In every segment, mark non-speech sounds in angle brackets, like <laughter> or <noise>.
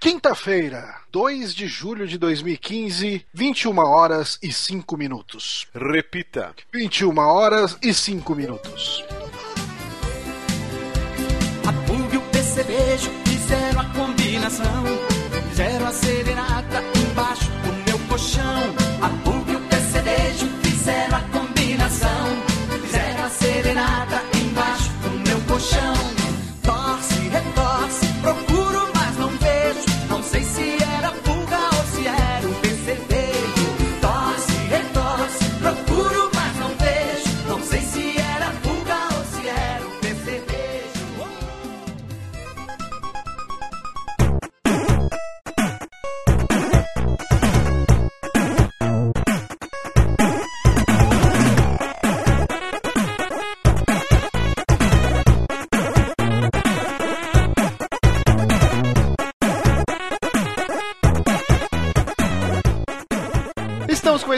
Quinta-feira, 2 de julho de 2015, 21 horas e 5 minutos. Repita. 21 horas e 5 minutos. A Pug e o percevejo fizeram a combinação. Fizeram a serenata embaixo do meu colchão. A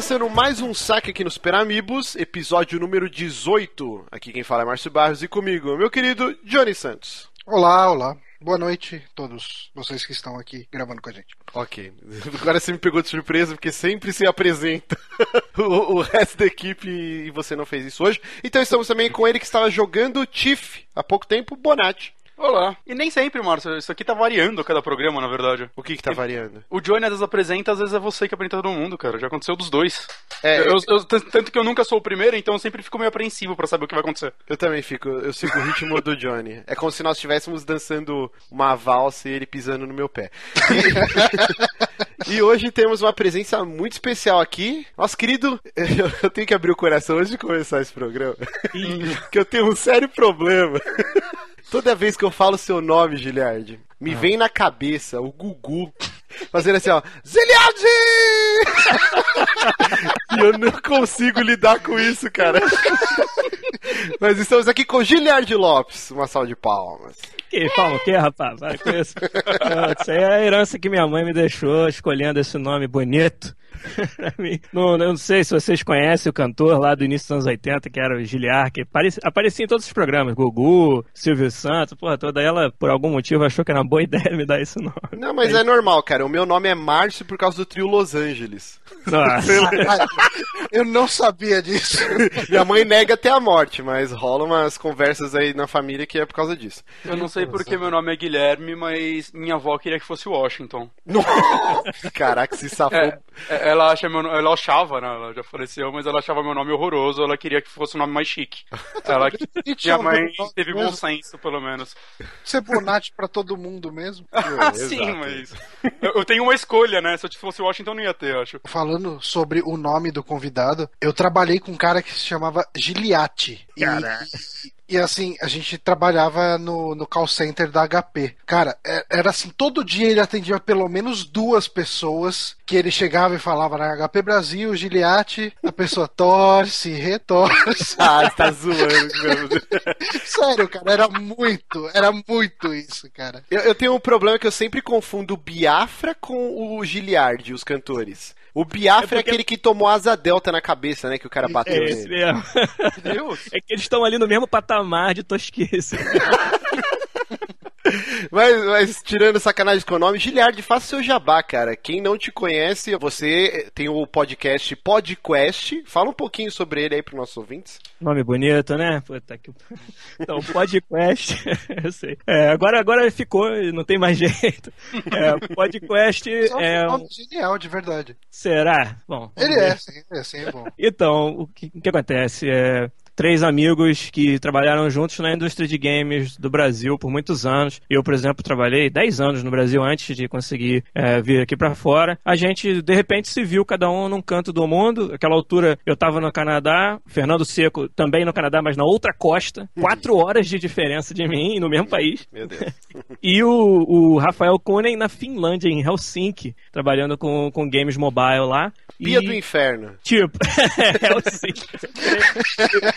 começando mais um saque aqui no Super Amigos, episódio número 18. Aqui quem fala é Márcio Barros e comigo, meu querido Johnny Santos. Olá, olá. Boa noite a todos vocês que estão aqui gravando com a gente. Ok, <laughs> agora você me pegou de surpresa porque sempre se apresenta <laughs> o, o resto da equipe e você não fez isso hoje. Então estamos também com ele que estava jogando Tiff há pouco tempo, Bonatti. Olá. E nem sempre, Márcio. Isso aqui tá variando a cada programa, na verdade. O que que tá variando? O Johnny às vezes apresenta, às vezes é você que apresenta todo mundo, cara. Já aconteceu dos dois. É, Eu- eu- t- tanto que eu nunca sou o primeiro, então eu sempre fico meio apreensivo pra saber o que vai acontecer. Eu também fico, eu sigo o ritmo do Johnny. É como se nós estivéssemos dançando uma valsa e ele pisando no meu pé. E, <laughs> hoje temos uma presença muito especial aqui. Nosso querido, eu, <laughs> eu tenho que abrir o coração antes de começar esse programa. <laughs> que eu tenho um sério problema. Toda vez que eu falo seu nome, Giliard, me vem na cabeça o Gugu <laughs> fazendo assim, ó, Giliard! <laughs> e eu não consigo lidar com isso, cara. <laughs> Mas estamos aqui com Giliard Lopes. Uma salva de palmas. Que o quê, rapaz? Para com isso. Isso aí é a herança que minha mãe me deixou escolhendo esse nome bonito. <laughs> pra mim. Não, eu não sei se vocês conhecem o cantor lá do início dos anos 80, que era o Giliar, que aparecia, aparecia em todos os programas. Gugu, Silvio Santos, porra toda. Ela, por algum motivo, achou que era uma boa <laughs> ideia me dar esse nome. Não, mas é normal, cara. O meu nome é Márcio por causa do trio Los Angeles. Nossa. <laughs> Eu não sabia disso. Minha mãe nega até a morte, mas rola umas conversas aí na família que é por causa disso. Eu não sei porque meu nome é Guilherme, mas minha avó queria que fosse Washington. Caraca, se safou. É, é, ela, acha meu, ela achava, né? Ela já faleceu, mas ela achava meu nome horroroso. Ela queria que fosse um nome mais chique. Ela, <laughs> E tinha minha mãe nome teve bom senso, pelo menos. Ser Bonatti pra todo mundo mesmo. <laughs> Ah, sim, exato. mas. Eu, eu tenho uma escolha, né? Se eu fosse Washington, não ia ter, eu acho. Falando sobre o nome do convidado, eu trabalhei com um cara que se chamava Giliati. E, e, assim, a gente trabalhava no, no call center da HP. Cara, é- era assim, todo dia ele atendia pelo menos duas pessoas que ele chegava e falava na HP Brasil, Giliati, a pessoa <laughs> torce, retorce. <laughs> Ah, você tá zoando, meu Deus. <laughs> Sério, cara, era muito, era muito isso, cara. Eu, eu tenho um problema que eu sempre confundo o Biafra com o Giliard, os cantores. O Biafra é, É porque- aquele que tomou asa delta na cabeça, né? Que o cara bateu É esse nele. mesmo. Deus! <laughs> É que eles estão ali no mesmo patamar de tosquice. <laughs> <laughs> Mas, mas tirando sacanagem com o nome, Giliard, faça seu jabá, cara. Quem não te conhece, você tem o podcast Podquest. Fala um pouquinho sobre ele aí pros nossos ouvintes. Nome bonito, né? Puta que. <laughs> Então, podcast, <laughs> eu sei. É, agora, agora ficou, não tem mais jeito. É, podcast Só é. um nome genial, de verdade. Será? Bom. Ele ver. é, sim, é, sim, é bom. Então, o que, o que acontece? É, três amigos que trabalharam juntos na indústria de games do Brasil por muitos anos. Eu, por exemplo, trabalhei 10 anos no Brasil antes de conseguir é, vir aqui pra fora. A gente, de repente, se viu cada um num canto do mundo. Naquela altura, eu tava no Canadá, Fernando Seco também no Canadá, mas na outra costa. Quatro horas de diferença de mim, no mesmo país. Meu Deus. <laughs> E o, o Rafael Kunen na Finlândia, em Helsinki, trabalhando com, com games mobile lá. Pia E- do Inferno. Tipo, <laughs> Helsinki.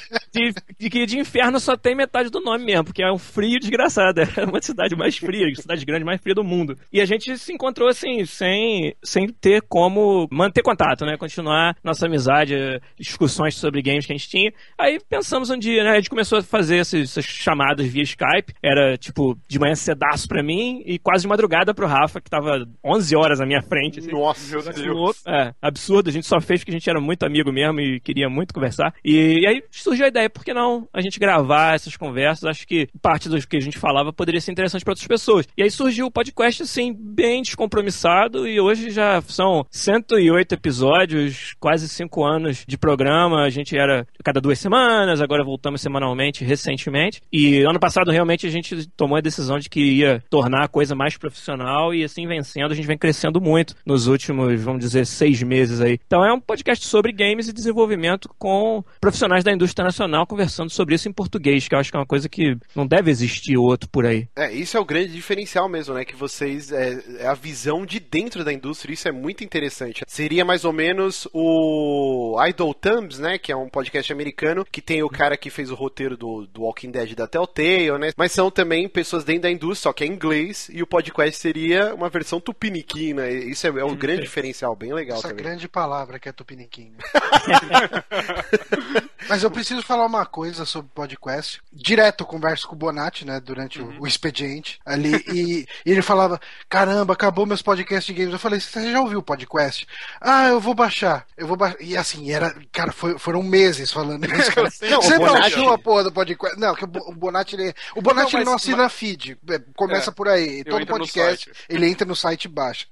<laughs> de, que de inferno só tem metade do nome mesmo, porque é um frio desgraçado. <laughs> É uma cidade mais fria, a cidade grande mais fria do mundo. E a gente se encontrou assim, sem, sem ter como manter contato, né? Continuar nossa amizade, discussões sobre games que a gente tinha. Aí pensamos um dia, né? A gente começou a fazer essas, essas chamadas via Skype. Era tipo de manhã cedaço pra mim e quase de madrugada pro Rafa, que tava 11 horas à minha frente. Assim. Nossa, meu Deus. É, absurdo. A gente só fez porque a gente era muito amigo mesmo e queria muito conversar. E, e aí surgiu a ideia, por que não a gente gravar essas conversas? Acho que parte do que a gente falava poderia ser interessante para outras pessoas. E aí surgiu o podcast, assim, bem descompromissado e hoje já são 108 episódios, quase 5 anos de programa. A gente era cada duas semanas, agora voltamos semanalmente, recentemente. E ano passado realmente a gente tomou a decisão de que ia tornar a coisa mais profissional e assim vencendo, a gente vem crescendo muito nos últimos, vamos dizer, seis meses aí. Então é um podcast sobre games e desenvolvimento com profissionais da indústria nacional conversando sobre isso em português, que eu acho que é uma coisa que não deve existir outro por aí. É, isso é o grande diferencial mesmo, né? Que vocês. É, é a visão de dentro da indústria, isso é muito interessante. Seria mais ou menos o Idol Thumbs, né? Que é um podcast americano que tem o cara que fez o roteiro do, do Walking Dead da Telltale, né? Mas são também pessoas dentro da indústria, só que é em inglês, e o podcast seria uma versão tupiniquim, né? Isso é, é um grande diferencial, bem legal Essa também. grande palavra que é tupiniquim. <laughs> Mas eu preciso falar uma coisa sobre o podcast. Direto eu converso com o Bonatti, né, durante uhum. o, o, expediente ali, e, e, ele falava: Caramba, acabou meus podcasts de games. Eu falei: Você já ouviu o podcast? Ah, eu vou baixar. Eu vou baixar. E assim, era, cara, foi, foram meses falando isso. Cara. <laughs> Não, Você não achou a porra do podcast? Não, que o Bonatti, ele, o Bonatti não, ele não assina mas... feed. É, começa é, por aí. Todo podcast, ele entra no site e baixa.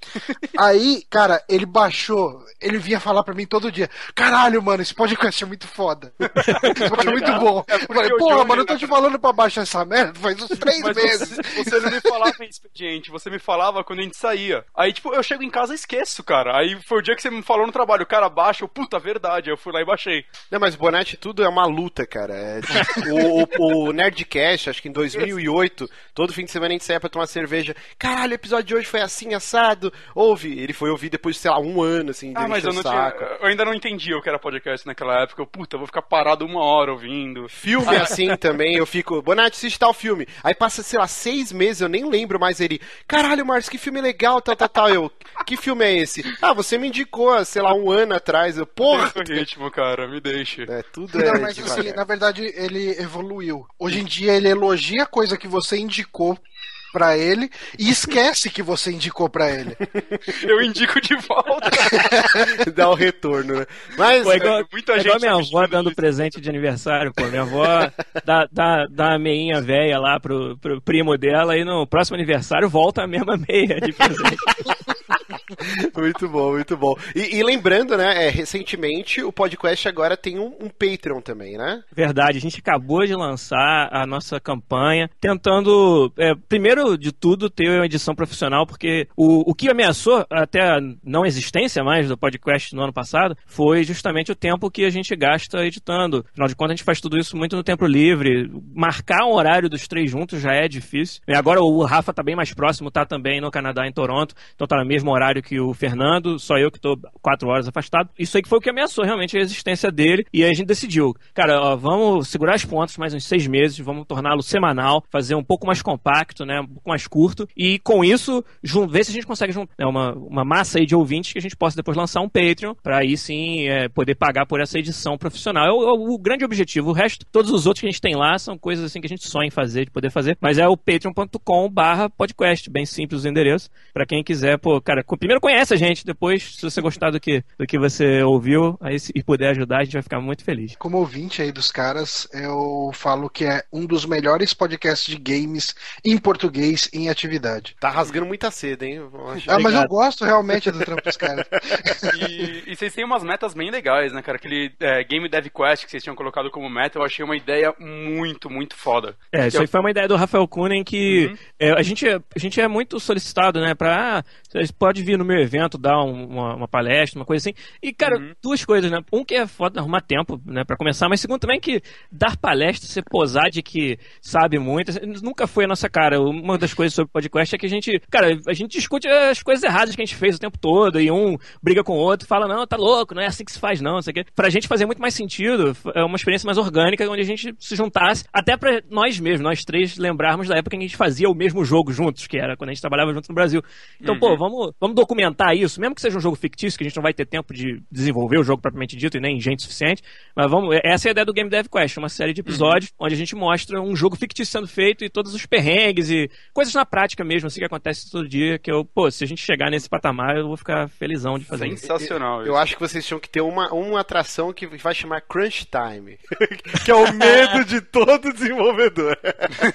aí, cara, ele baixou, ele vinha falar pra mim todo dia: Caralho, mano, esse podcast é muito foda. É muito bom. É eu falei, porra, mano, eu tô te falando pra baixar essa merda faz uns três Mas meses. Você, <laughs> você, não me falava em expediente, você me falava quando a gente saía. Aí, tipo, eu chego em casa e esqueço, cara. Aí foi o dia que você me falou no trabalho, cara, baixa, eu, puta, verdade. Eu fui lá e baixei. Não, mas Bonatti, tudo é uma luta, cara. É, tipo, <laughs> o, o, o, Nerdcast, acho que em 2008, todo fim de semana a gente saía pra tomar cerveja. Caralho, o episódio de hoje foi assim, assado. Ouve. Ele foi ouvir depois de, sei lá, um ano, assim, ah, mas eu, não tinha, eu ainda não entendi o que era podcast naquela época. Eu, puta, eu vou ficar parado uma hora ouvindo. Filme assim também, eu fico, Bonatti, assiste tal filme. Aí passa, sei lá, seis meses, eu nem lembro mais ele. Caralho, Marcos, que filme legal, tal, tal, tal. Eu, que filme é esse? Ah, você me indicou, sei lá, um ano atrás. Eu, porra! O ritmo, cara, me deixa. É, tudo é. Não, mas assim, na verdade, ele evoluiu. Hoje em dia ele elogia a coisa que você indicou para ele e esquece que você indicou para ele. Eu indico de volta. <laughs> Dá o retorno, né? Mas pô, é igual, muita é gente igual minha avó dando isso. presente de aniversário, pô. Minha avó dá, dá, dá a meinha velha lá pro, pro primo dela e no próximo aniversário volta a mesma meia de presente. <laughs> muito bom, muito bom. E, e, lembrando, né, é, recentemente o podcast agora tem um, um, Patreon também, né? Verdade, a gente acabou de lançar a nossa campanha, tentando, é, primeiro de tudo, ter uma edição profissional, porque o, o que ameaçou até a não existência mais do podcast no ano passado foi justamente o tempo que a gente gasta editando. Afinal de contas, a gente faz tudo isso muito no tempo livre. Marcar um horário dos três juntos já é difícil. E agora o Rafa tá bem mais próximo, tá também no Canadá, em Toronto, então tá no mesmo horário que o Fernando, só eu que tô quatro horas afastado. Isso aí que foi o que ameaçou realmente a existência dele. E aí a gente decidiu, cara, ó, vamos segurar as pontas mais uns seis meses, vamos torná-lo semanal, fazer um pouco mais compacto, né? Pouco mais curto. E com isso, ver se a gente consegue juntar né, uma, uma massa aí de ouvintes que a gente possa depois lançar um Patreon, para aí sim é, poder pagar por essa edição profissional. É o, é o, grande objetivo. O resto, todos os outros que a gente tem lá, são coisas assim que a gente sonha em fazer, de poder fazer. Mas é o patreon.com barra podcast, bem simples o endereço. para quem quiser, pô, cara, primeiro conhece a gente, depois, se você gostar do que, do que você ouviu aí, e puder ajudar, a gente vai ficar muito feliz. Como ouvinte aí dos caras, eu falo que é um dos melhores podcasts de games em português em atividade. Tá rasgando muita seda, hein? Ah, mas eu gosto realmente do trampo dos caras. e, e, vocês têm umas metas bem legais, né, cara? Aquele é, Game Dev Quest que vocês tinham colocado como meta, eu achei uma ideia muito, muito foda. É, isso eu... aí foi uma ideia do Rafael Kunen que uhum. é, a, gente, a gente é muito solicitado, né, pra... Você pode vir no meu evento dar um, uma, uma, palestra, uma coisa assim. E, cara, uhum. duas coisas, né? Um que é foda arrumar tempo, né, pra começar, mas segundo também que dar palestra, você posar de que sabe muito, nunca foi a nossa cara. Uma das coisas sobre podcast é que a gente, cara, a gente discute as coisas erradas que a gente fez o tempo todo, e um briga com o outro, fala, não, tá louco, não é assim que se faz, não, não sei o quê. Pra gente fazer muito mais sentido, é uma experiência mais orgânica, onde a gente se juntasse, até pra nós mesmos, nós três, lembrarmos da época que a gente fazia o mesmo jogo juntos, que era quando a gente trabalhava juntos no Brasil. Então, uhum. pô, vamos, vamos documentar isso, mesmo que seja um jogo fictício, que a gente não vai ter tempo de desenvolver o jogo propriamente dito e nem gente suficiente, mas vamos, essa é a ideia do Game Dev Quest, uma série de episódios uhum. onde a gente mostra um jogo fictício sendo feito e todos os perrengues e coisas na prática mesmo, assim, que acontece todo dia, que eu, pô, se a gente chegar nesse patamar, eu vou ficar felizão de fazer Sensacional. isso. Sensacional. Eu, eu acho que vocês tinham que ter uma, uma atração que vai chamar Crunch Time, <laughs> que é o <laughs> medo de todo desenvolvedor.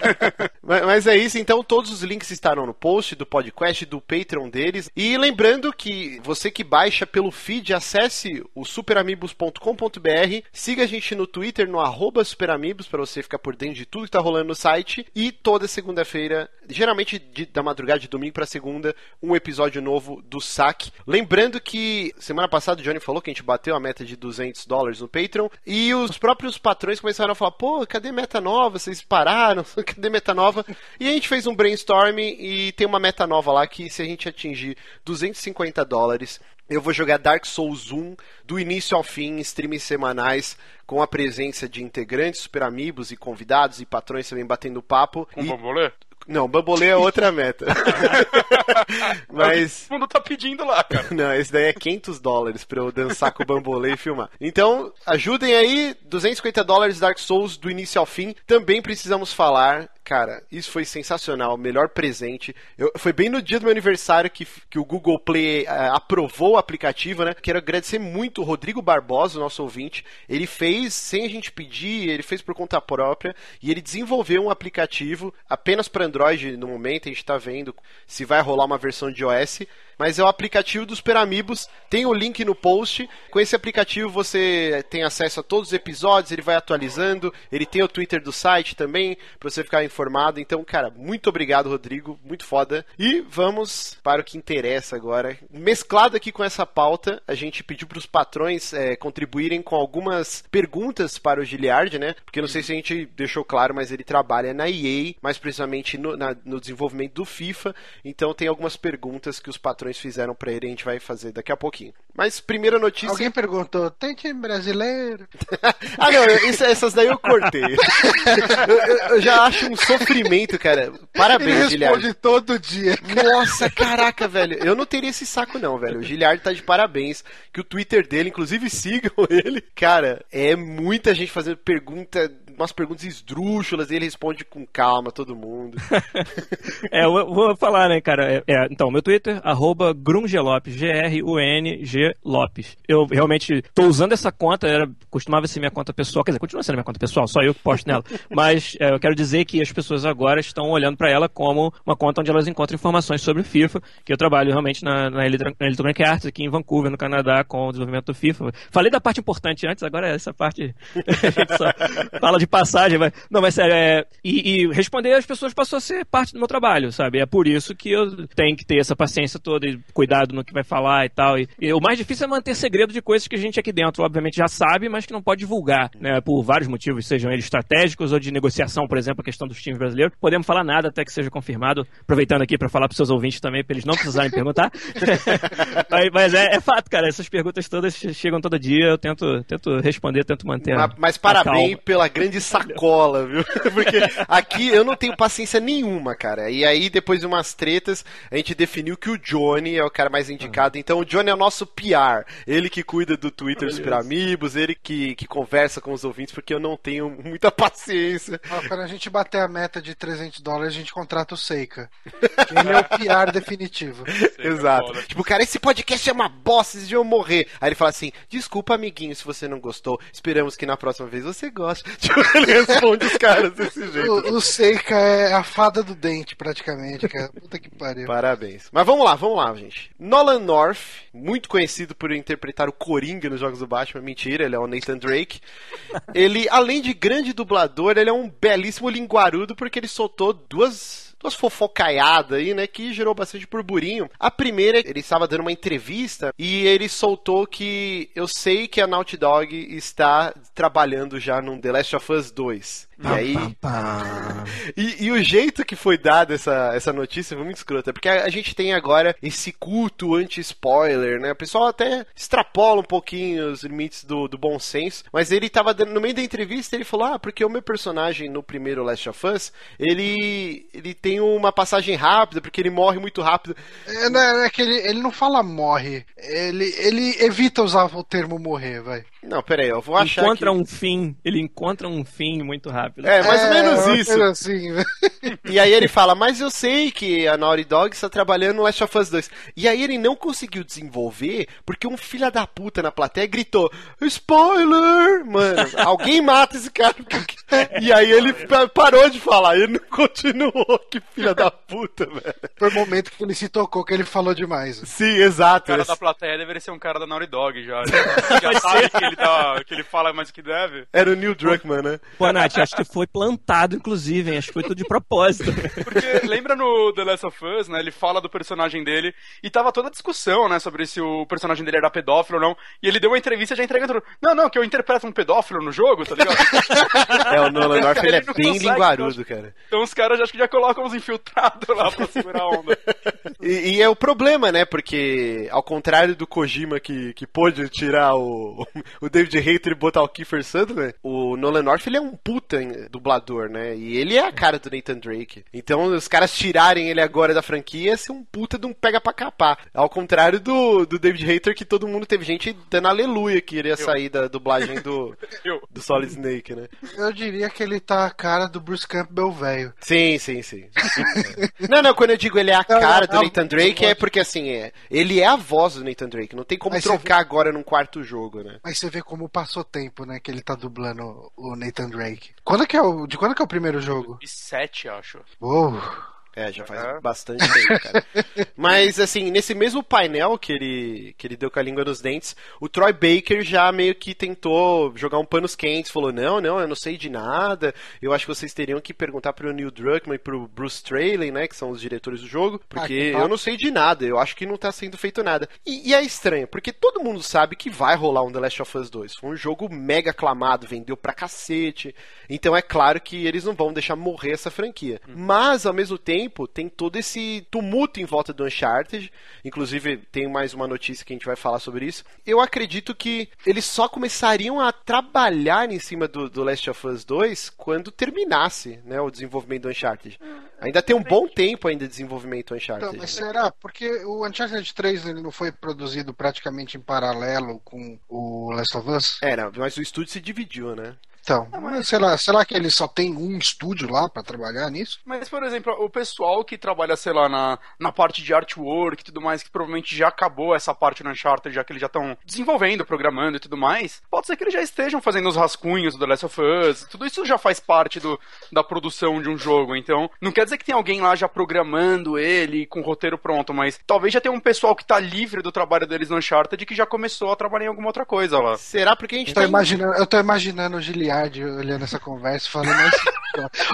<laughs> mas, mas é isso, então todos os links estarão no post do podcast, do Patreon deles. E lembrando que você que baixa pelo feed, acesse o superamigos.com.br, siga a gente no Twitter, no arroba superamigos, para você ficar por dentro de tudo que está rolando no site. E toda segunda-feira, geralmente de, da madrugada de domingo para segunda, um episódio novo do SAC. Lembrando que semana passada o Johnny falou que a gente bateu a meta de 200 dólares no Patreon e os próprios patrões começaram a falar: pô, cadê meta nova? Vocês pararam? <laughs> cadê meta nova? E a gente fez um brainstorm e tem uma meta nova lá que se a gente atingir 250 dólares, eu vou jogar Dark Souls 1 do início ao fim, streams semanais, com a presença de integrantes, super amigos e convidados e patrões também batendo papo. Com e... bambolê? Não, bambolê é outra meta. <laughs> Mas. O mundo tá pedindo lá, cara. Não, esse daí é 500 dólares pra eu dançar com o bambolê e filmar. Então, ajudem aí, 250 dólares Dark Souls do início ao fim. Também precisamos falar Cara, isso foi sensacional, melhor presente. Eu, foi bem no dia do meu aniversário que, que o Google Play uh, aprovou o aplicativo, né? Quero agradecer muito o Rodrigo Barbosa, nosso ouvinte. Ele fez, sem a gente pedir, ele fez por conta própria e ele desenvolveu um aplicativo apenas para Android no momento. A gente está vendo se vai rolar uma versão de iOS mas é o aplicativo dos Peramibos. Tem o link no post. Com esse aplicativo você tem acesso a todos os episódios, ele vai atualizando, ele tem o Twitter do site também, para você ficar informado. Então, cara, muito obrigado, Rodrigo, muito foda. E vamos para o que interessa agora. Mesclado aqui com essa pauta, a gente pediu para os patrões é, contribuírem com algumas perguntas para o Giliard, né? Porque não sei se a gente deixou claro, mas ele trabalha na EA, mais precisamente no, na, no desenvolvimento do FIFA. Então tem algumas perguntas que os patrões patrões fizeram para ele, a gente vai fazer daqui a pouquinho. Mas primeira notícia. Alguém perguntou, tem time brasileiro? <laughs> ah, não, isso, essas daí eu cortei. <laughs> eu, eu, eu, já acho um sofrimento, cara. Parabéns, Ele responde todo dia. Cara. Nossa, caraca, velho. Eu não teria esse saco, não, velho. O Giliard tá de parabéns. Que o Twitter dele, inclusive, <laughs> sigam ele. Cara, é muita gente fazendo pergunta umas perguntas esdrúxulas e ele responde com calma todo mundo. <laughs> é, eu vou falar, né, cara? É, é, então, meu Twitter, arroba Grungelopes, G-R-U-N-G Lopes. Eu realmente tô usando essa conta, era, costumava ser minha conta pessoal, quer dizer, continua sendo minha conta pessoal, só eu que posto nela. Mas é, eu quero dizer que as pessoas agora estão olhando para ela como uma conta onde elas encontram informações sobre o FIFA, que eu trabalho realmente na, na Electronic Arts aqui em Vancouver, no Canadá, com o desenvolvimento do FIFA. Falei da parte importante antes, agora essa parte <laughs> a gente só fala de de passagem, mas. Não, mas sério, é. E, e, responder as pessoas passou a ser parte do meu trabalho, sabe? É por isso que eu tenho que ter essa paciência toda e cuidado no que vai falar e tal. E, e o mais difícil é manter segredo de coisas que a gente aqui dentro, obviamente, já sabe, mas que não pode divulgar, né? Por vários motivos, sejam eles estratégicos ou de negociação, por exemplo, a questão dos times brasileiros. Podemos falar nada até que seja confirmado. Aproveitando aqui para falar para seus ouvintes também, para eles não precisarem perguntar. <laughs> mas, mas é, é, fato, cara. Essas perguntas todas chegam todo dia. Eu tento, tento responder, tento manter. Mas, mas parabéns pela grande de sacola, viu? <laughs> Porque aqui eu não tenho paciência nenhuma, cara. E aí, depois de umas tretas, a gente definiu que o Johnny é o cara mais indicado. Então, o Johnny é o nosso PR. Ele que cuida do Twitter dos Piramibos, ele que, que conversa com os ouvintes, porque eu não tenho muita paciência. quando a gente bater a meta de 300 dólares, a gente contrata o Seika. Ele é o PR definitivo. Exato. Tipo, cara, esse podcast é uma bosta, de eu morrer. Aí ele fala assim: desculpa, amiguinho, se você não gostou. Esperamos que na próxima vez você goste. <laughs> Tipo, <laughs> ele responde os caras desse jeito. O, o Seika é a fada do dente, praticamente, cara. Puta que pariu. Parabéns. Mas vamos lá, vamos lá, gente. Nolan North, muito conhecido por interpretar o Coringa nos jogos do Batman. Mentira, ele é o Nathan Drake. Ele, além de grande dublador, ele é um belíssimo linguarudo porque ele soltou duas umas fofocaiadas aí, né, que gerou bastante burburinho. A primeira, ele estava dando uma entrevista e ele soltou que eu sei que a Naughty Dog está trabalhando já num The Last of Us 2. E aí. <laughs> E, e, o jeito que foi dada essa, essa notícia foi muito escrota, porque a, a gente tem agora esse culto anti-spoiler, né? O pessoal até extrapola um pouquinho os limites do, do bom senso, mas ele tava dando, no meio da entrevista, ele falou: Ah, porque o meu personagem no primeiro Last of Us, ele, ele tem uma passagem rápida, porque ele morre muito rápido. É, não é, é que ele, ele não fala morre, ele, ele evita usar o termo morrer, vai. Não, peraí, eu vou achar. Encontra que... um fim, ele encontra um fim muito rápido. É, mais ou menos É, isso. Assim, né? E aí ele fala, mas eu sei que a Naughty Dog está trabalhando no Last of Us 2. E aí ele não conseguiu desenvolver porque um filho da puta na plateia gritou, spoiler! Mano, alguém mata esse cara. <laughs> E aí ele parou de falar, ele não continuou. Que filha da puta, velho. Foi o momento que ele se tocou que ele falou demais. Sim, exato. O cara Esse- da plateia deveria ser um cara da Naughty Dog já. <laughs> já sabe que ele, tá, que ele fala mais do que deve. Era o Neil Druckmann, né? Pô, Nath, acho que foi plantado, inclusive, hein? Acho que foi tudo de propósito. Porque lembra no The Last of Us, né? Ele fala do personagem dele e tava toda a discussão, né? Sobre se o personagem dele era pedófilo ou não. E ele deu uma entrevista já entregando tudo. Não, não, que eu interpreto um pedófilo no jogo, tá ligado? <laughs> É, o Nolan North, ele é Ele não bem consegue, linguarudo, cara. Então os caras acho que já colocam os infiltrados lá pra segurar a onda. E, e é o problema, né? Porque, ao contrário do Kojima que, que pôde tirar o, o David Hayter e botar o Kiefer Sutherland, o Nolan North ele é um puta dublador, né? E ele é a cara do Nathan Drake. Então, os caras tirarem ele agora da franquia ia ser um puta de um pega pra capar. Ao contrário do, do David Hayter, que todo mundo teve gente dando aleluia que iria sair da dublagem do, <laughs> Eu. do Solid Snake, né? Eu diria que ele tá a cara do Bruce Campbell velho. Sim, sim, sim. <laughs> não, não, quando eu digo ele é a cara do Nathan Drake, é porque assim, é, ele é a voz do Nathan Drake. Não tem como trocar agora num quarto jogo, né? Mas você vê como passou tempo, né? Que ele tá dublando o Nathan Drake. Quando que é o, de quando que é o primeiro jogo? E sete, acho. Uou. É, já faz É. bastante tempo, cara. <laughs> Mas, assim, nesse mesmo painel que ele, que ele deu com a língua nos dentes, o Troy Baker já meio que tentou jogar um panos quentes, falou, não, não, eu não sei de nada, eu acho que vocês teriam que perguntar pro Neil Druckmann e pro Bruce Straley, né, que são os diretores do jogo, porque que papo. eu não sei de nada, eu acho que não tá sendo feito nada. E, e é estranho, porque todo mundo sabe que vai rolar um The Last of Us 2. Foi um jogo mega aclamado, vendeu pra cacete, então é claro que eles não vão deixar morrer essa franquia. Mas, ao mesmo tempo, tem todo esse tumulto em volta do Uncharted. Inclusive, tem mais uma notícia que a gente vai falar sobre isso. Eu acredito que eles só começariam a trabalhar em cima do, do Last of Us 2 quando terminasse né, o desenvolvimento do Uncharted. Ainda tem um bom tempo ainda de desenvolvimento do Uncharted. Então, mas será? Porque o Uncharted 3 ele não foi produzido praticamente em paralelo com o Last of Us? Era, mas o estúdio se dividiu, né? Então, mas será, será que ele só tem um estúdio lá pra trabalhar nisso? Mas, por exemplo, o pessoal que trabalha, sei lá, na, na parte de artwork e tudo mais, que provavelmente já acabou essa parte no Uncharted, já que eles já estão desenvolvendo, programando e tudo mais, pode ser que eles já estejam fazendo os rascunhos do The Last of Us. Tudo isso já faz parte do, da produção de um jogo. Então, não quer dizer que tem alguém lá já programando ele com o roteiro pronto, mas talvez já tenha um pessoal que tá livre do trabalho deles no Uncharted que já começou a trabalhar em alguma outra coisa lá. Será porque a gente Eu tô, tá imaginando, eu tô imaginando o Giliard olhando essa conversa falando,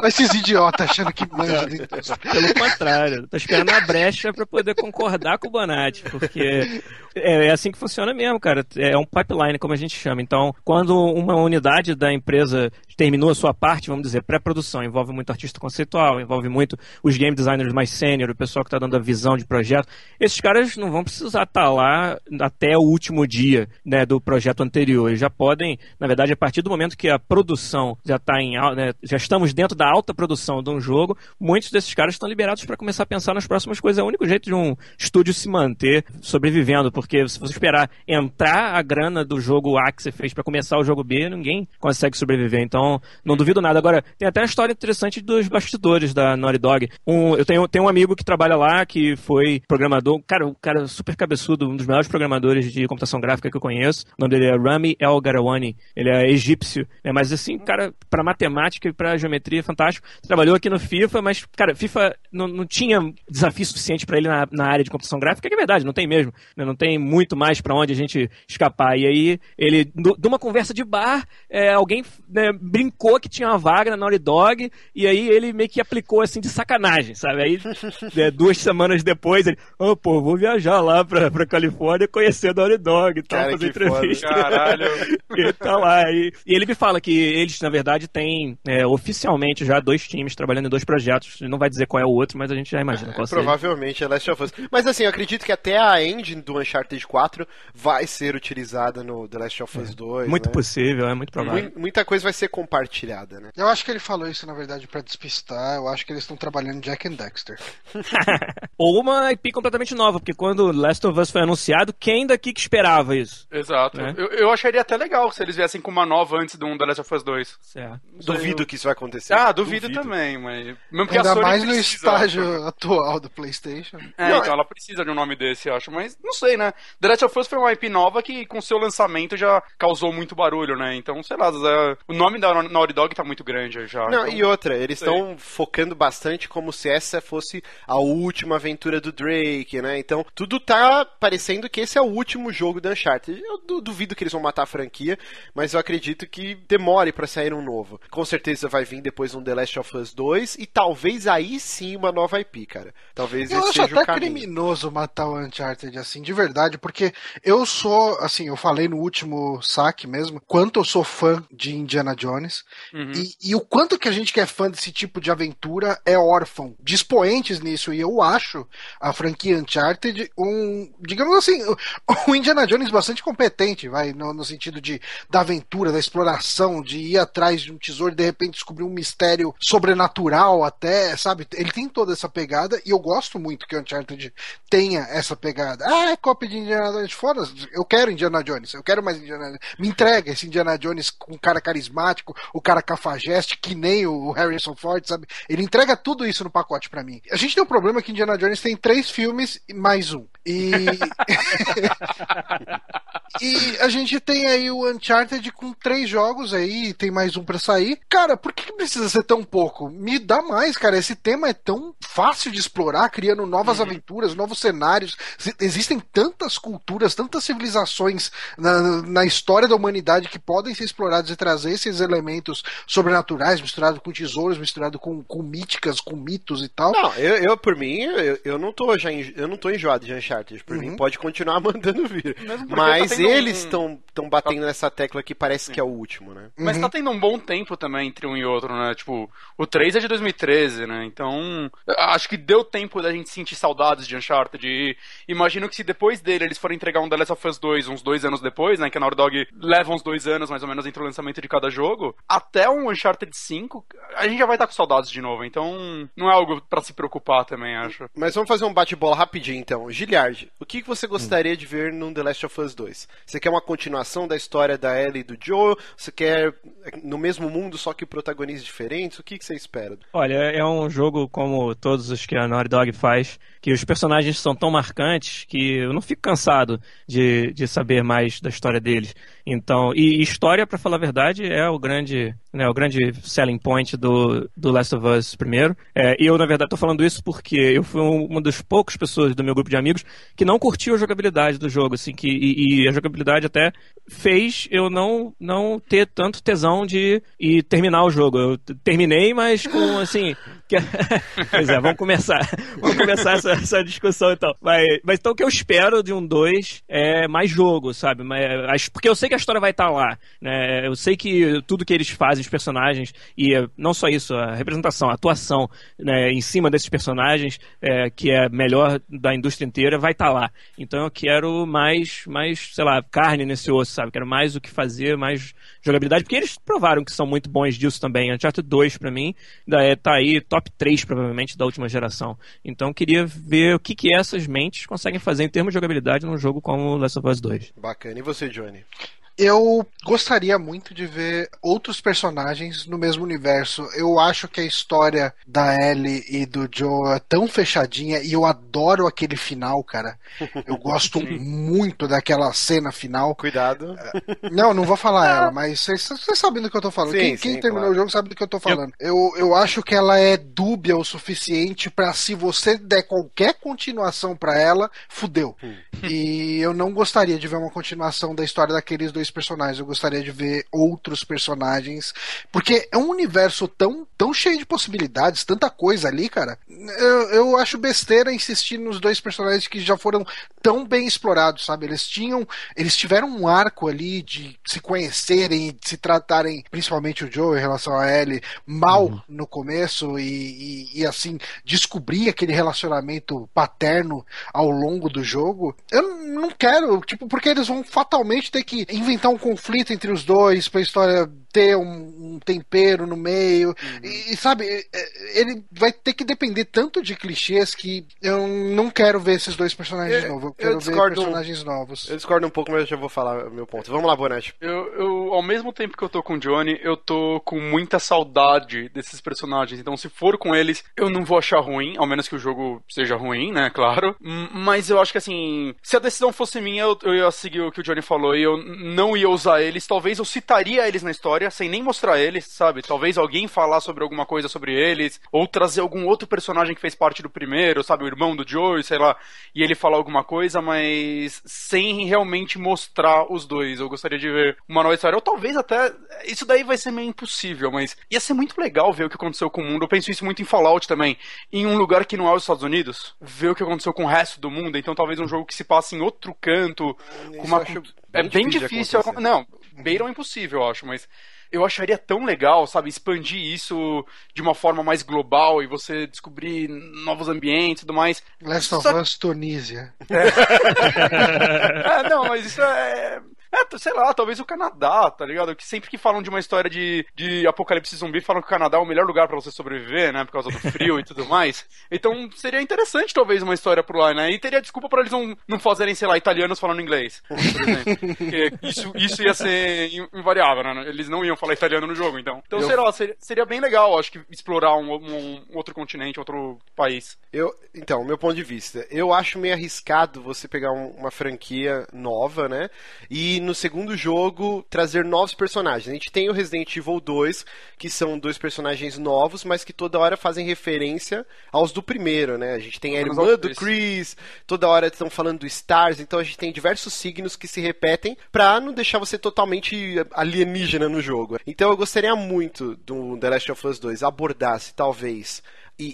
"Olha esses idiotas- achando que manja de indústria." Pelo contrário, tô esperando a brecha pra poder concordar com o Bonatti, porque é, é assim que funciona mesmo, cara. É um pipeline, como a gente chama. Então, quando uma unidade da empresa terminou a sua parte, vamos dizer, pré-produção, envolve muito artista conceitual, envolve muito os game designers mais sênior, o pessoal que está dando a visão de projeto. Esses caras não vão precisar estar lá até o último dia né, do projeto anterior. Eles já podem, na verdade, a partir do momento que a produção já está em né, já estamos dentro da alta produção de um jogo, muitos desses caras estão liberados para começar a pensar nas próximas coisas. É o único jeito de um estúdio se manter sobrevivendo, porque se você esperar entrar a grana do jogo A que você fez para começar o jogo B, ninguém consegue sobreviver. Então, não duvido nada. Agora, tem até uma história interessante dos bastidores da Naughty Dog. Um, eu tenho, tenho um amigo que trabalha lá, que foi programador, cara, um cara super cabeçudo, um dos melhores programadores de computação gráfica que eu conheço. O nome dele é Rami El Garawani. Ele é egípcio, né, mas mas assim, cara, para matemática e para geometria, fantástico. Trabalhou aqui no FIFA, mas, cara, FIFA não, não tinha desafio suficiente para ele na, na, área de computação gráfica, que é verdade, não tem mesmo. Né? Não tem muito mais para onde a gente escapar. E aí, ele, de uma conversa de bar, é, alguém né, brincou que tinha uma vaga na Naughty Dog, e aí ele meio que aplicou assim de sacanagem, sabe? Aí, <laughs> é, duas semanas depois, ele, oh, pô, vou viajar lá pra, pra Califórnia conhecer a Naughty Dog e tal, fazer entrevista. Caralho. <laughs> e tá lá. E, e, ele me fala que eles, na verdade, têm é, oficialmente já dois times trabalhando em dois projetos. Não vai dizer qual é o outro, mas a gente já imagina qual é, Provavelmente é Last of Us. Mas assim, eu acredito que até a engine do Uncharted 4 vai ser utilizada no The Last of Us é, 2. Muito né? possível, é muito provável. Muita coisa vai ser compartilhada, né? Eu acho que ele falou isso, na verdade, para despistar. Eu acho que eles estão trabalhando Jack and Dexter. <laughs> Ou uma IP completamente nova, porque quando Last of Us foi anunciado, quem daqui que esperava isso? Exato. Né? Eu, eu acharia até legal se eles viessem com uma nova antes do The Last of Us 2. Certo. Duvido eu... que isso vai acontecer. Ah, duvido, duvido. também, mas. Mesmo Ainda mais no estágio atual do PlayStation. É, não, então ela precisa de um nome desse, eu acho. Mas não sei, né? The Last of Us foi uma IP nova que, com seu lançamento, já causou muito barulho, né? Então, sei lá, o nome da Naughty Dog tá muito grande já. Não, então, e outra, eles estão focando bastante como se essa fosse a última aventura do Drake, né? Então, tudo tá parecendo que esse é o último jogo da Uncharted. Eu duvido que eles vão matar a franquia, mas eu acredito que demore para sair um novo. Com certeza vai vir depois um The Last of Us 2 e talvez aí sim uma nova IP, cara. Talvez eu esse acho até criminoso matar o Uncharted assim, de verdade, porque eu sou, assim, eu falei no último saque mesmo, quanto eu sou fã de Indiana Jones uhum. e, e, o quanto que a gente que é fã desse tipo de aventura é órfão, de expoentes nisso, e eu acho a franquia Uncharted um, digamos assim, <laughs> o Indiana Jones bastante competente, vai, no, no sentido de da aventura, da exploração, de ir atrás de um tesouro e de repente descobrir um mistério sobrenatural até, sabe? Ele tem toda essa pegada e eu gosto muito que o Uncharted tenha essa pegada. Ah, é cópia de Indiana Jones. Foda, eu quero Indiana Jones, eu quero mais Indiana Jones. Me entrega esse Indiana Jones com um cara carismático, o cara cafajeste, que nem o Harrison Ford, sabe? Ele entrega tudo isso no pacote para mim. A gente tem um problema que Indiana Jones tem três filmes e mais um. E. <laughs> e a gente tem aí o Uncharted com três jogos aí, tem mais um para sair. Cara, por que precisa ser tão pouco? Me dá mais, cara. Esse tema é tão fácil de explorar, criando novas uhum. aventuras, novos cenários. Existem tantas culturas, tantas civilizações na, na história da humanidade que podem ser exploradas e trazer esses elementos sobrenaturais, misturado com tesouros, misturado com, com míticas, com mitos e tal. Não, eu, eu por mim, eu, eu não tô já eu não tô enjoado de Uncharted. Por uhum. mim, pode continuar <laughs> mandando vir. Mas tá eles estão um... batendo tá... nessa tecla que parece Sim. que é o último, né? Mas tá uhum. tá tendo um bom tempo também entre um e outro, né? Tipo, o 3 é de 2013, né? Então, acho que deu tempo da gente sentir saudades de Uncharted. E imagino que se depois dele eles forem entregar um The Last of Us 2 uns dois anos depois, né? Que a Naughty Dog leva uns dois anos mais ou menos entre o lançamento de cada jogo, até um Uncharted 5, a gente já vai estar com saudades de novo. Então, não é algo para se preocupar também, acho. Mas vamos fazer um bate-bola rapidinho então. O que você gostaria de ver num The Last of Us 2? Você quer uma continuação da história da Ellie e do Joe? Você quer no mesmo mundo, só que protagonistas diferentes? O que, que você espera? Olha, é um jogo como todos os que a Naughty Dog faz, que os personagens são tão marcantes que eu não fico cansado de, de saber mais da história deles. Então, e história, para falar a verdade, é o grande, né, o grande selling point do, do Last of Us primeiro. É, e eu, na verdade, estou falando isso porque eu fui uma das poucas pessoas do meu grupo de amigos que não curtiu a jogabilidade do jogo, assim, que, e, e a jogabilidade até fez eu não, não ter tanto tesão de terminar o jogo. Eu terminei, mas com, assim... <laughs> Que... <laughs> pois é, vamos começar. Vamos começar essa, essa discussão, então. Mas, mas então o que eu espero de um 2 é mais jogo, sabe? Mas, porque eu sei que a história vai estar lá, né? Eu sei que tudo que eles fazem, os personagens, e não só isso, a representação, a atuação né, em cima desses personagens, é, que é melhor da indústria inteira, vai estar lá. Então eu quero mais, mais, sei lá, carne nesse osso, sabe? Quero mais o que fazer, mais jogabilidade, porque eles provaram que são muito bons disso também. Uncharted 2, para mim, é, tá aí top 3, provavelmente, da última geração. Então queria ver o que, que essas mentes conseguem fazer em termos de jogabilidade num jogo como Last of Us 2. Bacana. E você, Johnny? Eu gostaria muito de ver outros personagens no mesmo universo. Eu acho que a história da Ellie e do Joe é tão fechadinha e eu adoro aquele final, cara. Eu gosto <laughs> muito daquela cena final. Cuidado. Não, não vou falar <laughs> ela, mas vocês sabem do que eu tô falando. Sim, quem sim, quem terminou claro. o jogo sabe do que eu tô falando. Eu, eu acho que ela é dúbia o suficiente pra se você der qualquer continuação pra ela, fudeu. Hum. E eu não gostaria de ver uma continuação da história daqueles dois personagens. Eu gostaria de ver outros personagens. Porque é um universo tão, tão cheio de possibilidades, tanta coisa ali, cara. Eu, eu acho besteira insistir nos dois personagens que já foram tão bem explorados, sabe? Eles tinham. Eles tiveram um arco ali de se conhecerem de se tratarem, principalmente o Joe em relação a Ellie, mal no começo e, e, e, assim, descobrir aquele relacionamento paterno ao longo do jogo. Eu não quero, tipo, porque eles vão fatalmente ter que inventar um conflito entre os dois pra história ter um, um tempero no meio. E, e, sabe, é, ele vai ter que depender tanto de clichês que eu não quero ver esses dois personagens Eu- novos. Eu eu quero ver discordo um- personagens novos. Eu discordo um pouco, mas eu já vou falar o meu ponto. Vamos lá, Bonatti. Eu, eu, ao mesmo tempo que eu tô com o Johnny, eu tô com muita saudade desses personagens. Então, se for com eles, eu não vou achar ruim, ao menos que o jogo seja ruim, né? Claro. Mas eu acho que assim, se a decisão fosse minha, eu, eu ia seguir o que o Johnny falou e eu não ia usar eles. Talvez eu citaria eles na história, sem nem mostrar eles, sabe? Talvez alguém falar sobre alguma coisa sobre eles, ou trazer algum outro personagem que fez parte do primeiro, sabe? O irmão do Joe, sei lá, e ele falar alguma coisa, mas sem realmente mostrar os dois. Eu gostaria de ver uma nova história. Ou talvez até. Isso daí vai ser meio impossível, mas ia ser muito legal ver o que aconteceu com o mundo. Eu penso isso muito em Fallout também. Em um lugar que não é os Estados Unidos, ver o que aconteceu com o resto do mundo. Então talvez um jogo que se passe em outro canto. Com uma... acho É bem bem difícil. Não, beiram é impossível, eu acho, mas eu acharia tão legal, sabe, expandir isso de uma forma mais global e você descobrir novos ambientes e tudo mais. Last of Us Tunísia. É, <laughs> não, mas isso é. É, sei lá, talvez o Canadá, tá ligado? Que sempre que falam de uma história de, de apocalipse zumbi, falam que o Canadá é o melhor lugar pra você sobreviver, né? Por causa do frio e tudo mais. Então seria interessante, talvez, uma história por lá, né? E teria desculpa pra eles não, não fazerem, sei lá, italianos falando inglês, por exemplo. Porque isso, isso ia ser in- invariável, né? Eles não iam falar italiano no jogo, então. Então, Eu- sei lá, seria, seria bem legal, acho que, explorar um, um outro continente, outro país. Eu, então, meu ponto de vista, eu acho meio arriscado você pegar um- uma franquia nova, né? E no segundo jogo trazer novos personagens. A gente tem o Resident Evil 2, que são dois personagens novos, mas que toda hora fazem referência aos do primeiro, né? A gente tem a irmã do Chris. Chris, toda hora estão falando do Stars, então a gente tem diversos signos que se repetem pra não deixar você totalmente alienígena no jogo. Então eu gostaria muito do The Last of Us 2 abordasse, talvez,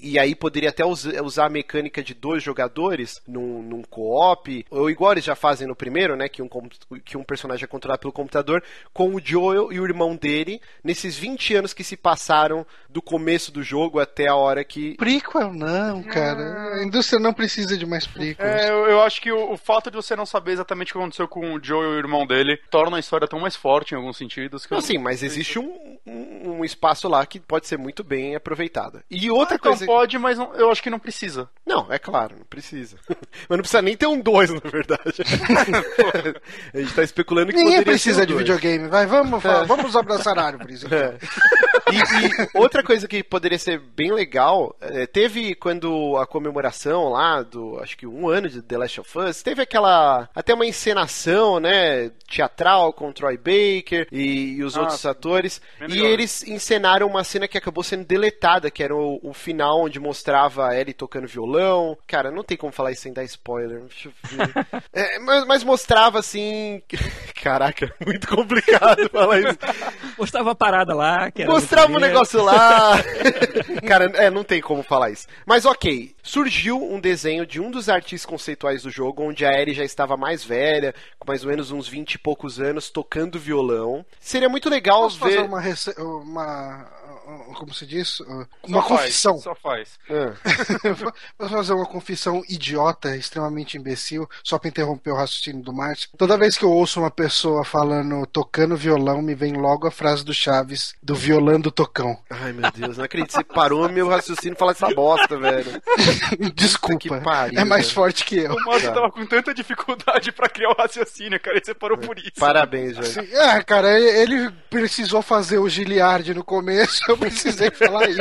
e, e aí poderia até us- usar a mecânica de dois jogadores num, num co-op, ou igual eles já fazem no primeiro, né? Que um, que um personagem é controlado pelo computador, com o Joel e o irmão dele, nesses 20 anos que se passaram do começo do jogo até a hora que. Prequel não, cara. A indústria não precisa de mais prequels. É, eu, eu acho que o, o fato de você não saber exatamente o que aconteceu com o Joe e o irmão dele torna a história tão mais forte em alguns sentidos. Que eu- Não, sim, mas existe um, um, um espaço lá que pode ser muito bem aproveitado. E outra Ah, então coisa. Pode, mas não- eu acho que não precisa. Não, é claro, não precisa. <laughs> Mas não precisa nem ter um 2, na verdade. <laughs> a gente tá especulando que Ninguém precisa um de dois. videogame, vai, vamos, falar, vamos abraçar árvores. <laughs> então. É. E, e outra coisa que poderia ser bem legal, é, teve quando a comemoração lá do, acho que um ano de The Last of Us, teve aquela, até uma encenação, né, teatral com o Troy Baker e, e os Ah, outros atores, e legal. eles encenaram uma cena que acabou sendo deletada, que era o, o final onde mostrava a Ellie tocando violão. Cara, não tem como falar isso sem dar spoiler. Deixa eu ver. É, mas, mas mostrava assim. <laughs> Caraca, <laughs> muito complicado falar isso. Mostrava a parada lá. Que era Mostrava um negócio lá. <laughs> Cara, é, não tem como falar isso. Mas ok, surgiu um desenho de um dos artistas conceituais do jogo, onde a Ellie já estava mais velha, com mais ou menos uns 20 e poucos anos, tocando violão. Seria muito legal Posso ver. fazer uma, rece- uma- como se diz? Uma Só confissão. Faz, só faz. <laughs> Vou fazer uma confissão idiota, extremamente imbecil, só pra interromper o raciocínio do Márcio. Toda vez que eu ouço uma pessoa falando tocando violão, me vem logo a frase do Chaves, do violando tocão. Ai, meu Deus, não acredito. Você parou meu raciocínio falar essa bosta, velho. <laughs> Desculpa. Pariu, é mais velho. forte que eu. O Márcio Tá. tava com tanta dificuldade pra criar o raciocínio, cara, e você parou por isso. Parabéns, velho. É, cara, ele ele precisou fazer o Giliard no começo, eu precisei falar isso.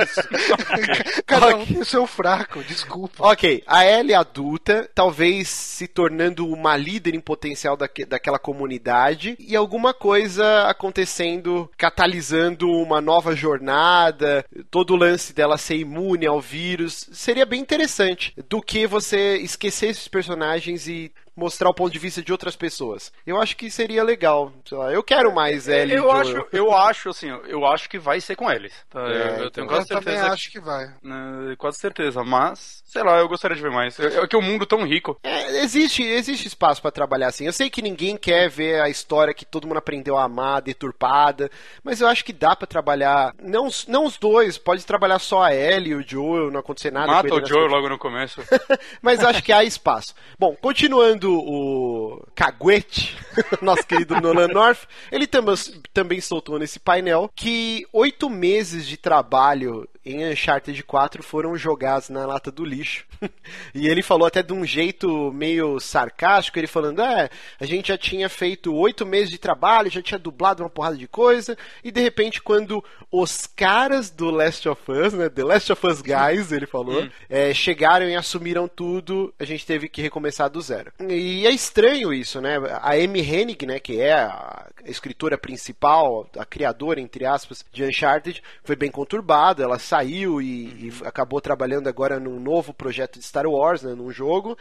Cada um tem o seu fraco, desculpa. Ok, a Ellie adulta, talvez se tornando uma líder em potencial daque- daquela comunidade e alguma coisa acontecendo, catalisando uma nova jornada, todo o lance dela ser imune ao vírus, seria bem interessante do que você esquecer esses personagens e mostrar o ponto de vista de outras pessoas. Eu acho que seria legal. Sei lá, eu quero mais Ellie. e Eu Joel. acho, eu acho, assim, eu acho que vai ser com eles. Tá? É, eu, eu então. tenho Eu quase também certeza. acho que vai. né, quase certeza, mas, sei lá, eu gostaria de ver mais. É, é que o mundo tão rico. É, existe, existe espaço pra trabalhar assim. Eu sei que ninguém quer ver a história que todo mundo aprendeu a amar, deturpada, mas eu acho que dá pra trabalhar. Não, os- não os dois, pode trabalhar só a Ellie e o Joel, não acontecer nada. Mata o nas Joe coisas. logo no começo. <laughs> Mas acho que há espaço. Bom, continuando o caguete, <laughs> nosso querido Nolan North, ele tam também soltou nesse painel que oito meses de trabalho em Uncharted 4 foram jogados na lata do lixo. <laughs> e ele falou até de um jeito meio sarcástico, ele falando, é, a gente já tinha feito oito meses de trabalho, já tinha dublado uma porrada de coisa, e de repente quando os caras do Last of Us, né, The Last of Us Guys, ele falou, é, chegaram e assumiram tudo, a gente teve que recomeçar do zero. E é estranho isso, né? A Amy Hennig, né, que é a escritora principal, a criadora, entre aspas, de Uncharted, foi bem conturbada, ela saiu e, e acabou trabalhando agora num novo projeto de Star Wars, né, num jogo.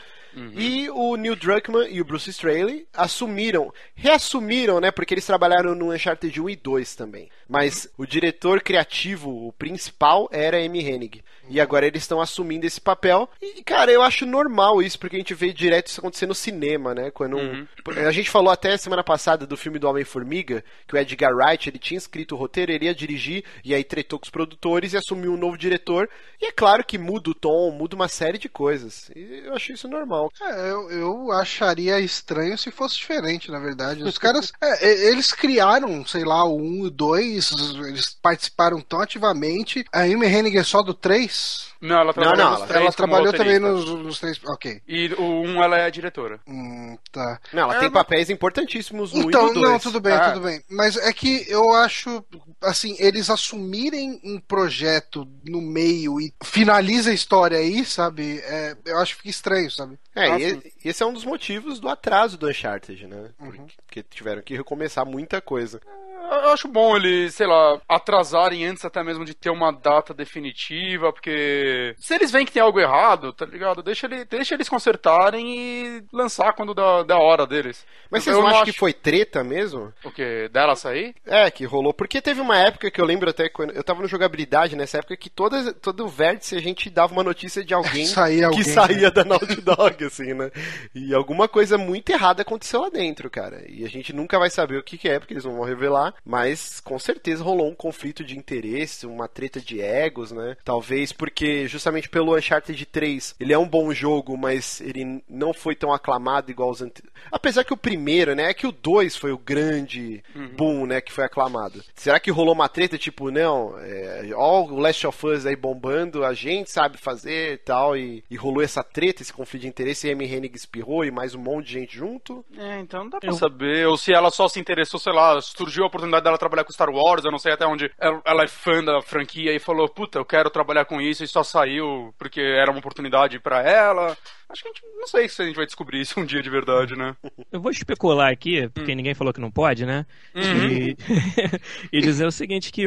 E o Neil Druckmann e o Bruce Straley assumiram, reassumiram, né, porque eles trabalharam no Uncharted 1 e 2 também. Mas o diretor criativo, o principal, era Amy Hennig. E agora eles estão assumindo esse papel. E, cara, eu acho normal isso, porque a gente vê direto isso acontecer no cinema, né? Quando um- a gente falou até semana passada do filme do Homem-Formiga, que o Edgar Wright, ele tinha escrito o roteiro, ele ia dirigir, e aí tretou com os produtores e assumiu um novo diretor. E é claro que muda o tom, muda uma série de coisas. E eu acho isso normal. É, eu, eu acharia estranho se fosse diferente, na verdade. Os caras, <laughs> é, eles criaram, sei lá, o 1 e o 2, eles participaram tão ativamente. A Amy Hennig é só do 3? Não, ela trabalhou não, nos ela- três Ela como trabalhou também nos, nos três. Ok. E o um ela é a diretora. Hum, tá. Não, ela É, tem mas- papéis importantíssimos no 1 Então, no 2. não, tudo bem, Ah. tudo bem. Mas é que eu acho, assim, eles assumirem um projeto no meio e finaliza a história aí, sabe? É, eu acho que fica estranho, sabe? É, Nossa. e esse é um dos motivos do atraso do Uncharted, né? Uhum. Porque tiveram que recomeçar muita coisa. Eu acho bom eles, sei lá, atrasarem antes até mesmo de ter uma data definitiva, porque se eles veem que tem algo errado, tá ligado? Deixa, ele, deixa eles consertarem e lançar quando dá, dá hora deles. Mas Eu vocês não acham acho- que foi treta mesmo? O que? Dela sair? É, que rolou. Porque teve uma época que eu lembro até quando. Eu tava no jogabilidade nessa época que toda, todo vértice a gente dava uma notícia de alguém <laughs> Saía alguém, que saía da Naughty Dog, assim, né? E alguma coisa muito errada aconteceu lá dentro, cara. E a gente nunca vai saber o que, que é, porque eles não vão revelar. Mas com certeza rolou um conflito de interesse, uma treta de egos, né? Talvez porque, justamente pelo Uncharted 3, ele é um bom jogo, mas ele não foi tão aclamado igual os anteriores. Apesar que o primeiro, né? É que o 2 foi o grande boom, né? Que foi aclamado. Será que rolou uma treta tipo, não, é, ó, o Last of Us aí bombando, a gente sabe fazer e tal, e, e rolou essa treta, esse conflito de interesse, e a Amy Hennig espirrou e mais um monte de gente junto? É, então não dá pra Eu- saber. Ou se ela só se interessou, sei lá, surgiu a oportunidade dela trabalhar com Star Wars, eu não sei até onde ela, é fã da franquia e falou, puta, eu quero trabalhar com isso e só saiu porque era uma oportunidade pra ela. Acho que a gente não sei se a gente vai descobrir isso <laughs> um dia de verdade, né? Eu vou especular aqui, porque ninguém falou que não pode, né? E, <laughs> e dizer o seguinte que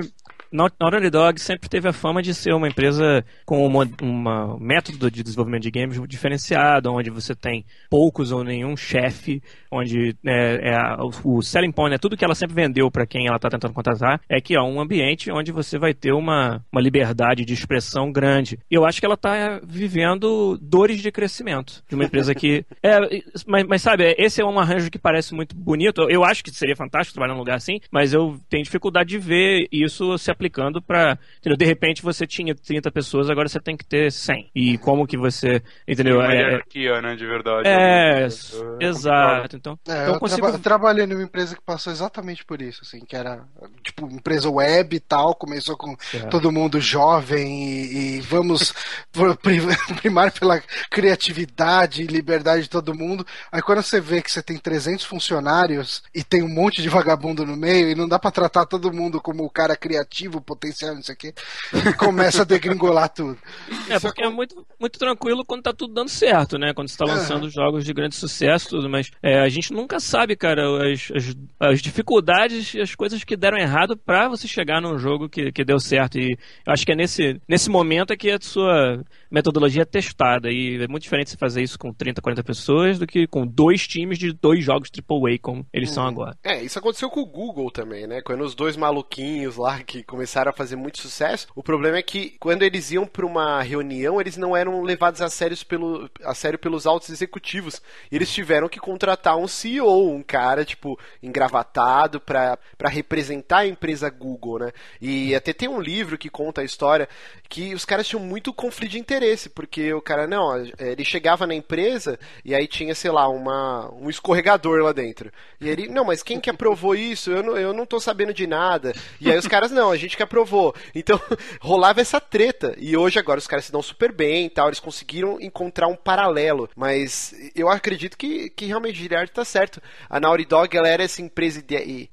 Naughty Dog sempre teve a fama de ser uma empresa com uma método de desenvolvimento de games diferenciado, onde você tem poucos ou nenhum chefe, onde é, é a- o, selling point, né, tudo que ela sempre vendeu para quem ela está tentando contratar, é que é um ambiente onde você vai ter uma, uma liberdade de expressão grande. E eu acho que ela está vivendo dores de crescimento de uma empresa que. <laughs> É, mas, mas sabe, esse é um arranjo que parece muito bonito. Eu acho que seria fantástico trabalhar num lugar assim, mas eu tenho dificuldade de ver isso se aplicando para, entendeu? De repente você tinha 30 pessoas, agora você tem que ter 100. E como que você, entendeu? Uma É, hierarquia, né, de verdade. é, É, exato. Então, É, então eu, consigo traba- eu trabalhei numa empresa que passou exatamente por isso, assim, que era tipo empresa web e tal, começou com É. todo mundo jovem e, e vamos <laughs> <laughs> primar pela criatividade e liberdade de todo mundo. Aí quando você vê que você tem 300 funcionários e tem um monte de vagabundo no meio e não dá pra tratar todo mundo como o cara criativo, potencial, não sei o quê, começa a degringolar tudo. É, porque é muito, muito tranquilo quando tá tudo dando certo, né? Quando você tá lançando jogos de grande sucesso e tudo, mas é, a gente nunca sabe, cara, as, as, as dificuldades e as coisas que deram errado pra você chegar num jogo que, que deu certo. E eu acho que é nesse, nesse momento é que a sua metodologia testada. E é muito diferente você fazer isso com 30, 40 pessoas do que com dois times de dois jogos AAA, como eles são agora. É, isso aconteceu com o Google também, né? Quando os dois maluquinhos lá que começaram a fazer muito sucesso, o problema é que quando eles iam pra uma reunião, eles não eram levados a, sérios pelo, a sério pelos altos executivos. E eles tiveram que contratar um CEO, um cara, tipo, engravatado pra representar a empresa Google, né? E até tem um livro que conta a história que os caras tinham muito conflito de interesse, porque o cara, não, ele chegava na empresa e aí tinha, sei lá, uma, um escorregador lá dentro. E ele, não, mas quem que aprovou isso? Eu não, eu não tô sabendo de nada. E aí os caras, não, a gente que aprovou. Então, <laughs> rolava essa treta. E hoje agora os caras se dão super bem e tal, eles conseguiram encontrar um paralelo. Mas eu acredito que, que realmente Giliard tá certo. A Naughty Dog, ela era essa empresa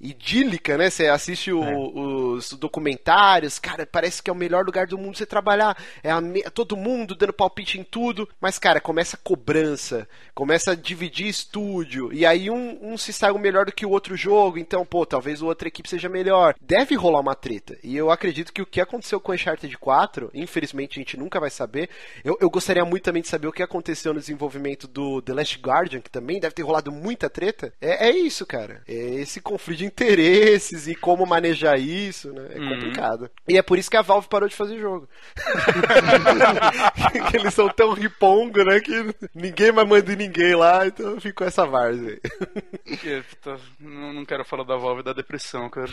idílica, né? Você assiste o- os documentários, cara, parece que é o melhor lugar do mundo você trabalhar. É a todo mundo dando palpite em tudo. Mas, cara, começa a cobrança, começa a dividir estúdio. E aí um, um se sai melhor do que o outro jogo. Então, pô, talvez a outra equipe seja melhor. Deve rolar uma treta. E eu acredito que o que aconteceu com Uncharted 4, infelizmente a gente nunca vai saber. Eu, eu gostaria muito também de saber o que aconteceu no desenvolvimento do The Last Guardian, que também deve ter rolado muita treta. É, é isso, cara. É esse conflito de interesses e como manejar isso, né? É complicado. E é por isso que a Valve parou de fazer jogo. <laughs> que eles são tão ripongo, né? Que ninguém mais manda em ninguém lá, então ficou essa várzea aí. Não, não quero falar da Valve e da depressão, cara.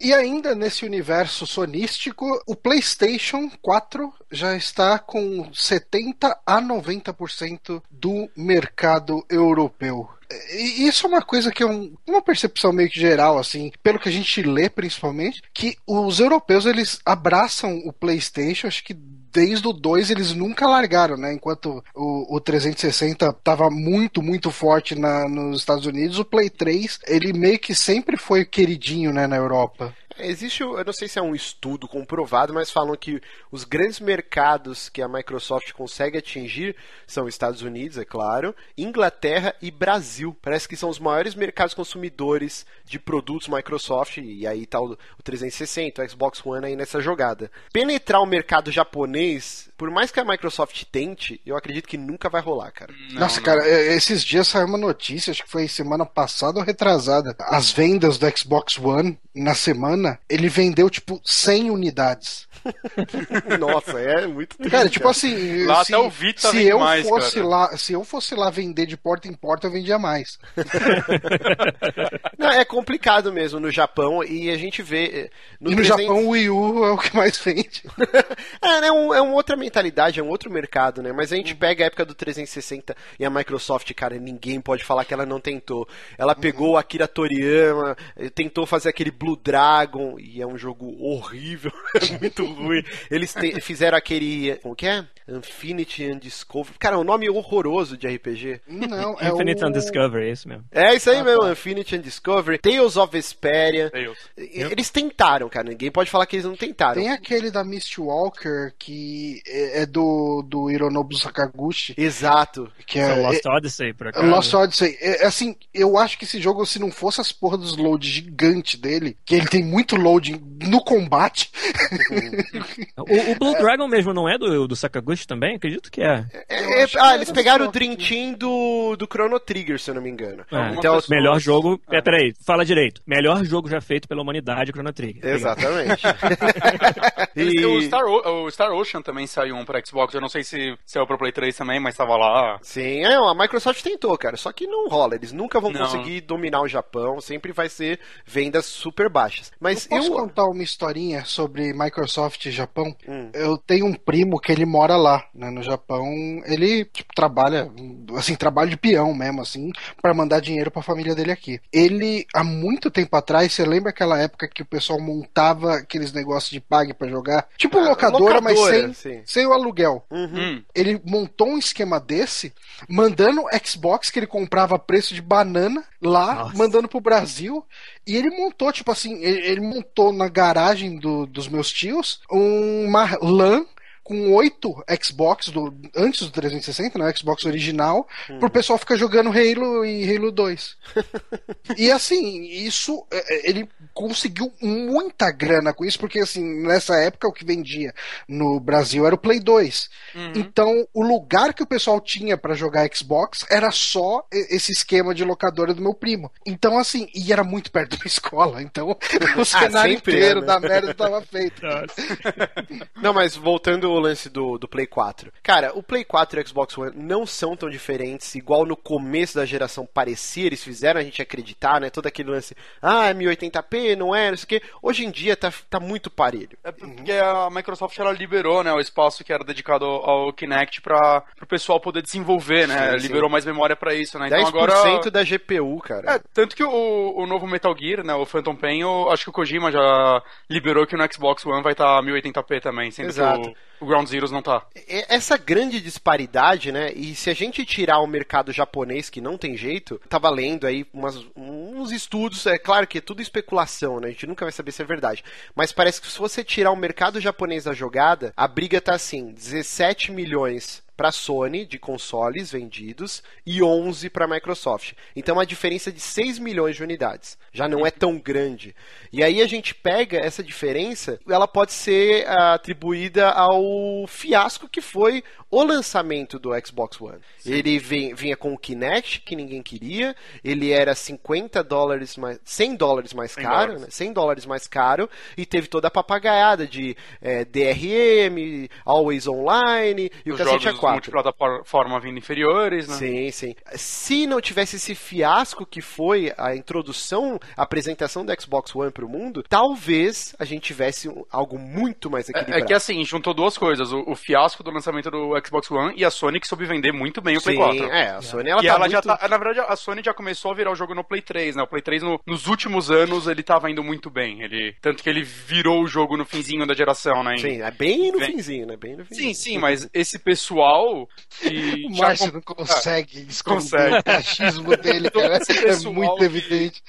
E ainda nesse universo sonístico, o PlayStation 4 já está com 70 a 90% do mercado europeu. E isso é uma coisa que é um- uma percepção meio que geral, assim, pelo que a gente lê principalmente, que os europeus eles abraçam o PlayStation, acho que desde o 2 eles nunca largaram, né? Enquanto o, o 360 estava muito, muito forte na- nos Estados Unidos, o Play 3 ele meio que sempre foi queridinho, né, na Europa. Existe, eu não sei se é um estudo comprovado, mas falam que os grandes mercados que a Microsoft consegue atingir são Estados Unidos, é claro, Inglaterra e Brasil. Parece que são os maiores mercados consumidores de produtos Microsoft, e aí tá o 360, o Xbox One aí nessa jogada. Penetrar o mercado japonês, por mais que a Microsoft tente, eu acredito que nunca vai rolar, cara. Não, Nossa, não. cara, é, esses dias saiu uma notícia, acho que foi semana passada ou retrasada. As vendas do Xbox One na semana, ele vendeu tipo 100 unidades. <laughs> Nossa, é muito triste, Cara, tipo assim, Lá se, até o Vita se eu mais, fosse cara. lá, se eu fosse lá vender de porta em porta, eu vendia mais. Não, é complicado mesmo no Japão, e a gente vê... eh, No e no 300 Japão o Wii U é o que mais vende. <laughs> é, né, um, é uma outra mentalidade, é um outro mercado, né? Mas a gente pega a época do 360 e a Microsoft, cara, ninguém pode falar que ela não tentou. Ela pegou o Akira Toriyama, eh, tentou fazer aquele Blue Dragon, e é um jogo horrível, <laughs> é muito ruim. Eles te- fizeram aquele. Como que é? Infinity Undiscovered. Cara, é um nome horroroso de RPG. Não, é Infinite o... Undiscovery, é isso mesmo. É isso aí Ah, mesmo, tá. Infinity Undiscovered, Tales of Vesperia. E- Eles tentaram, cara. Ninguém pode falar que eles não tentaram. Tem aquele da Mistwalker que é é do, do Hironobu Sakaguchi, Exato. que É é, o Lost Odyssey, por acaso. Lost Odyssey, é, assim, eu acho que esse jogo, se não fosse as porras dos loads gigante dele, que ele tem muito load no combate, <laughs> o, o, Blue Dragon mesmo não é do, do Sakaguchi também? Acredito que é. é, é ah, eles pegaram o Dream Team do, do Chrono Trigger, se eu não me engano. É. Então, pessoa... melhor jogo. É. Peraí, fala direito. Melhor jogo já feito pela humanidade, Chrono Trigger. Exatamente. <laughs> e... o, Star o, Star Ocean também saiu um pra Xbox. Eu não sei se saiu pro Play 3 também, mas tava lá. Sim, é, a Microsoft tentou, cara. Só que não rola. Eles nunca vão não. conseguir dominar o Japão. Sempre vai ser vendas super baixas. Mas eu posso eu... contar uma historinha sobre Microsoft e Japão? Hum. Eu tenho um primo que ele mora lá, né, no Japão. Ele tipo, trabalha, assim, trabalho de peão mesmo, assim, para mandar dinheiro para a família dele aqui. Ele, há muito tempo atrás, você lembra aquela época que o pessoal montava aqueles negócios de pague para jogar? Tipo ah, locadora, locadora, mas sem, sem o aluguel. Uhum. Hum. Ele montou um esquema desse, mandando Xbox que ele comprava a preço de banana lá, Nossa. mandando pro Brasil. E ele montou, tipo assim, ele, ele montou na garagem do, dos meus tios uma LAN com oito Xbox do, antes do 360, né? Xbox original, hum. pro pessoal ficar jogando Halo e Halo 2. <laughs> e assim, isso é, é, ele conseguiu muita grana com isso, porque assim, nessa época o que vendia no Brasil era o Play 2. Uhum. Então, o lugar que o pessoal tinha para jogar Xbox era só esse esquema de locadora do meu primo. Então, assim, e era muito perto da <laughs> escola, então <laughs> o ah, cenário inteiro é, né? da merda estava feito. Não, mas voltando o lance do, do Play 4. Cara, o Play 4 e o Xbox One não são tão diferentes, igual no começo da geração parecia, eles fizeram a gente acreditar, né? Todo aquele lance, ah, é 1080p, não é, não sei o quê. Hoje em dia tá, tá muito parelho. É porque a Microsoft ela liberou, né, o espaço que era dedicado ao Kinect para o pessoal poder desenvolver, né? Sim, sim. Liberou mais memória para isso, né? Então 10% agora da GPU, cara. É, tanto que o, o novo Metal Gear, né, o Phantom Pain, eu acho que o Kojima já liberou que no Xbox One vai estar tá 1080p também, sendo Exato. que o o Ground Zeroes não tá. Essa grande disparidade, né? E se a gente tirar o mercado japonês, que não tem jeito, tava lendo aí umas, uns estudos, é claro que é tudo especulação, né? A gente nunca vai saber se é verdade. Mas parece que se você tirar o mercado japonês da jogada, a briga tá assim: 17 milhões para a Sony de consoles vendidos e 11 para a Microsoft. Então a diferença de 6 milhões de unidades. Já não é tão grande. E aí a gente pega essa diferença, ela pode ser atribuída ao fiasco que foi o lançamento do Xbox One. Sim. Ele vinha com o Kinect, que ninguém queria, ele era 50 dólares mais, 100 dólares mais 100 caro, dólares. Né? 100 dólares mais caro, e teve toda a papagaiada de é, DRM, Always Online, e Os o cacete A4. multiplataforma vindo inferiores, né? Sim, sim. Se não tivesse esse fiasco que foi a introdução, a apresentação do Xbox One para o mundo, talvez a gente tivesse algo muito mais equilibrado. É, é que assim, juntou duas coisas, o, o fiasco do lançamento do Xbox One e a Sony que soube vender muito bem o Play 4. É, a Sony ela e tá ela muito... já tá, na verdade a Sony já começou a virar o jogo no Play 3, né? O Play 3 no, nos últimos anos ele tava indo muito bem, ele tanto que ele virou o jogo no finzinho da geração, né? Sim, é bem no bem... finzinho, né? Bem no finzinho. Sim, sim, mas esse pessoal que <laughs> o Márcio não consegue esconder o machismo dele, cara. é muito evidente.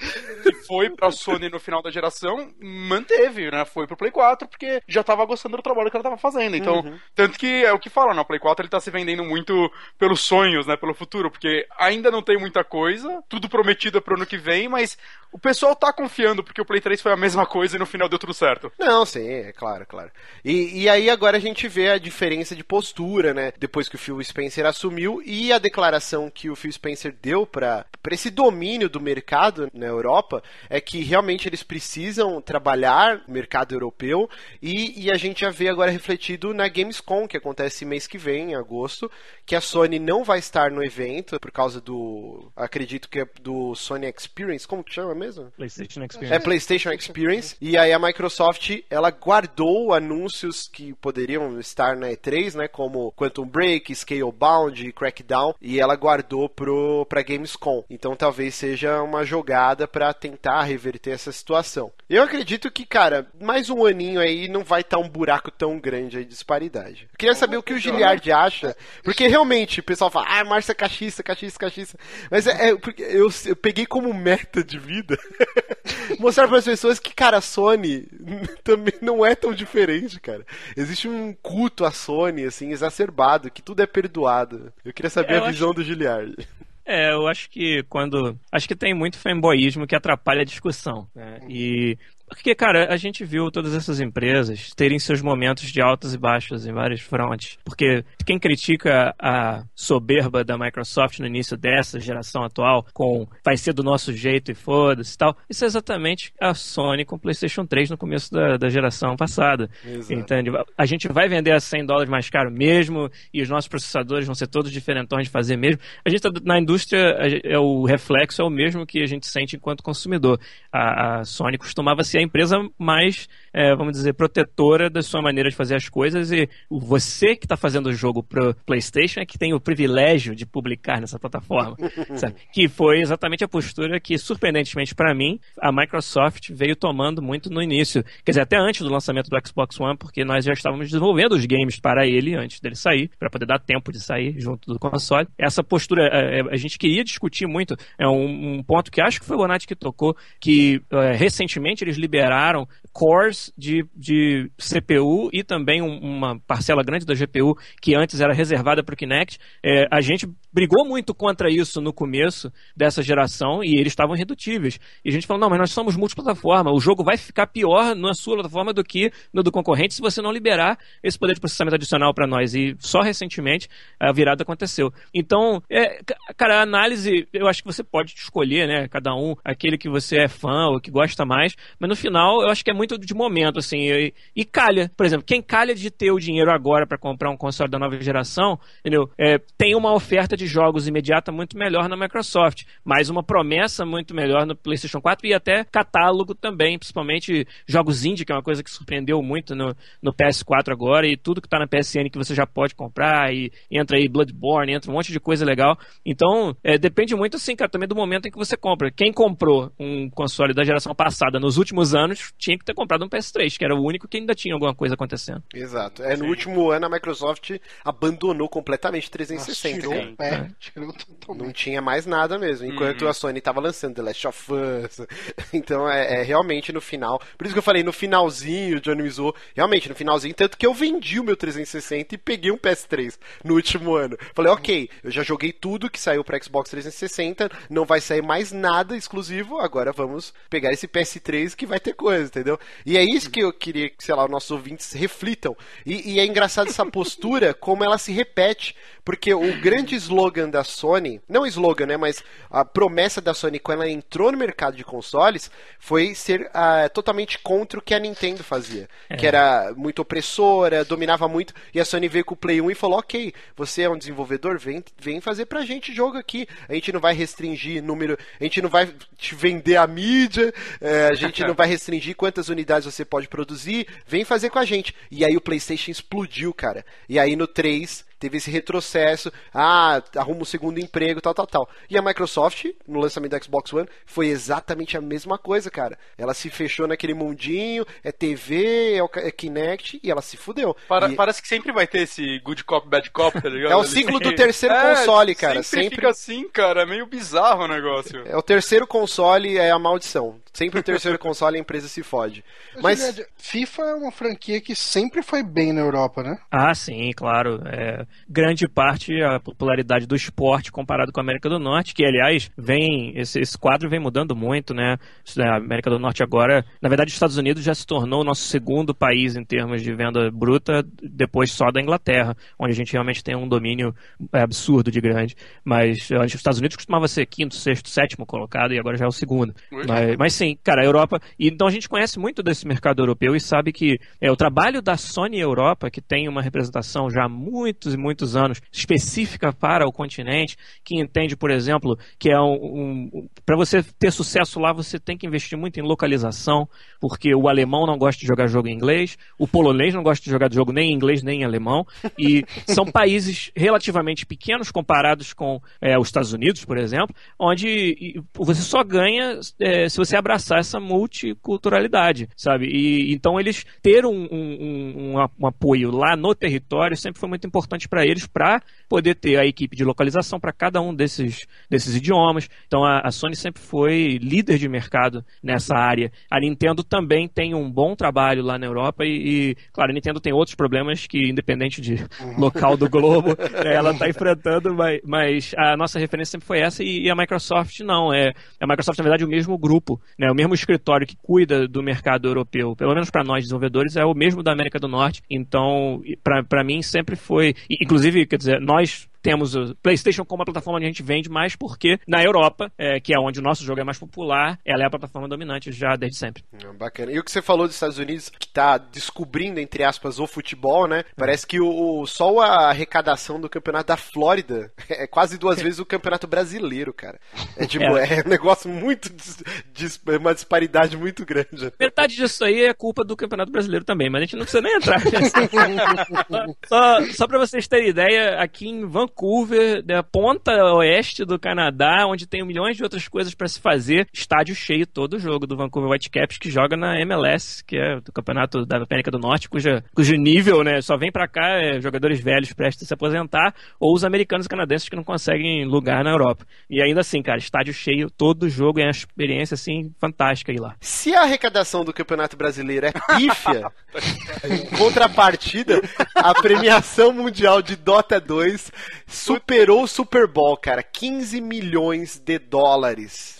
Que foi pra Sony no final da geração, manteve, né? Foi pro Play 4 porque já tava gostando do trabalho que ela tava fazendo. Então, uhum. tanto que é o que fala, né? O Play 4 ele tá se vendendo muito pelos sonhos, né? Pelo futuro, porque ainda não tem muita coisa, tudo prometido é pro ano que vem, mas o pessoal tá confiando porque o Play 3 foi a mesma coisa e no final deu tudo certo. Não, sim, é claro, claro. E, e aí agora a gente vê a diferença de postura, né? Depois que o Phil Spencer assumiu e a declaração que o Phil Spencer deu para esse domínio do mercado na Europa é que realmente eles precisam trabalhar no mercado europeu e, e a gente já vê agora refletido na Gamescom, que acontece mês que vem, em agosto, que a Sony não vai estar no evento por causa do. Acredito que é do Sony Experience, como que chama mesmo? PlayStation Experience. É PlayStation Experience. E aí a Microsoft ela guardou anúncios que poderiam estar na E3, né? Como Quantum Break, Scalebound, Crackdown, e ela guardou pro para Gamescom. Então talvez seja uma jogada para tentar reverter essa situação. Eu acredito que, cara, mais um aninho aí não vai estar tá um buraco tão grande aí de disparidade. Eu queria saber o que o Giliard acha, porque realmente o pessoal fala, ah, Márcia é cachista, cachista, cachista. Mas é, é porque eu, eu peguei como meta de vida <laughs> mostrar para as pessoas que, cara, a Sony <laughs> também não é tão diferente, cara. Existe um culto à Sony, assim, exacerbado, que tudo é perdoado. Eu queria saber é, a visão acho... do Giliard. É, eu acho que quando. Acho que tem muito fanboyismo que atrapalha a discussão. Né? E Porque, cara, a gente viu todas essas empresas terem seus momentos de altas e baixas em várias frontes. Porque quem critica a soberba da Microsoft no início dessa geração atual, com vai ser do nosso jeito e foda-se e tal, isso é exatamente a Sony com o PlayStation 3 no começo da, da geração passada. Exato. Entende? A gente vai vender a 100 dólares mais caro mesmo, e os nossos processadores vão ser todos diferentões de fazer mesmo. A gente tá, na indústria, é o reflexo é o mesmo que a gente sente enquanto consumidor. A, a Sony costumava ser a empresa mais, é, vamos dizer, protetora da sua maneira de fazer as coisas, e você que está fazendo o jogo pro PlayStation é que tem o privilégio de publicar nessa plataforma. <laughs> sabe? Que foi exatamente a postura que, surpreendentemente para mim, a Microsoft veio tomando muito no início. Quer dizer, até antes do lançamento do Xbox One, porque nós já estávamos desenvolvendo os games para ele antes dele sair, para poder dar tempo de sair junto do console. Essa postura, a, é, é, a gente queria discutir muito, é um, um, ponto que acho que foi o Bonatti que tocou, que é, recentemente eles liberaram cores de, de CPU e também um, uma parcela grande da GPU que antes era reservada para o Kinect. É, a gente brigou muito contra isso no começo dessa geração e eles estavam irredutíveis. E a gente falou, não, mas nós somos multiplataforma, o jogo vai ficar pior na sua plataforma do que no do concorrente se você não liberar esse poder de processamento adicional para nós. E só recentemente a virada aconteceu. Então, é, cara, a análise, eu acho que você pode escolher, né, cada um, aquele que você é fã ou que gosta mais, mas no final eu acho que é muito de momento, assim, e, e calha. Por exemplo, quem calha de ter o dinheiro agora para comprar um console da nova geração, entendeu? É, tem uma oferta de jogos imediata muito melhor na Microsoft, mas uma promessa muito melhor no PlayStation 4 e até catálogo também, principalmente jogos indie, que é uma coisa que surpreendeu muito no, no PS4 agora, e tudo que está na PSN que você já pode comprar, e entra aí Bloodborne, entra um monte de coisa legal. Então, é, depende muito, assim, cara, também do momento em que você compra. Quem comprou um console da geração passada nos últimos anos tinha que ter comprado um PS3, que era o único que ainda tinha alguma coisa acontecendo. Exato. É, no Sim. último ano a Microsoft abandonou completamente 360. Nossa, tirou, é, é, tirou totalmente. Não tinha mais nada mesmo, enquanto uhum. a Sony tava lançando The Last of Us. <laughs> Então é, é, realmente no final. Por isso que eu falei, no finalzinho, o Johnny me zoou. Realmente, no finalzinho, tanto que eu vendi o meu 360 e peguei um PS3 no último ano. Falei, ok, eu já joguei tudo que saiu para Xbox 360, não vai sair mais nada exclusivo, agora vamos pegar esse PS3 que vai ter coisa, entendeu? E é isso que eu queria que, sei lá, os nossos ouvintes reflitam. E, e é engraçado essa postura, <laughs> como ela se repete, porque o grande slogan da Sony, não slogan, né, mas a promessa da Sony quando ela entrou no mercado de consoles foi ser uh, totalmente contra o que a Nintendo fazia, é. que era muito opressora, dominava muito, e a Sony veio com o Play 1 e falou: "OK, você é um desenvolvedor, vem, vem fazer pra gente jogo aqui. A gente não vai restringir número, a gente não vai te vender a mídia, é, a gente <laughs> não vai restringir quantas unidades você pode produzir, vem fazer com a gente". E aí o PlayStation explodiu, cara. E aí no 3 teve esse retrocesso, ah, arruma um segundo emprego, tal, tal, tal. E a Microsoft, no lançamento do Xbox One, foi exatamente a mesma coisa, cara. Ela se fechou naquele mundinho, é TV, é, é Kinect, e ela se fudeu. Para, e... Parece que sempre vai ter esse good cop, bad cop, tá ligado? <laughs> É o ciclo do terceiro <laughs> é, console, cara. Sempre, sempre fica assim, cara, é meio bizarro o negócio. É o terceiro console, é a maldição. Sempre o terceiro <laughs> console a empresa se fode. Mas FIFA é uma franquia que sempre foi bem na Europa, né? Ah, sim, claro. É, grande parte a popularidade do esporte comparado com a América do Norte, que aliás vem esse, esse quadro vem mudando muito, né? A América do Norte agora, na verdade, os Estados Unidos já se tornou o nosso segundo país em termos de venda bruta, depois só da Inglaterra, onde a gente realmente tem um domínio é, absurdo de grande. Mas antes os Estados Unidos costumava ser quinto, sexto, sétimo colocado e agora já é o segundo. Mas, mas sim, cara, a Europa. E, então a gente conhece muito desse mercado europeu e sabe que é, o trabalho da Sony Europa, que tem uma representação já há muitos e muitos anos específica para o continente, que entende, por exemplo, que é um. um para você ter sucesso lá, você tem que investir muito em localização, porque o alemão não gosta de jogar jogo em inglês, o polonês não gosta de jogar jogo nem em inglês nem em alemão, e <laughs> são países relativamente pequenos comparados com é, os Estados Unidos, por exemplo, onde você só ganha é, se você abraçar essa multiculturalidade, sabe? E então eles ter um, um, um, um apoio lá no território sempre foi muito importante importante para eles para poder ter a equipe de localização para cada um desses, desses idiomas. Então a, a, Sony sempre foi líder de mercado nessa área. A Nintendo também tem um bom trabalho lá na Europa e, e claro, a Nintendo tem outros problemas que, independente de uhum. local do globo, <laughs> né, ela está enfrentando, mas, mas, a nossa referência sempre foi essa e, e, a Microsoft não. É, a Microsoft, na verdade, é o mesmo grupo, né, o mesmo escritório que cuida do mercado europeu, pelo menos para nós desenvolvedores, é o mesmo da América do Norte. Então, para mim, sempre foi. Inclusive, quer dizer, nós temos o PlayStation como a plataforma onde a gente vende mais, porque na Europa, é, que é onde o nosso jogo é mais popular, ela é a plataforma dominante já desde sempre. Bacana. E o que você falou dos Estados Unidos, que está descobrindo, entre aspas, o futebol, né? Parece que o, só a arrecadação do campeonato da Flórida <laughs> é quase duas vezes o campeonato brasileiro, cara. É tipo, é, <laughs> é um negócio muito. Dis, uma disparidade muito grande. Metade disso aí é culpa do campeonato brasileiro também, mas a gente não precisa nem entrar. <laughs> só, só pra vocês terem ideia, aqui em Vancouver, Vancouver, da ponta oeste do Canadá, onde tem milhões de outras coisas para se fazer. Estádio cheio todo o jogo do Vancouver Whitecaps, que joga na MLS, que é do campeonato da América do Norte, cuja, cujo nível, né, só vem para cá é, jogadores velhos prestes a se aposentar, ou os americanos e canadenses que não conseguem lugar na Europa. E ainda assim, cara, estádio cheio todo jogo é uma experiência, assim, fantástica ir lá. Se a arrecadação do Campeonato Brasileiro é pífia, <laughs> em contrapartida, a premiação mundial de Dota 2 superou o Super Bowl, cara. 15 milhões de dólares.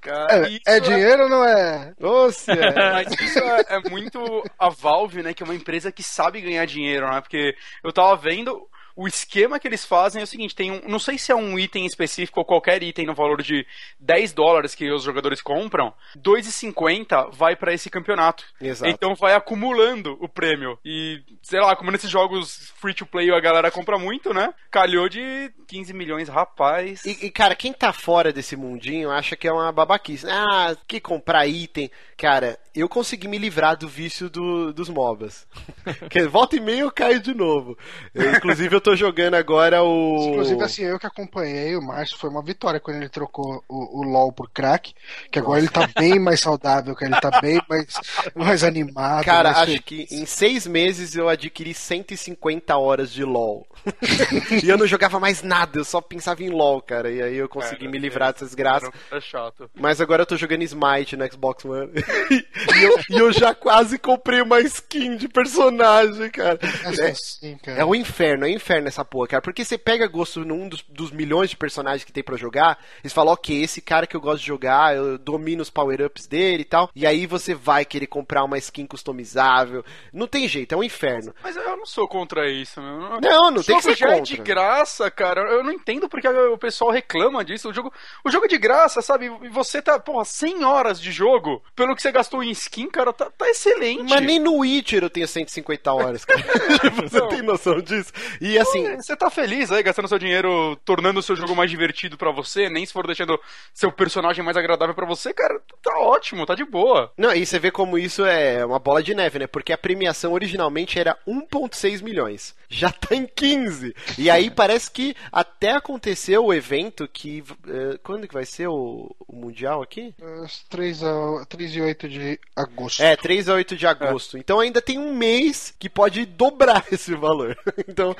Cara, é, é, dinheiro ou não é? Nossa, <laughs> é. Mas isso é, é, muito a Valve, né? Que é uma empresa que sabe ganhar dinheiro, né? Porque eu tava vendo o esquema que eles fazem é o seguinte: tem um. Não sei se é um item específico ou qualquer item no valor de 10 dólares que os jogadores compram, 2,50 vai para esse campeonato. Exato. Então vai acumulando o prêmio. E, sei lá, como nesses jogos free to play a galera compra muito, né? Calhou de 15 milhões, rapaz. E, e cara, quem tá fora desse mundinho acha que é uma babaquice. Ah, que comprar item. Cara, eu consegui me livrar do vício do, dos MOBAs. <laughs> Porque volta e meia eu caio de novo. Eu, inclusive, eu tô jogando agora o. Inclusive, assim, eu que acompanhei o Márcio, foi uma vitória quando ele trocou o, o LOL por crack. Que agora Nossa. ele tá bem mais saudável, que ele tá bem mais, mais animado. Cara, acho feliz. que em seis meses eu adquiri 150 horas de LOL. <laughs> e eu não jogava mais nada, eu só pensava em LOL, cara. E aí eu consegui cara, me livrar dessas graças. É chato. Mas agora eu tô jogando Smite no Xbox One. <laughs> e, eu, e, eu, já quase comprei uma skin de personagem, cara. É, assim, cara. é o inferno, é o inferno essa porra, cara. Porque você pega gosto num dos, dos milhões de personagens que tem para jogar, e você fala, ok, esse cara que eu gosto de jogar, eu domino os power-ups dele e tal. E aí você vai querer comprar uma skin customizável. Não tem jeito, é um inferno. Mas eu não sou contra isso, meu. Não, não tem que ser já contra. é de graça, cara. Eu não entendo porque o pessoal reclama disso. O jogo, o jogo é de graça, sabe? E você tá, porra, 100 horas de jogo, pelo que você gastou em skin, cara, tá, tá excelente. Mas nem no Witcher eu tenho 150 horas, cara. <laughs> você não. tem noção disso? E assim. você tá feliz aí gastando seu dinheiro, tornando o seu jogo mais divertido para você, nem se for deixando seu personagem mais agradável para você, cara, tá ótimo, tá de boa. Não, e você vê como isso é uma bola de neve, né? Porque a premiação originalmente era 1,6 milhões. Já tá em 15. E aí <laughs> parece que até aconteceu o evento que. Uh, quando que vai ser o, o Mundial aqui? 3, a, 3 e 8 de agosto. É, 3 a 8 de agosto. É. Então ainda tem um mês que pode dobrar <laughs> esse valor. então,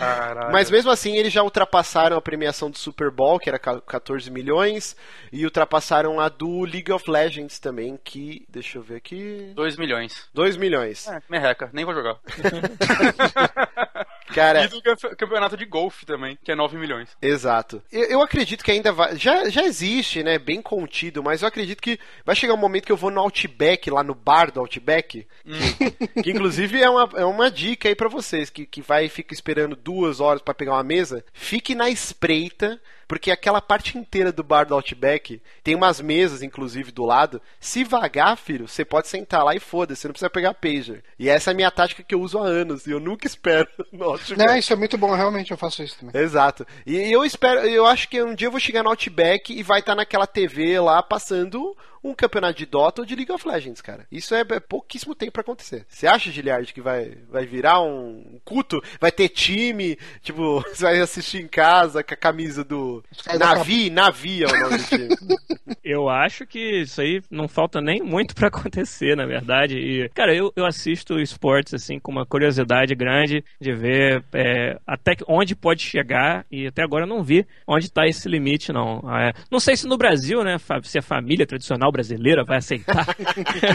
mas mesmo assim, eles já ultrapassaram a premiação do Super Bowl, que era 14 milhões, e ultrapassaram a do League of Legends também, que. Deixa eu ver aqui. 2 milhões. 2 milhões. É, merreca, nem vou jogar. <laughs> Cara, e do campeonato de golfe também, que é 9 milhões. Exato. Eu, eu, acredito que ainda vai. Já, já existe, né? Bem contido, mas eu acredito que vai chegar um momento que eu vou no Outback, lá no bar do Outback. Hum. Que, inclusive é uma, é uma dica aí para vocês, que, que vai e fica esperando duas horas para pegar uma mesa. Fique na espreita porque aquela parte inteira do bar do Outback tem umas mesas, inclusive, do lado. Se vagar, filho, você pode sentar lá e foda-se, você não precisa pegar pager. E essa é a minha tática que eu uso há anos e eu nunca espero <laughs> no Outback. Não, isso é muito bom, realmente eu faço isso também. Exato. E eu espero, eu acho que um dia eu vou chegar no Outback e vai estar naquela TV lá passando um campeonato de Dota ou de League of Legends, cara. Isso é, é pouquíssimo tempo para acontecer. Você acha, Giliard, que vai, vai virar um culto? Vai ter time? Tipo, <laughs> você vai assistir em casa com a camisa do. Navi, Navi é o nome do time. <laughs> Eu acho que isso aí não falta nem muito para acontecer, na verdade. E, cara, eu, eu assisto esportes assim com uma curiosidade grande de ver é, até onde pode chegar e até agora eu não vi onde está esse limite, não. É, não sei se no Brasil, né, se a família tradicional brasileira vai aceitar.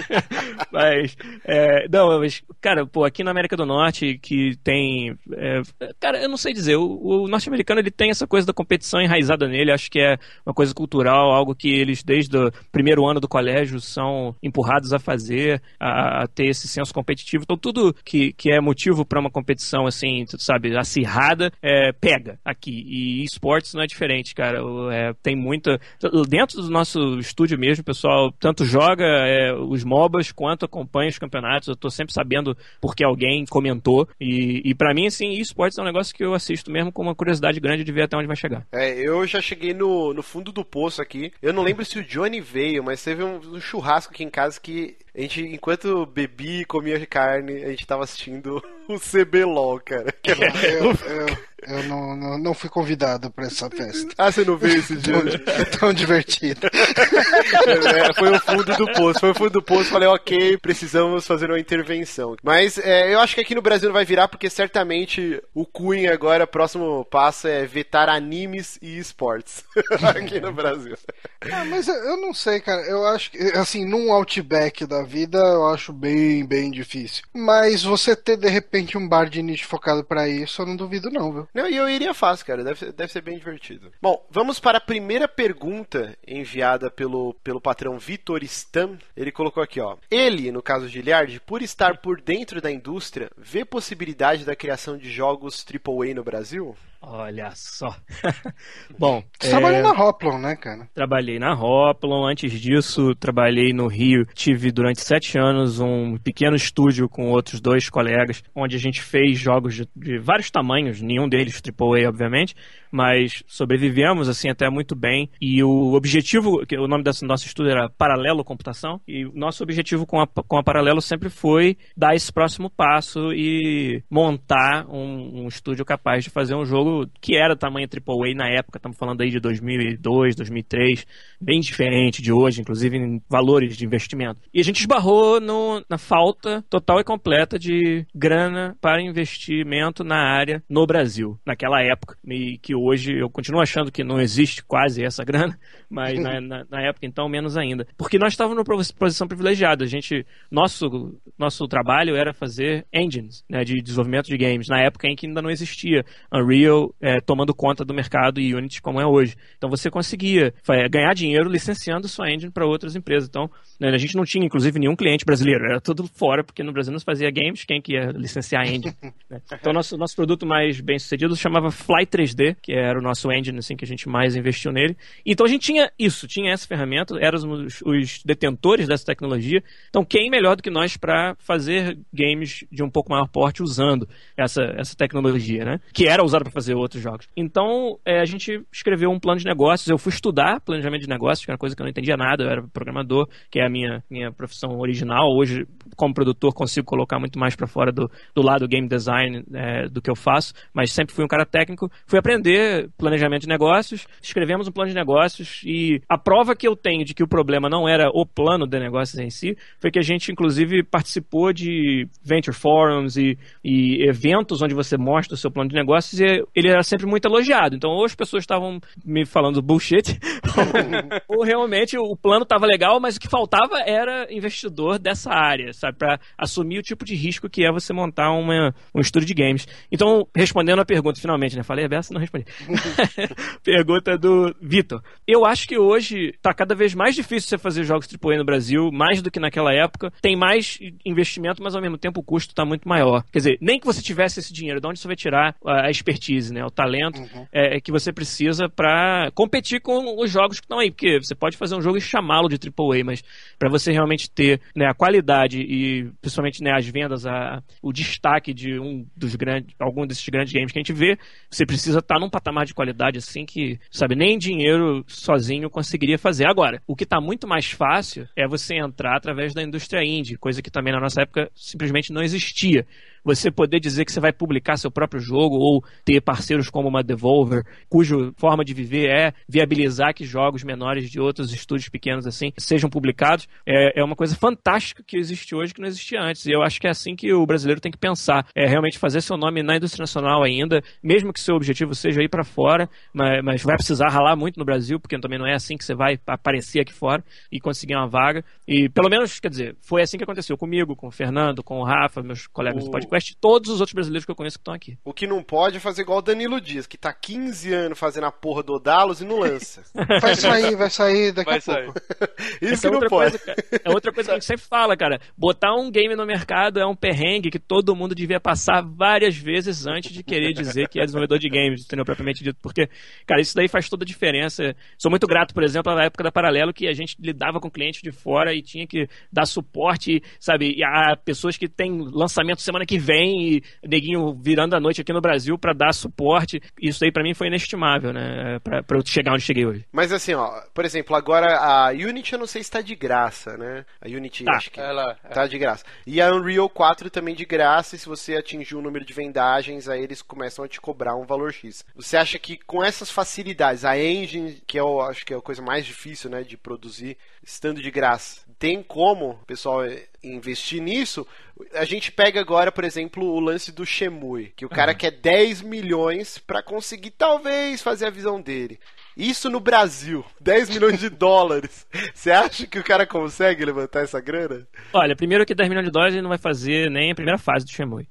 <laughs> mas, é, não, mas, cara, pô, aqui na América do Norte que tem, é, cara, eu não sei dizer, o, o norte-americano ele tem essa coisa da competição enraizada nele, acho que é uma coisa cultural, algo que eles desde o primeiro ano do colégio são empurrados a fazer, a, a ter esse senso competitivo. Então tudo que, que é motivo para uma competição assim, sabe, acirrada, é, pega aqui. E esportes não é diferente, cara. É, tem muita. Dentro do nosso estúdio mesmo, o pessoal tanto joga é, os MOBAs quanto acompanha os campeonatos. Eu tô sempre sabendo porque alguém comentou. E, e para mim, assim, esportes é um negócio que eu assisto mesmo com uma curiosidade grande de ver até onde vai chegar. É, eu já cheguei no, no fundo do poço aqui. Eu não lembro se o Johnny veio, mas teve um, um churrasco aqui em casa que a gente, enquanto bebi e comia carne, a gente tava assistindo <laughs> o CBLOL, cara. É, eu, eu, eu não, não, não, fui convidado pra essa festa. Ah, você não veio esse dia? É tão divertido. É, foi o fundo do poço. Foi o fundo do poço. Falei, ok, precisamos fazer uma intervenção. Mas é, eu acho que aqui no Brasil não vai virar, porque certamente o Cunha agora, próximo passo é vetar animes e esportes. <laughs> aqui no Brasil. Ah, mas eu não sei, cara. Eu acho que, assim, num Outback da vida, eu acho bem, bem difícil. Mas você ter, de repente, um bar de nicho focado para isso, eu não duvido não, viu? Não, e eu iria fácil, cara. Deve, deve ser bem divertido. Bom, vamos para a primeira pergunta enviada pelo, pelo patrão Vitor Stam. Ele colocou aqui, ó. Ele, no caso de Giliard, por estar por dentro da indústria, vê possibilidade da criação de jogos AAA no Brasil? Olha só. <laughs> Bom. Você é... trabalhou na Hoplon, né, cara? Trabalhei na Hoplon. Antes disso, trabalhei no Rio. Tive durante sete anos um pequeno estúdio com outros dois colegas, onde a gente fez jogos de, de vários tamanhos, nenhum deles AAA, obviamente, mas sobrevivemos assim até muito bem. E o objetivo, que o nome desse nosso estudo era Paralelo Computação, e nosso objetivo com a, com a Paralelo sempre foi dar esse próximo passo e montar um, um estúdio capaz de fazer um jogo que era tamanho AAA na época, estamos falando aí de 2002, 2003, bem diferente de hoje, inclusive em valores de investimento. E a gente esbarrou no, na falta total e completa de grana para investimento na área no Brasil, naquela época, e que eu continuo achando que não existe quase essa <laughs> grana, mas na, na, na, época então menos ainda. Porque nós estávamos numa posição privilegiada. A gente, nosso, nosso trabalho era fazer engines né, de desenvolvimento de games, na época em que ainda não existia Unreal é, tomando conta do mercado e Unity como é hoje. Então você conseguia ganhar dinheiro licenciando sua engine para outras empresas. Então né, a gente não tinha inclusive nenhum cliente brasileiro, era tudo fora, porque no Brasil não se fazia games, quem que ia licenciar a engine? <laughs> né? Então nosso, nosso produto mais bem sucedido chamava Fly 3D, que era o nosso engine assim que a gente mais investiu nele. Então a gente tinha isso, tinha essa ferramenta, éramos os detentores dessa tecnologia. Então quem melhor do que nós para fazer games de um pouco maior porte usando essa, essa tecnologia, né? Que era usada para fazer outros jogos. Então é, a gente escreveu um plano de negócios. Eu fui estudar planejamento de negócios, que era uma coisa que eu não entendia nada. Eu era programador, que é a minha minha profissão original. Hoje, como produtor, consigo colocar muito mais para fora do, do lado game design é, do que eu faço. Mas sempre fui um cara técnico. Fui aprender planejamento de negócios, escrevemos um plano de negócios e a prova que eu tenho de que o problema não era o plano de negócios em si foi que a gente, inclusive, participou de venture forums e, e eventos onde você mostra o seu plano de negócios e ele era sempre muito elogiado. Então, ou as pessoas estavam me falando bullshit, ou, <laughs> ou realmente o plano estava legal, mas o que faltava era investidor dessa área, sabe? Para assumir o tipo de risco que é você montar uma, um estúdio de games. Então, respondendo a pergunta, finalmente, né? Falei a beça, não respondi. <laughs> Pergunta do Vitor. Eu acho que hoje está cada vez mais difícil você fazer jogos AAA no Brasil, mais do que naquela época. Tem mais investimento, mas ao mesmo tempo o custo está muito maior. Quer dizer, nem que você tivesse esse dinheiro, de onde você vai tirar a expertise, né? O talento uhum. é, é, que você precisa para competir com os jogos que estão aí. Porque você pode fazer um jogo e chamá-lo de AAA, mas para você realmente ter né, a qualidade e principalmente né, as vendas, a, o destaque de um dos grandes, algum desses grandes games que a gente vê, você precisa estar tá num patamar de qualidade assim que, sabe, nem dinheiro sozinho conseguiria fazer. Agora, o que está muito mais fácil é você entrar através da indústria indie, coisa que também na nossa época simplesmente não existia. Você poder dizer que você vai publicar seu próprio jogo ou ter parceiros como uma Devolver, cuja forma de viver é viabilizar que jogos menores de outros estúdios pequenos assim sejam publicados, é, é uma coisa fantástica que existe hoje que não existia antes. E eu acho que é assim que o brasileiro tem que pensar, é realmente fazer seu nome na indústria nacional ainda, mesmo que seu objetivo seja ir para fora, mas, mas vai precisar ralar muito no Brasil, porque também não é assim que você vai aparecer aqui fora e conseguir uma vaga. E pelo menos, quer dizer, foi assim que aconteceu comigo, com o Fernando, com o Rafa, meus colegas o... do podcast, todos os outros brasileiros que eu conheço que estão aqui. O que não pode é fazer igual o Danilo Dias, que tá 15 anos fazendo a porra do Odalos e não lança. <laughs> vai sair, vai sair daqui vai a sair. pouco. <laughs> Isso Essa que é não pode. Coisa, é outra coisa que a gente sempre fala, cara. Botar um game no mercado é um perrengue que todo mundo devia passar várias vezes antes de querer dizer que é desenvolvedor de games, entendeu? Propriamente dito. Porque, cara, isso daí faz toda a diferença. Sou muito grato, por exemplo, à época da Paralelo, que a gente lidava com clientes de fora e tinha que dar suporte, sabe? E a pessoas que têm lançamento semana que vem e neguinho virando a noite aqui no Brasil para dar suporte. Isso aí para mim foi inestimável, né? Pra, pra eu chegar onde cheguei hoje. Mas assim, ó, por exemplo, agora a Unity eu não sei se tá de graça, né? A Unity tá, acho que ela, tá de graça. E a Unreal 4 também de graça, e se você atingir o um número de vendagens, aí eles começam a te cobrar um valor X. Você acha que com essas facilidades, a engine, que eu acho que é a coisa mais difícil, né, de produzir, estando de graça, tem como o pessoal investir nisso? A gente pega agora, por exemplo, o lance do Shemui, que o cara uhum. quer 10 milhões para conseguir talvez fazer a visão dele. Isso no Brasil, 10 milhões de dólares. Você acha que o cara consegue levantar essa grana? Olha, primeiro que 10 milhões de dólares ele não vai fazer nem a primeira fase do Shemui.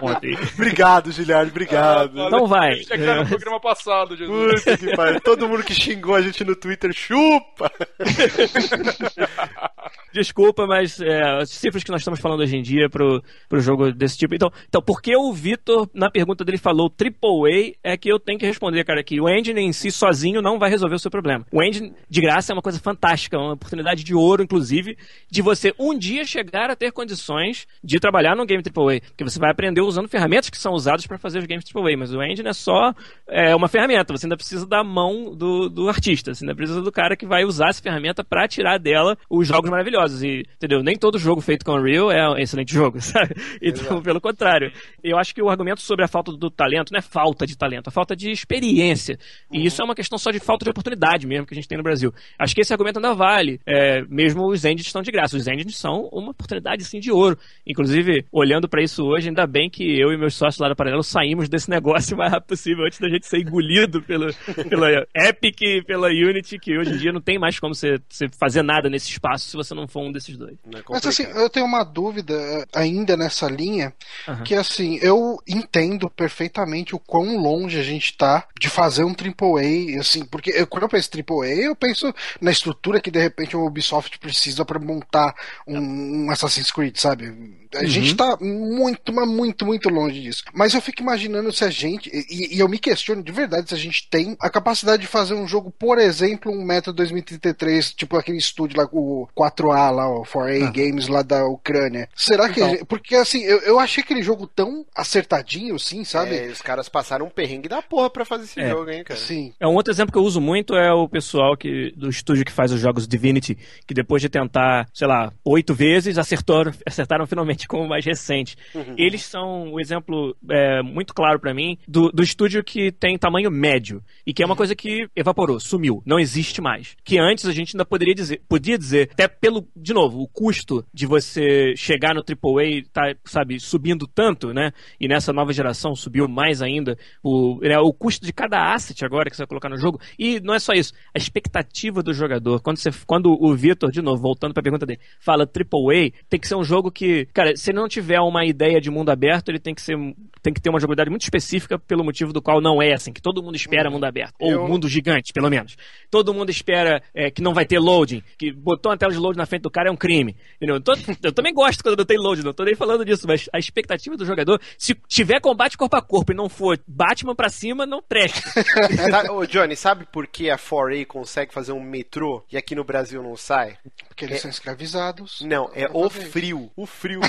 <laughs> obrigado, Giliard, obrigado. Ah, não vai. É no programa passado, Jesus. Puta que pariu. Todo mundo que xingou a gente no Twitter, chupa! <laughs> Desculpa, mas é, as cifras que nós estamos falando hoje em dia pro, pro jogo desse tipo. Então, então por que o Vitor, na pergunta dele, falou AAA, é que eu tenho que responder, cara, que o engine em si sozinho não vai resolver o seu problema. O engine, de graça, é uma coisa fantástica, uma oportunidade de ouro, inclusive, de você um dia chegar a ter condições de trabalhar no game AAA. Porque você vai aprender usando ferramentas que são usadas para fazer os games AAA, mas o engine é só é, uma ferramenta, você ainda precisa da mão do, do artista, você ainda precisa do cara que vai usar essa ferramenta para tirar dela os jogos maravilhosos E, entendeu? Nem todo jogo feito com Unreal é um excelente jogo, <laughs> sabe? Então, Exato. pelo contrário. Eu acho que o argumento sobre a falta do talento não é falta de talento, é falta de experiência. E uhum. isso é uma questão só de falta de oportunidade mesmo que a gente tem no Brasil. Acho que esse argumento ainda vale. É, mesmo os engines estão de graça. Os engines são uma oportunidade, sim, de ouro. Inclusive, olhando para isso hoje, ainda bem que eu e meus sócios lá da Paralelo saímos desse <laughs> negócio o mais rápido possível antes da gente ser engolido pelo, pela <laughs> Epic pela Unity, que hoje em dia não tem mais como você, você fazer nada nesse espaço se você não for um desses dois. É Mas assim, eu tenho uma dúvida eh, ainda nessa linha, uhum. que assim, eu entendo perfeitamente o quão longe a gente tá de fazer um AAA, assim, porque eu, quando eu penso AAA, eu penso na estrutura que de repente o Ubisoft precisa para montar um, um, Assassin's Creed, sabe? A uhum. gente tá muito, mas muito, muito longe disso. Mas eu fico imaginando se a gente, e, e, eu me questiono de verdade se a gente tem a capacidade de fazer um jogo, por exemplo, um Metro 2033, tipo aquele estúdio lá, o 4A lá, o 4A ah. Games lá da Ucrânia. Será que. Então... Porque assim, eu, eu achei aquele jogo tão acertadinho, sim, sabe? É, os caras passaram um perrengue da porra pra fazer esse é. jogo, hein, cara? Sim. É um outro exemplo que eu uso muito é o pessoal que, do estúdio que faz os jogos Divinity, que depois de tentar, sei lá, oito vezes, acertaram, acertaram finalmente com o mais recente. Uhum. Eles são o um exemplo é, muito claro para mim do, do estúdio que tem tamanho médio e que é uma uhum. coisa que evaporou, sumiu, não existe mais. Que antes a gente ainda poderia dizer, podia dizer, até pelo, de novo, o custo de você chegar no AAA tá, sabe, subindo tanto, né? E nessa nova geração subiu mais ainda o, né, o custo de cada asset agora que você vai colocar no jogo. E não é só isso, a expectativa do jogador. Quando, você, quando o Vitor, de novo, voltando para a pergunta dele, fala AAA, tem que ser um jogo que, cara, se ele não tiver uma ideia de mundo aberto, ele tem que ser tem que ter uma jogabilidade muito específica pelo motivo do qual não é assim, que todo mundo espera mundo aberto, ou Eu... mundo gigante, pelo menos. Todo mundo espera é, que não vai ter loading, que botou uma tela de load na frente do cara é um crime. Eu, tô, eu também gosto quando não tem load, não tô nem falando disso, mas a expectativa do jogador, se tiver combate corpo a corpo e não for Batman pra cima, não presta. <laughs> Ô, Johnny, sabe por que a 4A consegue fazer um metrô e aqui no Brasil não sai? Porque eles é... são escravizados. Não, é o frio. O frio.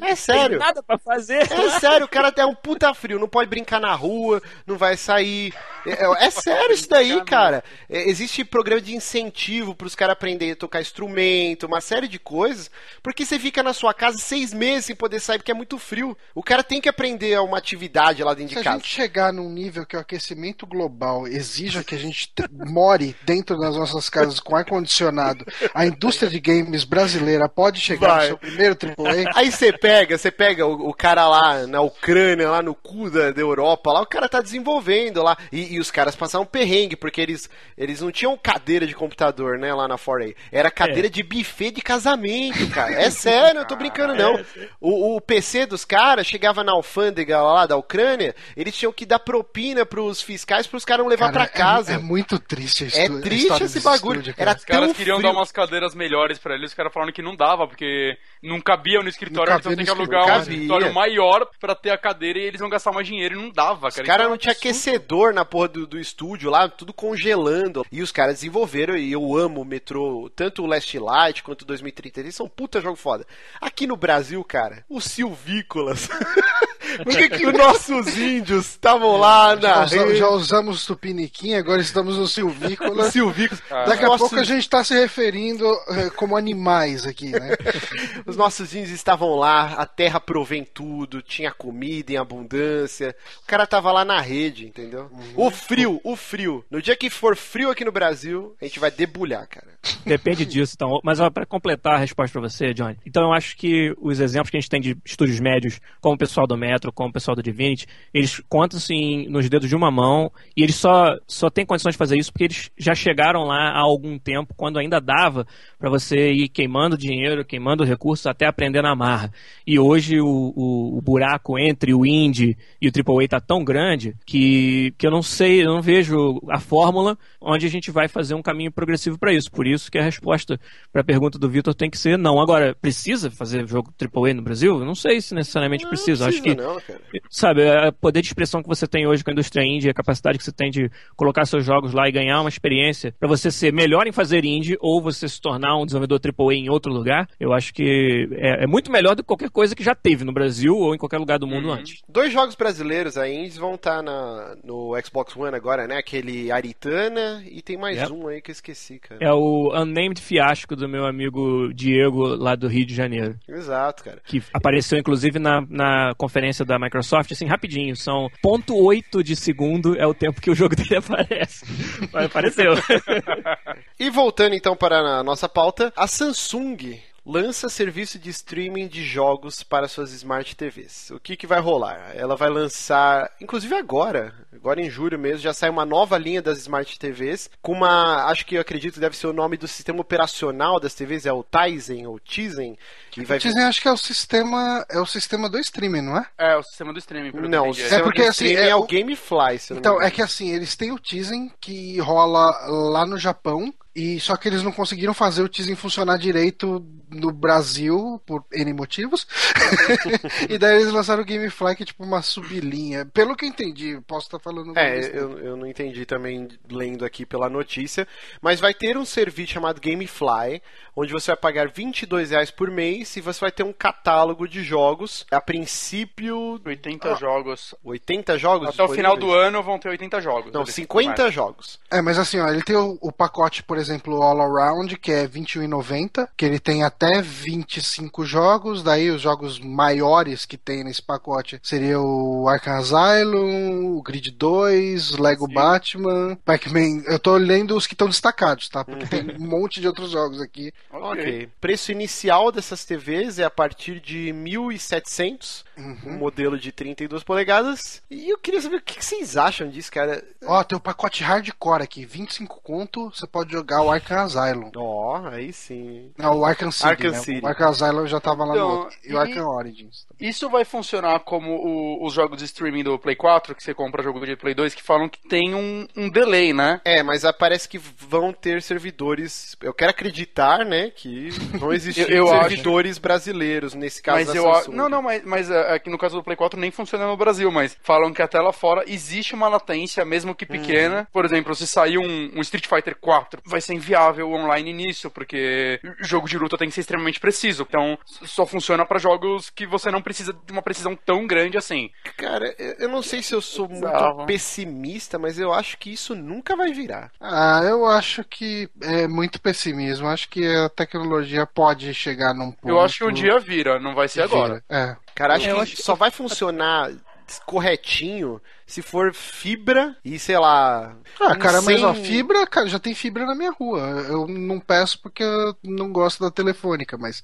É sério. Tem nada pra fazer. É sério, o cara é um puta frio, não pode brincar na rua, não vai sair. É, é- é sério isso daí, cara. É, existe programa de incentivo pros caras aprenderem a tocar instrumento, uma série de coisas, porque você fica na sua casa seis meses sem poder sair porque é muito frio. O cara tem que aprender uma atividade lá dentro Se de a casa. gente chegar num nível que o aquecimento global exija que a gente <laughs> more dentro das nossas casas com ar-condicionado, a indústria de games brasileira pode chegar Vai. no seu primeiro AAA. <laughs> Aí você pega, você pega o, o cara lá na Ucrânia, lá no cu da, da Europa, lá o cara tá desenvolvendo lá. E, e os caras passaram perrengue, porque eles, eles não tinham cadeira de computador, né, lá na 4A. Era cadeira de buffet de casamento, cara. É sério, eu tô brincando não. <laughs> O, o PC dos caras chegava na alfândega lá da Ucrânia, eles tinham que dar propina pros fiscais pros caras não levar Cara, pra casa. É, é muito triste a É triste esse bagulho. estúdio, Era. Os caras tão queriam frio. dar umas cadeiras melhores pra eles, os caras falaram que não dava, porque não cabia no escritório, então cabia tem que alugar um escritório. maior pra ter a cadeira e eles vão gastar mais dinheiro e não dava, Os cara. caras Isso é não um tinha aquecedor na porra do, do estúdio lá, tudo congelando. E os caras desenvolveram, e eu amo o metrô, tanto o Last Light quanto o 2030. Eles são puta jogo foda. Aqui no Brasil, cara, os silvícolas. <laughs> Por que, que os nossos índios estavam lá Já, na. usa- rede? já usamos Tupiniquim, agora estamos no Silvícola. Os silvícolas. Daqui a Nossos- pouco a gente tá se referindo <laughs> como animais aqui, né? <laughs> Os nossos índios estavam lá, a terra provém tudo, tinha comida em abundância. O cara tava lá na rede, entendeu? O frio, o frio. No dia que for frio aqui no Brasil, a gente vai debulhar, cara. Depende disso, então. Mas ó, pra completar a resposta pra você, Johnny. Então eu acho que os exemplos que a gente tem de estúdios médios, como o pessoal do Metro, como o pessoal do Divinity, eles contam-se nos dedos de uma mão e eles só, só têm condições de fazer isso porque eles já chegaram lá há algum tempo, quando ainda dava pra você ir queimando dinheiro, queimando recursos até aprender na marra. E hoje o, o, o buraco entre o indie e o AAA tá tão grande que, que eu não sei, eu não vejo a fórmula onde a gente vai fazer um caminho progressivo para isso. Por isso que a resposta para a pergunta do Vitor tem que ser não. Agora, precisa fazer jogo AAA no Brasil? Eu não sei se necessariamente precisa. Acho que, não, cara. sabe, o poder de expressão que você tem hoje com a indústria indie, a capacidade que você tem de colocar seus jogos lá e ganhar uma experiência para você ser melhor em fazer indie ou você se tornar um desenvolvedor AAA em outro lugar, eu acho que é, é muito melhor do que qualquer coisa que já teve no Brasil ou em qualquer lugar do mundo antes. Dois jogos brasileiros aí indies vão estar na, no Xbox One agora, né? Aquele Aritana e tem mais Yep. um aí que eu esqueci, cara. É o Unnamed Fiasco do meu amigo Diego, lá do Rio de Janeiro. Exato, cara. Que apareceu, inclusive, na, na conferência da Microsoft, assim, rapidinho. São 0.8 de segundo é o tempo que o jogo <laughs> dele aparece. Mas apareceu. <laughs> E voltando então para a nossa pauta, a Samsung lança serviço de streaming de jogos para suas Smart TVs. O que, que vai rolar? Ela vai lançar, inclusive agora, agora em julho mesmo, já sai uma nova linha das Smart TVs, com uma, acho que eu acredito que deve ser o nome do sistema operacional das TVs, é o Tizen ou Tizen, que vai Dizem, acho que é o sistema, é o sistema do streaming, não é? É, o sistema do streaming, Não, entendi. sistema porque, assim, é é, o o- Gamefly, se eu não me Então, é que assim, eles têm o teasing que rola lá no Japão, e só que eles não conseguiram fazer o teasing funcionar direito no Brasil, por N motivos. <laughs> e daí eles lançaram o Gamefly, que é tipo uma sublinha. Pelo que eu entendi, posso estar falando É, eu, eu não entendi também lendo aqui pela notícia, mas vai ter um serviço chamado Gamefly, onde você vai pagar 22 reais por mês e você vai ter um catálogo de jogos. A princípio, 80 jogos. 80 jogos Até o final do ano vão ter 80 jogos. Não, Eles 50 começam. jogos. É, mas assim, ó, ele tem o, o pacote, por exemplo, All Around, que é R$ 21,90, que ele tem até 25 jogos, daí os jogos maiores que tem nesse pacote seria o Arkham Asylum, o Grid 2, Lego Sim. Batman, Pac-Man. Eu tô lendo os que estão destacados, tá? Porque tem <laughs> um monte de outros jogos aqui. Ok. Preço inicial dessas TVs é a partir de 1.700, um modelo de 32 polegadas. E eu queria saber o que vocês acham disso, cara. Ó, tem o pacote hardcore aqui, 25 conto, você pode jogar o Arkham Asylum. Ó, aí sim. Não, o Arkham City, Arkham né? City. O Arkham Asylum já tava lá Então, no outro. E, o e- Arkham Origins. Isso vai funcionar como o- os jogos de streaming do Play 4, que você compra jogo de Play 2, que falam que tem um, um delay, né? É, mas parece que vão ter servidores. Eu quero acreditar, né, que vão <laughs> existir Eu- eu acho- servidores brasileiros nesse caso mas da eu a- não não mas, mas uh, aqui no caso do Play 4 nem funciona no Brasil, mas falam que até lá fora existe uma latência, mesmo que pequena. Uhum. Por exemplo, se sair um, um, Street Fighter 4, vai ser inviável online nisso, porque jogo de luta tem que ser extremamente preciso. Então, só funciona para jogos que você não precisa de uma precisão tão grande assim. Cara, eu não sei se eu sou muito pessimista, mas eu acho que isso nunca vai virar. Ah, eu acho que é muito pessimismo. Acho que a tecnologia pode chegar num ponto. Eu acho que um dia vira, não vai ser agora. É. Cara, acho é, que acho só que... vai funcionar corretinho se for fibra e sei lá. Ah, cara, mas a fibra, cara, já tem fibra na minha rua. Eu não peço porque eu não gosto da telefônica, mas.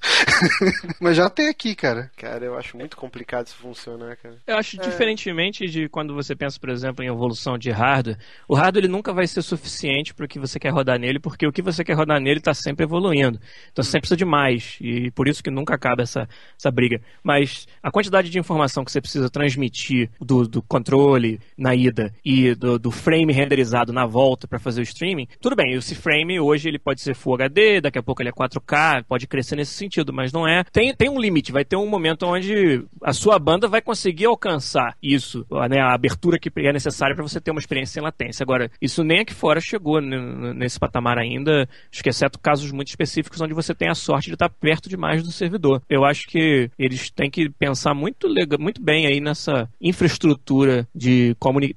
<laughs> mas já tem aqui, cara. Cara, eu acho muito complicado isso funcionar, cara. Eu acho, é... diferentemente de quando você pensa, por exemplo, em evolução de hardware, o hardware ele nunca vai ser suficiente para o que você quer rodar nele, porque o que você quer rodar nele está sempre evoluindo. Então sempre precisa de mais. E por isso que nunca acaba essa, essa briga. Mas a quantidade de informação que você precisa transmitir do, do controle na ida e do, do frame renderizado na volta para fazer o streaming, tudo bem, esse frame hoje ele pode ser Full HD, daqui a pouco ele é 4K, pode crescer nesse sentido, mas não é. Tem, tem um limite, vai ter um momento onde a sua banda vai conseguir alcançar isso, né, a abertura que é necessária para você ter uma experiência sem latência. Agora, isso nem aqui fora chegou nesse patamar ainda, acho que exceto casos muito específicos onde você tem a sorte de estar perto demais do servidor. Eu acho que eles têm que pensar muito, legal, muito bem aí nessa infraestrutura de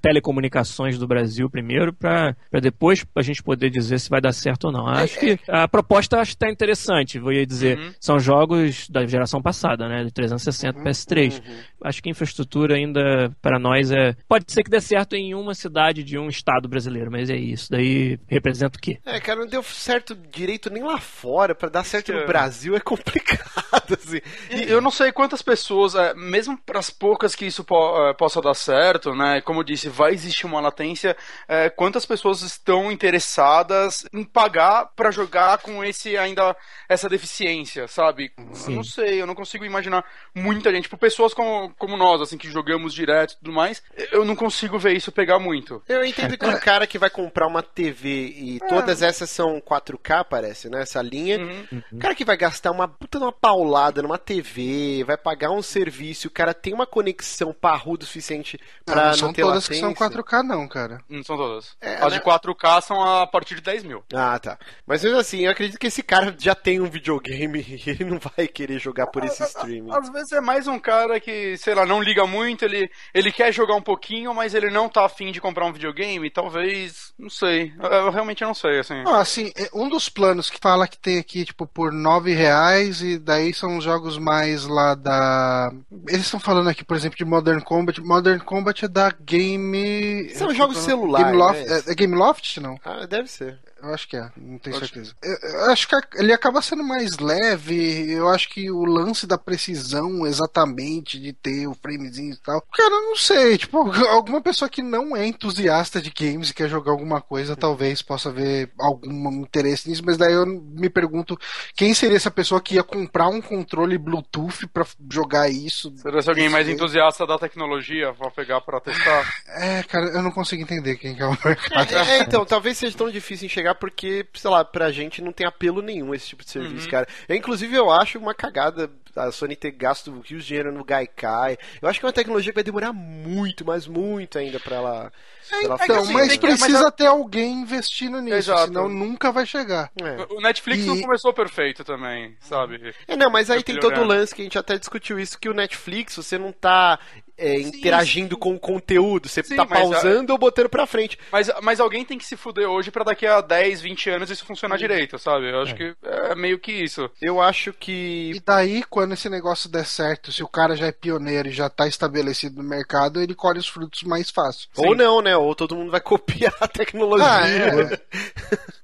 telecomunicações do Brasil primeiro, para depois a gente poder dizer se vai dar certo ou não. Acho que a proposta acho que está interessante, vou dizer. Uhum. São jogos da geração passada, né? De 360 uhum. PS3. Uhum. Acho que a infraestrutura ainda, para nós, é. Pode ser que dê certo em uma cidade de um estado brasileiro, mas é isso. Daí representa o quê? É, cara, não deu certo direito nem lá fora. para dar certo no Brasil é complicado, <laughs> assim. E eu não sei quantas pessoas, é, mesmo para as poucas que isso po é, possa dar certo, né? Como eu disse, vai existir uma latência. É, quantas pessoas estão interessadas em pagar para jogar com esse ainda essa deficiência, sabe? Sim. Eu não sei, eu não consigo imaginar muita gente, tipo, pessoas como, como nós, assim, que jogamos direto e tudo mais, eu não consigo ver isso pegar muito. Eu entendo que um <laughs> cara que vai comprar uma TV e é. todas essas são 4K, parece, né? Essa linha. Uhum. O cara que vai gastar uma puta uma paulada numa TV, vai pagar um serviço, o cara tem uma conexão parruda o suficiente pra não, não ter todas que são 4K, não, cara. Não são todas. É, As né? de 4K são a partir de 10 mil. Ah, tá. Mas mesmo assim, eu acredito que esse cara já tem um videogame <laughs> e ele não vai querer jogar por esse streaming. Às vezes é mais um cara que, sei lá, não liga muito, ele, ele quer jogar um pouquinho, mas ele não tá afim de comprar um videogame, talvez, não sei. Eu, eu realmente não sei, assim. Ah, assim, é, um dos planos que fala que tem aqui, tipo, por 9 reais, e daí são jogos mais lá da. Eles estão falando aqui, por exemplo, de Modern Combat. Modern Combat é da Game. São jogos celulares. Game Loft, né? é, é Game Loft, não? Ah, deve ser. Eu acho que é, não tenho acho certeza. Que... Eu, eu acho que ele acaba sendo mais leve. Eu acho que o lance da precisão exatamente de ter o framezinho e tal. Cara, não sei. Tipo, <laughs> alguma pessoa que não é entusiasta de games e quer jogar alguma coisa, talvez possa ver algum interesse nisso. Mas daí eu me pergunto quem seria essa pessoa que ia comprar um controle Bluetooth para jogar isso. Será se alguém mais entusiasta da tecnologia pra pegar para testar? É, cara, eu não consigo entender quem é o <laughs> mercado. É, então, talvez seja tão difícil enxergar porque, sei lá, pra gente não tem apelo nenhum esse tipo de serviço, uhum. cara. Eu, inclusive, eu acho uma cagada a Sony ter gasto rios de dinheiro no Gaikai. Eu acho que é uma tecnologia que vai demorar muito, mas muito ainda pra ela. É, ela então, mas precisa mas... ter alguém investindo nisso, Exato. senão nunca vai chegar. É. O Netflix e... não começou perfeito também, sabe? É, não, mas aí tem todo o lance que a gente até discutiu isso, que o Netflix, você não tá é, interagindo sim. com o conteúdo. Você sim, tá pausando ou botando pra frente. Mas, mas alguém tem que se fuder hoje para daqui a 10, 20 anos isso funcionar direito, sabe? Eu acho é. que é meio que isso. Eu acho que. E daí, quando esse negócio der certo, se o cara já é pioneiro e já tá estabelecido no mercado, ele colhe os frutos mais fácil. Ou sim. não, né? Ou todo mundo vai <laughs> copiar a tecnologia. Ah, é.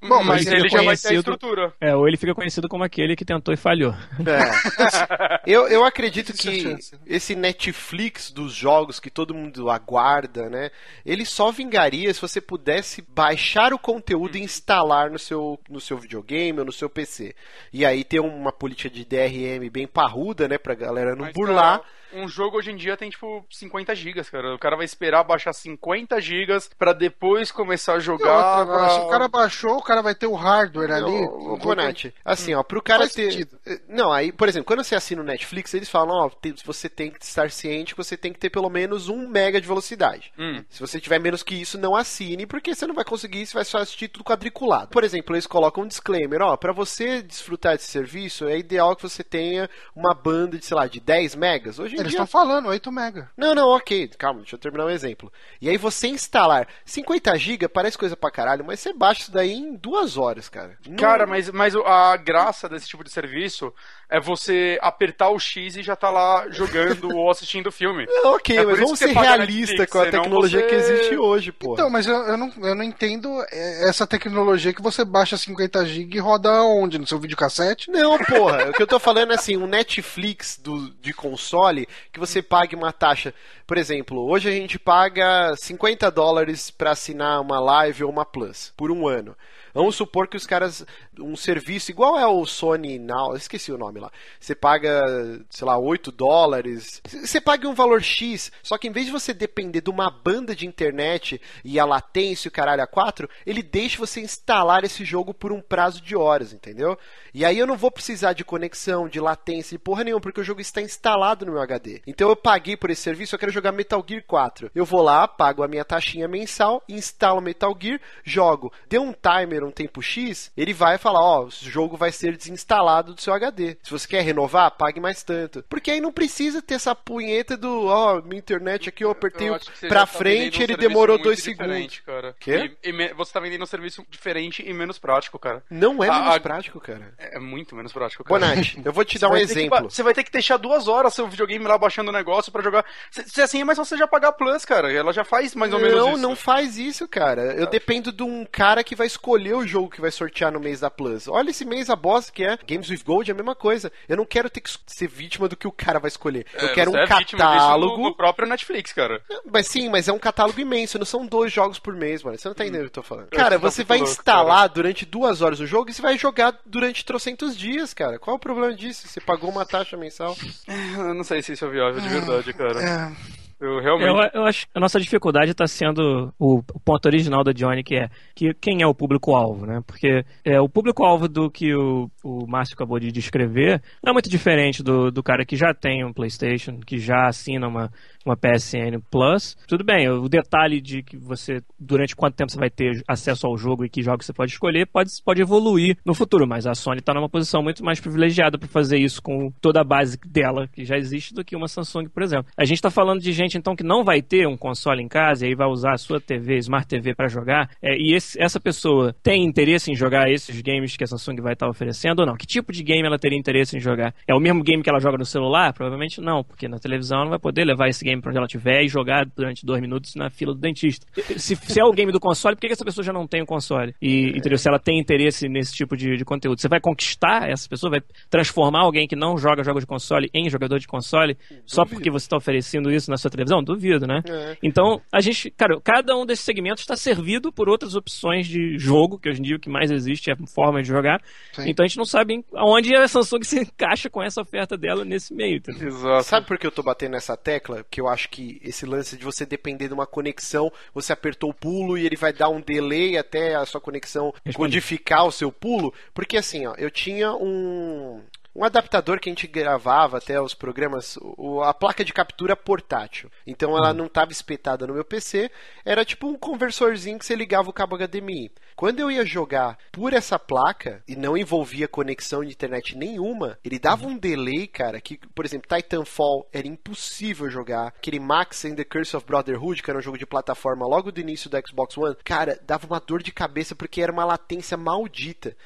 <laughs> Bom, mas, mas ele já vai ter a estrutura. É, ou ele fica conhecido como aquele que tentou e falhou. É. <laughs> eu, eu acredito que esse Netflix dos jogos que todo mundo aguarda, né? Ele só vingaria se você pudesse baixar o conteúdo e instalar no seu, no seu videogame ou no seu PC. E aí ter uma política de DRM bem parruda, né? Pra galera não Mas burlar. Não Um jogo hoje em dia tem, tipo, 50 gigas, cara. O cara vai esperar baixar 50 gigas pra depois começar a jogar. Outra, pra... Se o cara baixou, o cara vai ter o hardware ali. Ô, Bonatti, assim, ó, pro cara Faz ter. sentido. Não, aí, por exemplo, quando você assina o Netflix, eles falam, ó, tem- você tem que estar ciente que você tem que ter pelo menos um mega de velocidade. Hum. Se você tiver menos que isso, não assine, porque você não vai conseguir, você vai só assistir tudo quadriculado. Por exemplo, eles colocam um disclaimer, ó, pra você desfrutar desse serviço, é ideal que você tenha uma banda de, sei lá, de 10 megas. Hoje em Eles dia estão falando, 8 mega. não, não, ok, calma, deixa eu terminar um exemplo. E aí você instalar 50 GB parece coisa pra caralho, mas você baixa isso daí em duas horas, cara. Não- Cara, mas, mas o- a graça desse tipo de serviço é você apertar o X e já tá lá jogando ou assistindo o filme. <laughs> Não, ok, É mas vamos ser realistas com a tecnologia você- que existe hoje, pô. Então, mas eu, eu não, eu não entendo é, essa tecnologia que você baixa 50 GB e roda onde? No seu videocassete? Não, porra, o que eu tô falando é assim, um Netflix do, de console que você pague uma taxa. Por exemplo, hoje a gente paga 50 dólares pra assinar uma live ou uma plus por um ano. Vamos supor que os caras. Um serviço igual é o Sony Now, esqueci o nome lá. Você paga, sei lá, 8 dólares. Você paga um valor X, só que em vez de você depender de uma banda de internet e a latência o caralho a 4, ele deixa você instalar esse jogo por um prazo de horas, entendeu? E aí eu não vou precisar de conexão, de latência, de porra nenhuma, porque o jogo está instalado no meu HD. Então eu paguei por esse serviço, eu quero jogar Metal Gear 4. Eu vou lá, pago a minha taxinha mensal, instalo Metal Gear, jogo. Deu um timer, um tempo X, ele vai falar, ó, o jogo vai ser desinstalado do seu HD. Se você quer renovar, pague mais tanto. Porque aí não precisa ter essa punheta do, ó, minha internet aqui, eu apertei Eu que pra tá frente, ele demorou dois segundos. Cara. Quê? E- e você tá vendendo um serviço diferente e menos prático, cara. Não é menos prático, cara. É muito menos prático, cara. Bonatti, <laughs> eu vou te dar um que exemplo. ba- você vai ter que deixar duas horas seu videogame lá baixando o negócio pra jogar. Se, se assim é mais fácil você já pagar a Plus, cara. Ela já faz mais ou menos Não, isso. não faz isso, cara. Eu dependo de um cara que vai escolher o jogo que vai sortear no mês da Plus. Olha esse mês a bosta que é. Games with Gold é a mesma coisa. Eu não quero ter que ser vítima do que o cara vai escolher. Eu É, quero você um é catálogo. No próprio Netflix, cara. Mas sim, mas é um catálogo imenso, não são dois jogos por mês, mano. Você não tá entendendo o que eu tô falando. Eu Cara, você vai louco, instalar durante duas horas o jogo e você vai jogar durante trocentos dias, cara. Qual é o problema disso? Você pagou uma taxa mensal? <laughs> Eu não sei se isso é viável de verdade, cara. É, Eu realmente. Eu, eu acho que a nossa dificuldade está sendo o, ponto original da Johnny, que é que quem é o público-alvo, né? Porque é, o público-alvo do que o, o Márcio acabou de descrever não é muito diferente do, do cara que já tem um PlayStation, que já assina uma, uma PSN Plus. Tudo bem, o detalhe de que você, durante quanto tempo você vai ter acesso ao jogo e que jogos você pode escolher, pode, pode evoluir no futuro, mas a Sony está numa posição muito mais privilegiada para fazer isso com toda a base dela, que já existe, do que uma Samsung, por exemplo. A gente está falando de gente, então, que não vai ter um console em casa e aí vai usar a sua TV, Smart TV, para jogar, é, e esse- essa pessoa tem interesse em jogar esses games que a Samsung vai estar oferecendo ou não? Que tipo de game ela teria interesse em jogar? É o mesmo game que ela joga no celular? Provavelmente não, porque na televisão ela não vai poder levar esse game para onde ela estiver e jogar durante dois minutos na fila do dentista. Se, se é o game do console, por que que essa pessoa já não tem o console? E, entendeu? Se ela tem interesse nesse tipo de, de conteúdo, você vai conquistar essa pessoa, vai transformar alguém que não joga jogos de console em jogador de console só porque você está oferecendo isso na sua televisão? Duvido, né? É. Então, a gente, cara, cada um desses segmentos está servido por outras opções de jogo, que hoje em dia o que mais existe é a forma de jogar. Sim. Então a gente não sabe aonde a Samsung <laughs> se encaixa com essa oferta dela nesse meio. entendeu? Exato. Sabe por que eu tô batendo nessa tecla? Que eu acho que esse lance de você depender de uma conexão, você apertou o pulo e ele vai dar um delay até a sua conexão Respondi. codificar o seu pulo. Porque assim, ó, eu tinha um. Um adaptador que a gente gravava até os programas, o- a placa de captura portátil. Então ela não estava espetada no meu PC, era tipo um conversorzinho que você ligava o cabo HDMI. Quando eu ia jogar por essa placa e não envolvia conexão de internet nenhuma, ele dava um delay, cara, que, por exemplo, Titanfall era impossível jogar. Aquele Max and the Curse of Brotherhood, que era um jogo de plataforma logo do início do Xbox One, cara, dava uma dor de cabeça porque era uma latência maldita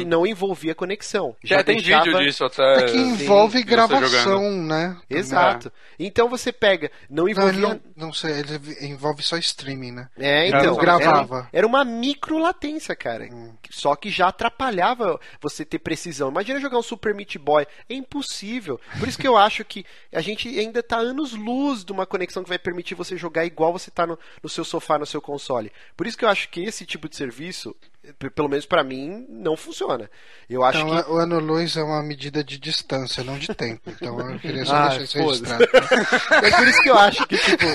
e não envolvia conexão. Já, tem deixava- vídeo disso até. é que envolve você gravação, né? Exato. Então você pega, não Não, envolvia ele não, não sei, ele envolve só streaming, né? É, então. não gravava. Era, era uma micro latência, cara. Só que já atrapalhava você ter precisão. Imagina jogar um Super Meat Boy. É impossível. Por isso que eu acho que a gente ainda tá anos luz de uma conexão que vai permitir você jogar igual você tá no, no seu sofá, no seu console. Por isso que eu acho que esse tipo de serviço, pelo menos pra mim, não funciona. Eu acho Então, que. o ano luz é uma medida de distância, não de tempo. Então eu queria só <laughs> Ah, deixar isso registrado. <laughs> É por isso que eu acho que, tipo,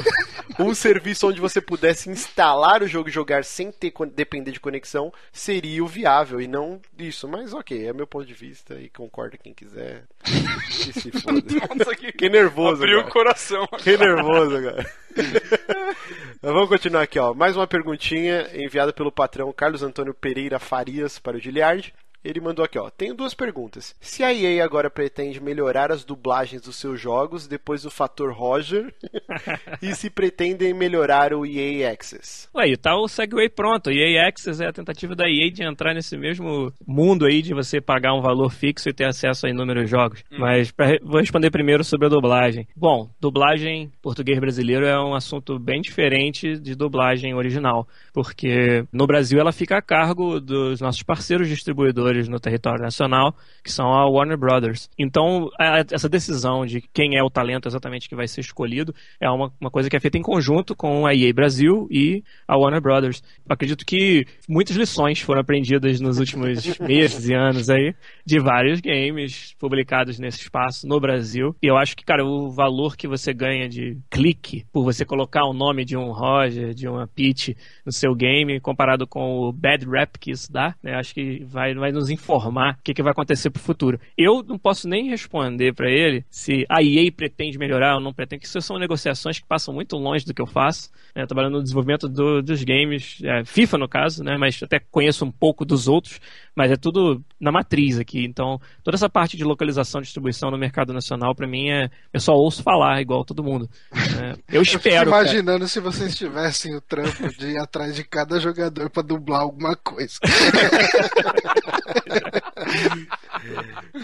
um serviço onde você pudesse instalar o jogo e jogar sem ter depender de conexão seria o viável e não isso. Mas ok, é meu ponto de vista e concorda quem quiser. <laughs> E se foda. Nossa, que Fiquei nervoso, abriu cara. o coração. Fiquei nervoso agora. <laughs> Vamos continuar aqui, ó. Mais uma perguntinha enviada pelo patrão Carlos Antônio Pereira Farias para o Giliard. Ele mandou aqui, ó. Tenho duas perguntas. Se a EA agora pretende melhorar as dublagens dos seus jogos depois do fator Roger, <laughs> e se pretendem melhorar o EA Access. Ué, e tá o Segway pronto. EA Access é a tentativa da EA de entrar nesse mesmo mundo aí de você pagar um valor fixo e ter acesso a inúmeros jogos. Mas pra, vou responder primeiro sobre a dublagem. Bom, dublagem português brasileiro é um assunto bem diferente de dublagem original, porque no Brasil ela fica a cargo dos nossos parceiros distribuidores no território nacional, que são a Warner Brothers. Então, a- essa decisão de quem é o talento exatamente que vai ser escolhido é uma, uma coisa que é feita em conjunto com a EA Brasil e a Warner Brothers. Eu acredito que muitas lições foram aprendidas nos últimos <laughs> meses e anos aí de vários games publicados nesse espaço no Brasil. E eu acho que, cara, o valor que você ganha de clique por você colocar o nome de um Roger, de uma Peach no seu game, comparado com o bad rap que isso dá, né? Acho que vai, vai nos informar o que, que vai acontecer pro futuro. Eu não posso nem responder pra ele se a EA pretende melhorar ou não pretende, que isso são negociações que passam muito longe do que eu faço, né? trabalhando no desenvolvimento do- dos games, é, FIFA no caso, né? Mas até conheço um pouco dos outros, mas é tudo na matriz aqui. Então, toda essa parte de localização e distribuição no mercado nacional, pra mim, é eu só ouço falar igual todo mundo. né? Eu Eu espero. cara. imaginando se vocês tivessem o trampo de ir atrás de cada jogador pra dublar alguma coisa. <laughs> <laughs>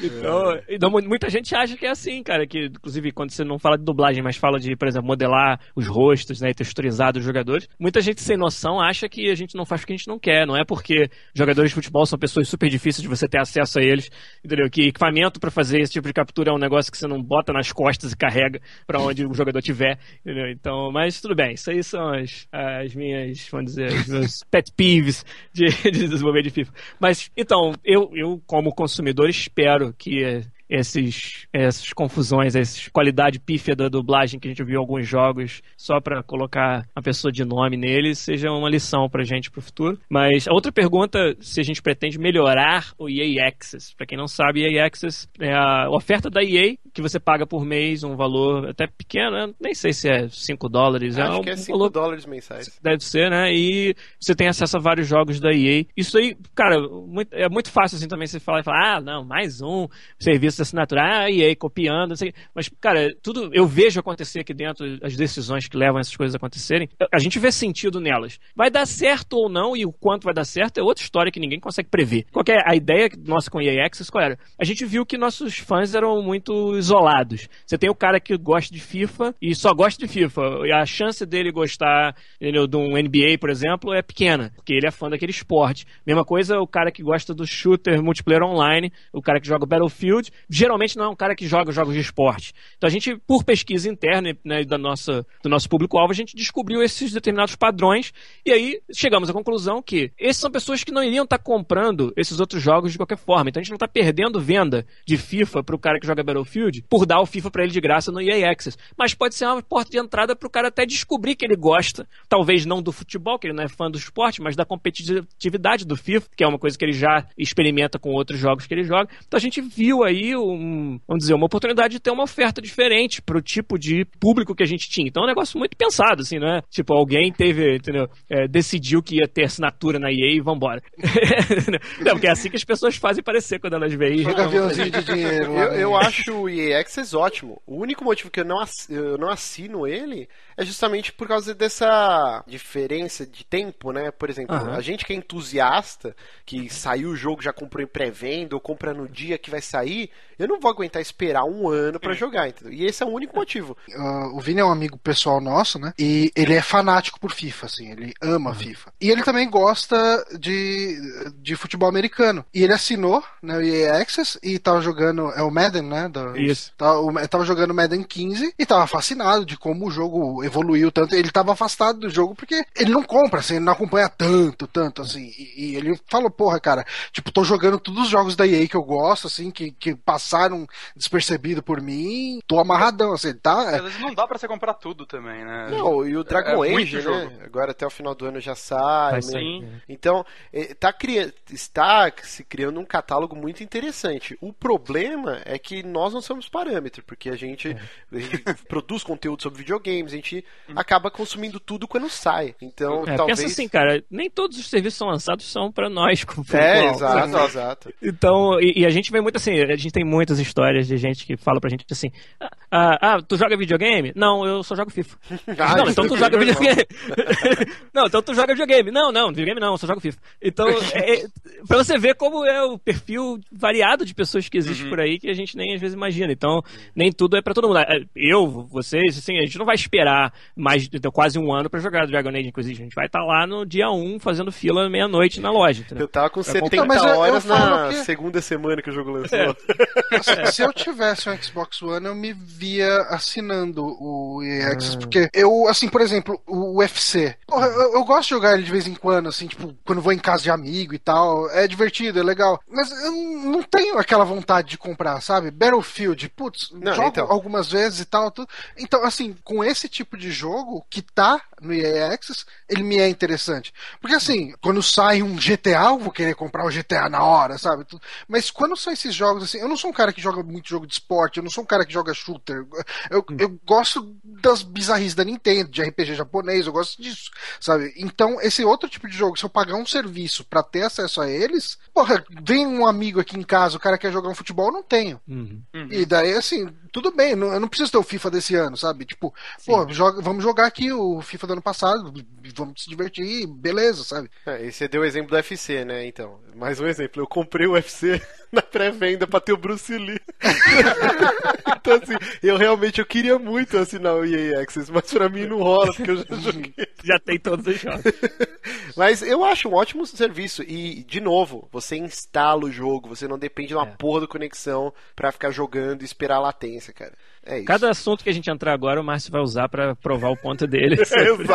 Então, então, mu- muita gente acha que é assim, cara, que inclusive quando você não fala de dublagem, mas fala de, por exemplo, modelar os rostos, né, e texturizar dos jogadores, muita gente sem noção acha que a gente não faz o que a gente não quer, não é porque jogadores de futebol são pessoas super difíceis de você ter acesso a eles, entendeu? Que equipamento pra fazer esse tipo de captura é um negócio que você não bota nas costas e carrega pra onde o jogador tiver, entendeu? Então, mas tudo bem, isso aí são as, as minhas, vamos dizer, os meus <laughs> pet peeves de, de desenvolver de FIFA. Mas, então, eu, eu como consumidor espero que esses, essas confusões, essa qualidade pífia da dublagem que a gente viu em alguns jogos só pra colocar uma pessoa de nome nele seja uma lição pra gente pro futuro. Mas a outra pergunta, se a gente pretende melhorar o EA Access. Pra quem não sabe, EA Access é a oferta da EA que você paga por mês um valor até pequeno, né? nem sei se é 5 dólares, é Acho um que é 5 valor dólares mensais. Deve ser, né? E você tem acesso a vários jogos da EA. Isso aí, cara, é muito fácil assim também você falar e falar, ah, não, mais um serviço de assinatura, ah, EA copiando, não sei. Mas, cara, tudo eu vejo acontecer aqui dentro, as decisões que levam essas coisas a acontecerem, a gente vê sentido nelas. Vai dar certo ou não, e o quanto vai dar certo é outra história que ninguém consegue prever. Qual é a ideia nossa com EA Access, qual era? A gente viu que nossos fãs eram muito isolados. Você tem o cara que gosta de FIFA e só gosta de FIFA. E a chance dele gostar entendeu, de um NBA, por exemplo, é pequena, porque ele é fã daquele esporte. Mesma coisa o cara que gosta do shooter multiplayer online, o cara que joga Battlefield, geralmente não é um cara que joga jogos de esporte. Então a gente, por pesquisa interna né, da nossa, do nosso público-alvo, a gente descobriu esses determinados padrões e aí chegamos à conclusão que esses são pessoas que não iriam estar comprando esses outros jogos de qualquer forma. Então a gente não está perdendo venda de FIFA para o cara que joga Battlefield por dar o FIFA para ele de graça no EA Access. Mas pode ser uma porta de entrada para o cara até descobrir que ele gosta, talvez não do futebol, que ele não é fã do esporte, mas da competitividade do FIFA, que é uma coisa que ele já experimenta com outros jogos que ele joga. Então a gente viu aí um, vamos dizer, uma oportunidade de ter uma oferta diferente para o tipo de público que a gente tinha. Então é um negócio muito pensado, assim, não é? Tipo, alguém teve, entendeu? É, decidiu que ia ter assinatura na EA e vambora. <laughs> não, porque é assim que as pessoas fazem parecer quando elas veem. Joga aviãozinho de dinheiro lá. Eu, né? eu acho o EA Access ótimo. O único motivo que eu não, eu não assino ele é justamente por causa dessa diferença de tempo, né? Por exemplo, Aham. a gente que é entusiasta, que saiu o jogo, já comprou em pré-venda ou compra no dia que vai sair, eu não vou aguentar esperar um ano pra jogar, entendeu? E esse é o único motivo. Ah, o Vini é um amigo pessoal nosso, né? E ele é fanático por FIFA, assim, ele ama FIFA. E ele também gosta de, de futebol americano. E ele assinou, né, o EA Access e tava jogando, é o Madden, né? do- Isso. Tava, o- tava jogando Madden 15 e tava fascinado de como o jogo evoluiu tanto. Ele tava afastado do jogo porque ele não compra, assim, ele não acompanha tanto, tanto, assim. E, e ele falou, porra, cara, tipo, tô jogando todos os jogos da EA que eu gosto, assim, que, que passaram despercebido por mim, tô amarradão, assim, tá? Às vezes não dá pra você comprar tudo também, né? Não, e o Dragon É muito Age, né? jogo. Agora até o final do ano já sai. Né? sair. Então, eh, tá cria... está se criando um catálogo muito interessante. O problema é que nós não somos parâmetro, porque a gente, a <laughs> gente produz conteúdo sobre videogames, a gente acaba consumindo tudo quando sai. Então, É, talvez. Pensa assim, cara, nem todos os serviços são lançados são pra nós. como É, exato, exato. Então, e, e a gente vê muito assim, a gente tem muitas histórias de gente que fala pra gente assim: ah, ah, tu joga videogame? Não, eu só jogo FIFA. <laughs> Ah, não, então tu é joga videogame. <laughs> não, então tu joga videogame. Não, não, videogame não, eu só jogo FIFA. Então, é, <laughs> é, pra você ver como é o perfil variado de pessoas que existe por aí que a gente nem às vezes imagina. Então, nem tudo é pra todo mundo. É, Eu, vocês, assim, a gente não vai esperar mais então, quase um ano pra jogar Dragon Age Inquisition. A gente vai estar lá no dia 1 fazendo fila meia-noite na loja. Entendeu? Eu tava com 70 Não, mas eu- eu horas na que- segunda semana que o jogo lançou. Assim, se eu tivesse um Xbox One, eu me via assinando o EA Access, porque eu, assim, por exemplo, o UFC. Porra, eu, eu gosto de jogar ele de vez em quando, assim, tipo, quando vou em casa de amigo e tal. É divertido, é legal. Mas eu não não tenho aquela vontade de comprar, sabe? Battlefield, putz, Não, jogo então. algumas vezes e tal. Tudo. Então, assim, com esse tipo de jogo que tá no EA Access, ele me é interessante. Porque, assim, quando sai um GTA, eu vou querer comprar o GTA na hora, sabe? Tudo. Mas quando são esses jogos, assim, eu não sou um cara que joga muito jogo de esporte, eu não sou um cara que joga shooter. Eu, eu gosto das bizarrices da Nintendo, de RPG japonês, eu gosto disso, sabe? Então, esse outro tipo de jogo, se eu pagar um serviço pra ter acesso a eles, porra, vem um amigo aqui em casa, o cara quer jogar um futebol, eu não tenho. Uhum. E daí, assim, tudo bem, não- eu não preciso ter o FIFA desse ano, sabe? Tipo, pô, joga- vamos jogar aqui o FIFA do ano passado, vamos se divertir, beleza, sabe? É, e você deu o exemplo do UFC, né? Então, mais um exemplo. Eu comprei o UFC <laughs> na pré-venda pra ter o Bruce Lee. <laughs> então, assim, eu realmente eu queria muito assinar o EA Access, mas pra mim não rola, porque eu já <laughs> joguei. Já tem todos os jogos. Mas eu acho um ótimo serviço. E, de novo, você instala o jogo, você não depende de uma É. porra da conexão pra ficar jogando e esperar a latência, cara. É isso. Cada assunto que a gente entrar agora, o Márcio vai usar pra provar o ponto dele. Exato.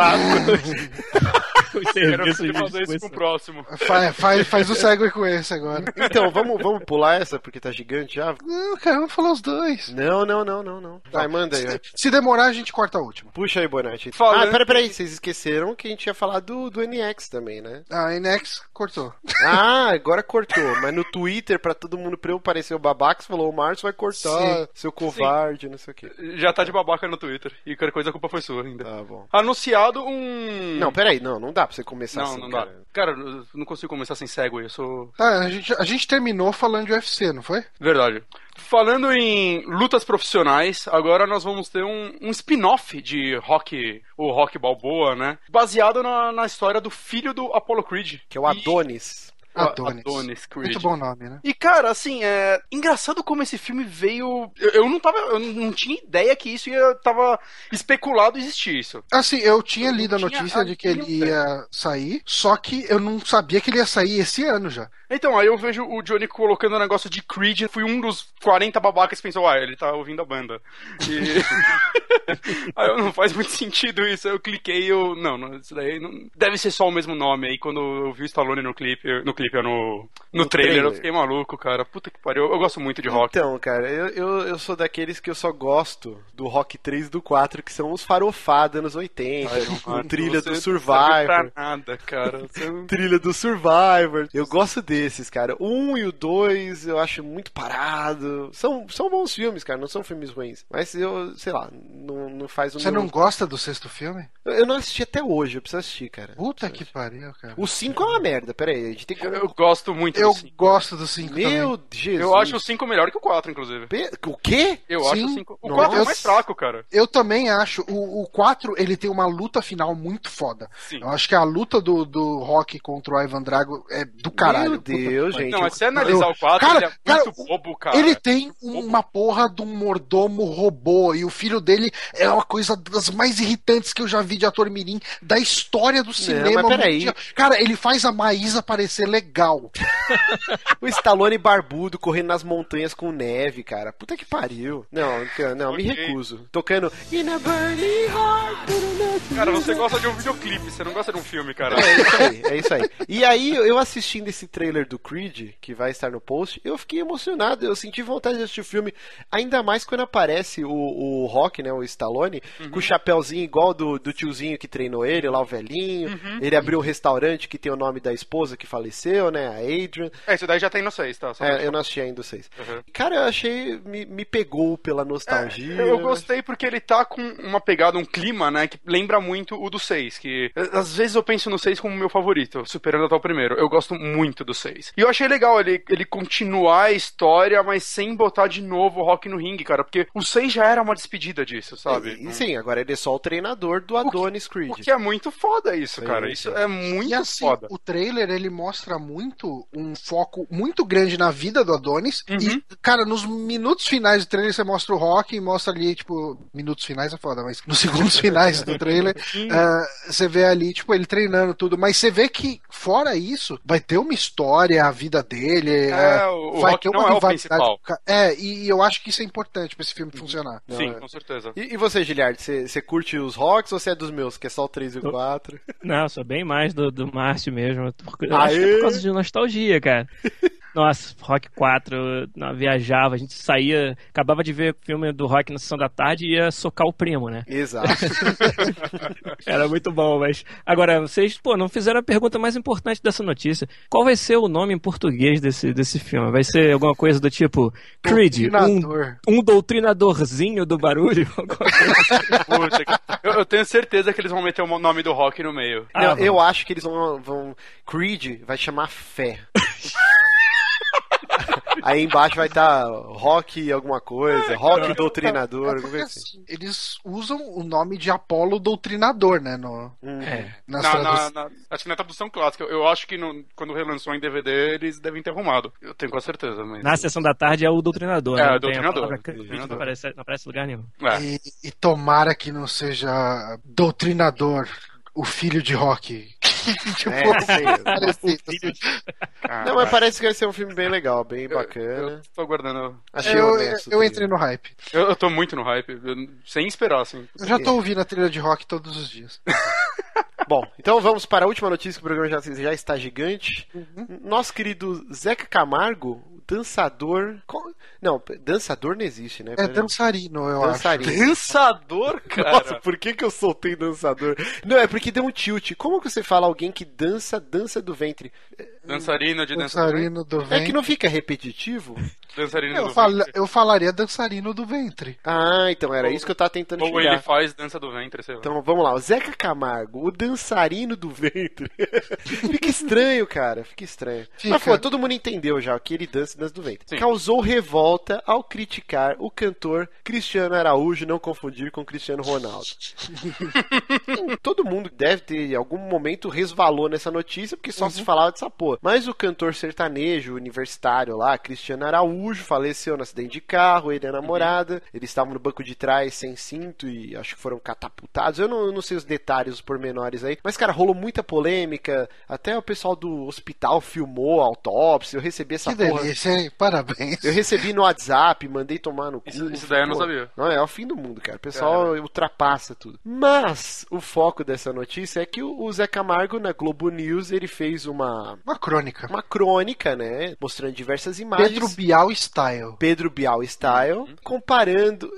Os serviços de fazer isso com o próximo. <laughs> Faz, faz, faz o segue com esse agora. Então, vamos, vamos pular essa porque tá gigante já? Não, cara, vamos falar os dois. Não, não, não, não, não. Vai, manda aí. ó. Se, se demorar, a gente corta a última. Puxa aí, Bonatti. Falando- Ah, pera, peraí, vocês esqueceram que a gente ia falar do, do NX também, né? A Inex cortou. Ah, agora cortou. Mas no Twitter, pra todo mundo pra eu parecer o babaca, você falou, o Márcio vai cortar, Sim. seu covarde, não sei o quê. Já tá de babaca no Twitter. E qualquer coisa a culpa foi sua ainda. Tá bom. Anunciado um. Não, peraí, não, não dá pra você começar não, assim, não cara. dá. Cara, eu não consigo começar sem segue, eu sou. Tá, a gente, a gente terminou falando de UFC, não foi? Verdade. Falando em lutas profissionais, agora nós vamos ter um, um spin-off de Rock, o Rock Balboa, né? Baseado na, na história do filho do Apollo Creed. Que é o Adonis. Adonis. Adonis Creed. Muito bom nome, né? E cara, assim, é engraçado como esse filme veio. Eu, eu não tava, eu não tinha ideia que isso ia tava especulado existir isso. Assim, eu tinha Eu lido a notícia de que ele ia sair, só que eu não sabia que ele ia sair esse ano já. Então, aí eu vejo o Johnny colocando o negócio de Creed. Fui um dos 40 babacas que pensou, ah, ele tá ouvindo a banda. E... <laughs> aí eu, não faz muito sentido isso. Aí eu cliquei e eu. Não, não, isso daí não... deve ser só o mesmo nome. Aí quando eu vi o Stallone no clipe, no clipe, no, no, No trailer, trailer. eu fiquei maluco, cara. Puta que pariu. Eu gosto muito de rock. Então, cara, eu, eu, eu sou daqueles que eu só gosto do Rock 3 e do 4, que são os farofados anos 80, com trilha do Survivor. nada, cara. Você <laughs> Trilha do Survivor. Eu gosto desses, cara. O 1 e o 2 eu acho muito parado. São, são bons filmes, cara. Não são filmes ruins. Mas eu, sei lá, não, não faz o Você meu- não gosta do sexto filme? Eu não assisti até hoje, eu preciso assistir, cara. Puta que pariu, cara. O 5 é uma merda, pera aí. A gente tem que. Eu, eu gosto muito Eu do 5. gosto do 5 Meu também. Jesus. Eu acho o 5 melhor que o 4, inclusive. Pe- O quê? Eu Sim. acho o 5. O Nossa. 4 é o mais fraco, cara. Eu também acho. O, o 4, ele tem uma luta final muito foda. Sim. Eu acho que a luta do, do Rock contra o Ivan Drago é do caralho. Meu Deus, gente. Não, mas se você analisar eu- o 4, Cara, ele é cara, muito bobo, cara. Ele tem bobo. uma porra de um mordomo robô e o filho dele é uma coisa das mais irritantes que eu já vi de ator mirim da história do cinema. mas peraí. Cara, ele faz a Maísa parecer legal. <laughs> o Stallone barbudo correndo nas montanhas com neve, cara. Puta que pariu. Não, não, me recuso. Tocando In a Burning Heart. Cara, você gosta de um videoclipe, você não gosta de um filme, cara. É isso aí, é isso aí. E aí, eu assistindo esse trailer do Creed, que vai estar no post, eu fiquei emocionado. Eu senti vontade de assistir o filme, ainda mais quando aparece o, o Rock, né, o Stallone, uhum. com o chapéuzinho igual do, do tiozinho que treinou ele, lá o velhinho. Uhum. Ele abriu um restaurante que tem o nome da esposa que faleceu, né, a Adrian. É, isso daí já tem no 6, tá? Só é, eu não assisti ainda o 6. Uhum. Cara, eu achei, me, me pegou pela nostalgia. É, eu gostei porque ele tá com uma pegada, um clima, né, que lembra muito o do 6, que às vezes eu penso no 6 como meu favorito, superando até o primeiro. Eu gosto muito do 6. E eu achei legal ele, ele continuar a história, mas sem botar de novo o Rock no ringue, cara, porque o 6 já era uma despedida disso, sabe? E, sim, agora ele é só o treinador do Adonis Creed. O que é muito foda isso, cara. Isso é muito e, assim, foda. O trailer, ele mostra muito um foco muito grande na vida do Adonis. Uhum. E, cara, nos minutos finais do trailer você mostra o Rock e mostra ali, tipo, minutos finais é foda, mas nos segundos <laughs> finais do trailer, uh, você vê ali, tipo, ele treinando tudo. Mas você vê que, fora isso, vai ter uma história, a vida dele. É, uh, o vai Rock ter uma não rivalidade. É, o principal. é, e eu acho que isso é importante pra esse filme funcionar. Sim, é. com certeza. E, e você, Giliard, você, você curte os Rocks ou você é dos meus, que é só o 3 e o 4? Não, sou bem mais do, do Márcio mesmo. Eu <laughs> de nostalgia, cara. <laughs> Nossa, Rock 4, não, viajava, a gente saía, acabava de ver o filme do Rock na sessão da tarde e ia socar o primo, né? Exato. <laughs> Era muito bom, mas. Agora, vocês, pô, não fizeram a pergunta mais importante dessa notícia. Qual vai ser o nome em português desse, desse filme? Vai ser alguma coisa do tipo Creed, um, um doutrinadorzinho do barulho? <laughs> Puta, eu, eu, tenho certeza que eles vão meter o nome do Rock no meio. Não, ah, eu acho que eles vão, vão. Creed vai chamar Fé. <laughs> Aí embaixo vai estar tá rock alguma coisa, rock doutrinador. É, é assim. Eles usam o nome de Apolo doutrinador, né? No, hum. é. na, na, na, acho que na tradução clássica. Eu acho que no, quando relançou em DVD eles devem ter arrumado. Eu tenho quase certeza. Mas... Na sessão da tarde é o doutrinador. É, né? o doutrinador. doutrinador. Não, aparece, não aparece lugar nenhum. É. E, e tomara que não seja doutrinador o filho de rock. <laughs> tipo, é, sei, Não, mas parece que vai ser um filme bem legal, bem bacana. Eu, eu tô aguardando. Achei eu, honesto, eu entrei no hype. Eu, eu tô muito no hype, sem esperar, assim. Eu já tô ouvindo a trilha de rock todos os dias. <laughs> Bom, então vamos para a última notícia que o programa já, já está gigante. Uhum. Nosso querido Zeca Camargo dançador. Não, dançador não existe, né? É dançarino, eu dançarino. acho. Dançador, <laughs> cara? Nossa, por que, que eu soltei dançador? Não, é porque deu um tilt. Como que você fala alguém que dança, dança do ventre? Dançarino de dançarino do ventre. É que não fica repetitivo? Dançarino eu do fal ventre. Eu falaria dançarino do ventre. Ah, então era ou, isso que eu tava tentando Ou ele faz dança do ventre, sei lá. Então vamos lá, o Zeca Camargo, o dançarino do ventre. <laughs> Fica estranho, cara. Fica estranho. Fica. Mas, pô, todo mundo entendeu já que ele dança do ventre. Sim. Causou revolta ao criticar o cantor Cristiano Araújo, não confundir com Cristiano Ronaldo. <laughs> todo mundo deve ter, em algum momento, resvalou nessa notícia, porque só uhum. se falava dessa porra. Mas o cantor sertanejo, universitário lá, Cristiano Araújo, faleceu no acidente de carro, ele e a namorada. Uhum. Eles estavam no banco de trás sem cinto e acho que foram catapultados. Eu não, eu não sei os detalhes, os pormenores aí. Mas, cara, rolou muita polêmica. Até o pessoal do hospital filmou a autópsia. Eu recebi essa que porra. Delícia, hein? Parabéns. Eu recebi no WhatsApp, mandei tomar no cu. Isso, isso daí eu não sabia. Não, é o fim do mundo, cara. O pessoal ultrapassa tudo. Mas o foco dessa notícia é que o Zé Camargo, na Globo News, ele fez uma. Uma crônica. Uma crônica, né? Mostrando diversas imagens. Pedro Bial Style. Pedro Bial Style. Uhum. Comparando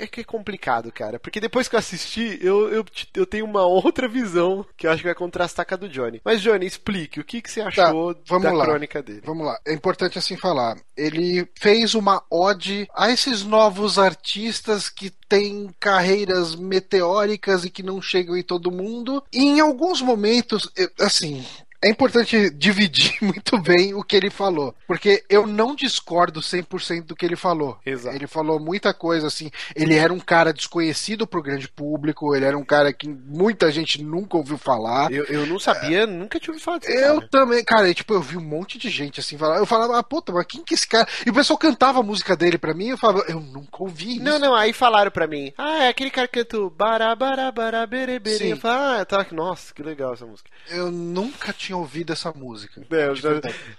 é que é complicado, cara. Porque depois que eu assisti, eu, eu, eu tenho uma outra visão que eu acho que vai contrastar com a do Johnny. Mas, Johnny, explique, o que, que você achou tá, da lá. crônica dele? Vamos lá. É importante assim falar. Ele fez uma ode a esses novos artistas que têm carreiras meteóricas e que não chegam em todo mundo. E em alguns momentos, assim, é importante dividir <laughs> muito bem o que ele falou, porque eu não discordo 100% do que ele falou. Exato. Ele falou muita coisa assim. Ele era um cara desconhecido pro grande público, ele era um cara que muita gente nunca ouviu falar. Eu, eu não sabia, é, nunca tinha ouvido falar desse Eu cara. também, cara, e, tipo, eu vi um monte de gente assim falar. Eu falava, ah, puta, mas quem que é esse cara? E o pessoal cantava a música dele pra mim, eu falava, eu nunca ouvi isso. Não, não, aí falaram pra mim, ah, é aquele cara que canta o bere. Eu falava, ah, tá, nossa, que legal essa música. Eu nunca tinha tinha ouvido essa música. É, eu, já,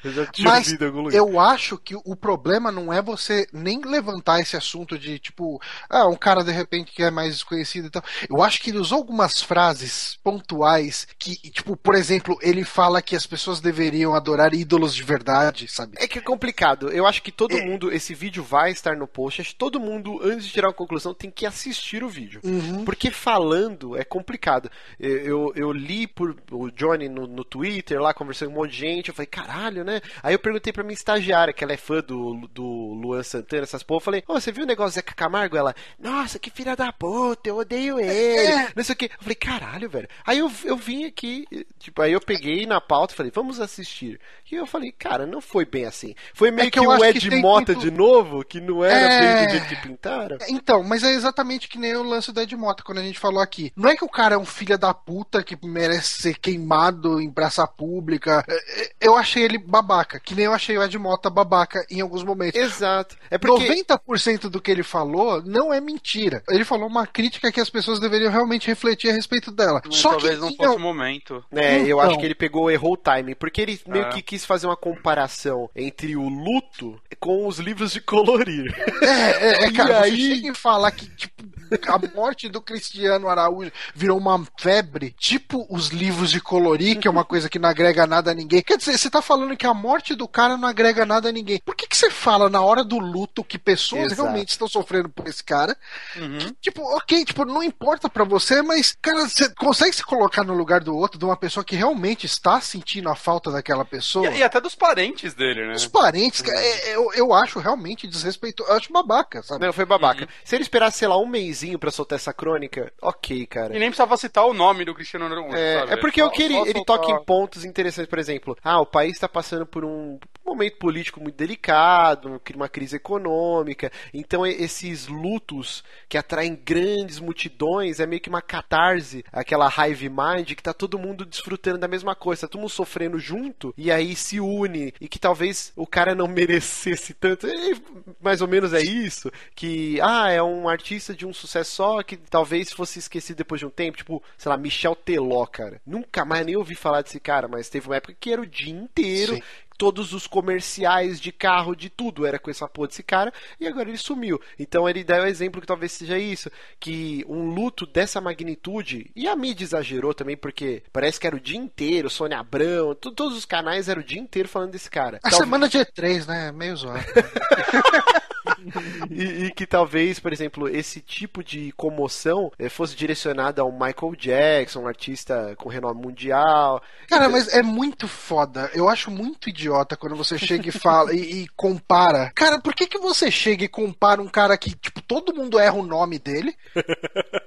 eu já tinha Mas ouvido em algum lugar. eu acho que o problema não é você nem levantar esse assunto de tipo, ah, um cara de repente que é mais desconhecido e tal. Eu acho que ele usou algumas frases pontuais que, tipo, por exemplo, ele fala que as pessoas deveriam adorar ídolos de verdade, sabe? É que é complicado. Eu acho que todo É. mundo, esse vídeo vai estar no post. Acho que todo mundo, antes de tirar uma conclusão, tem que assistir o vídeo. Uhum. Porque falando é complicado. Eu, eu, eu li por o Johnny no, no Twitter lá, conversando com um monte de gente. Eu falei, caralho, né? Aí eu perguntei pra minha estagiária, que ela é fã do, do Luan Santana, essas porra. Eu falei, ô, você viu o negócio do Zeca Camargo? Ela, nossa, que filha da puta, eu odeio ele. É. Não sei o que. Eu falei, caralho, velho. Aí eu, eu vim aqui, tipo, aí eu peguei na pauta e falei, vamos assistir. E eu falei, cara, não foi bem assim. Foi meio É que que, o Ed que Mota muito- de novo, que não era É. bem do jeito que pintaram. Então, mas é exatamente que nem o lance do Ed Mota, quando a gente falou aqui. Não é que o cara é um filho da puta que merece ser queimado em praça pública. É, Eu achei ele babaca, que nem eu achei o Ed Mota babaca em alguns momentos. Exato. É porque 90% do que ele falou não é mentira. Ele falou uma crítica que as pessoas deveriam realmente refletir a respeito dela. Mas Só talvez que não fosse o momento. É, eu Então. acho que ele pegou, errou o timing, porque ele meio É. que quis fazer uma comparação entre o luto com os livros de colorir. É, é, é, <laughs> E cara, aí- você chega e falar que, tipo, a morte do Cristiano Araújo virou uma febre, tipo os livros de colorir, que é uma coisa que não agrega nada a ninguém. Quer dizer, você tá falando que a morte do cara não agrega nada a ninguém. Por que, que você fala na hora do luto que pessoas Exato. realmente estão sofrendo por esse cara? Uhum. Que, tipo, ok, tipo, não importa pra você, mas, cara, você consegue se colocar no lugar do outro, de uma pessoa que realmente está sentindo a falta daquela pessoa? E, e até dos parentes dele, né? Os parentes, cara, é- eu, eu acho realmente desrespeitoso, eu acho babaca, sabe? Não, foi babaca. Se ele esperasse, sei lá, um mêsinho pra soltar essa crônica, ok, cara. E nem precisava citar o nome do Cristiano Ronaldo. É, é porque Só- o que ele, ele toca em pontos interessantes, por exemplo, ah, o país está passando por um momento político muito delicado, uma crise econômica, então esses lutos que atraem grandes multidões é meio que uma catarse, aquela hive mind que tá todo mundo desfrutando da mesma coisa, tá todo mundo sofrendo junto e aí se une e que talvez o cara não <laughs> merecesse tanto, E mais ou menos é isso, que ah, é um artista de um sucesso só que talvez fosse esquecido depois de um tempo, tipo, sei lá, Michel Teló, cara. Nunca mais nem ouvi falar desse cara, mas teve uma época que era o dia inteiro. Sim. Todos os comerciais de carro, de tudo, era com essa porra desse cara, e agora ele sumiu. Então ele dá o exemplo que talvez seja isso: que um luto dessa magnitude, e a mídia exagerou também, porque parece que era o dia inteiro, Sônia Abrão, tu- todos os canais eram o dia inteiro falando desse cara. A Talvez- semana de E3, né? Meio zoado. <laughs> <laughs> E, e que talvez, por exemplo, esse tipo de comoção eh, fosse direcionada ao Michael Jackson, um artista com renome mundial. Cara, mas é muito foda. Eu acho muito idiota quando você chega e fala e, e compara. Cara, por que, que você chega e compara um cara que, tipo, todo mundo erra o nome dele? <laughs>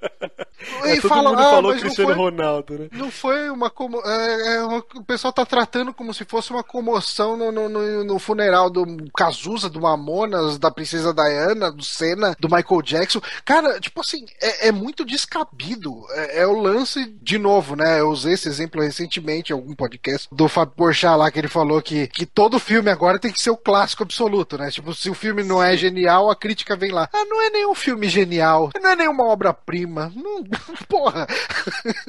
É, e todo fala, mundo ah, falou Cristiano foi, Ronaldo, né? não foi uma como é, é O pessoal tá tratando como se fosse uma comoção no, no, no- no funeral do Cazuza, do Mamonas, da Princesa Diana, do Senna, do Michael Jackson. Cara, tipo assim, é, é muito descabido. É, é o lance, de novo, né? Eu usei esse exemplo recentemente em algum podcast do Fábio Porchat lá, que ele falou que, que todo filme agora tem que ser o clássico absoluto, né? Tipo, se o filme não é genial, a crítica vem lá. Ah, não é nenhum filme genial, não é nenhuma obra-prima. Não, <laughs> porra.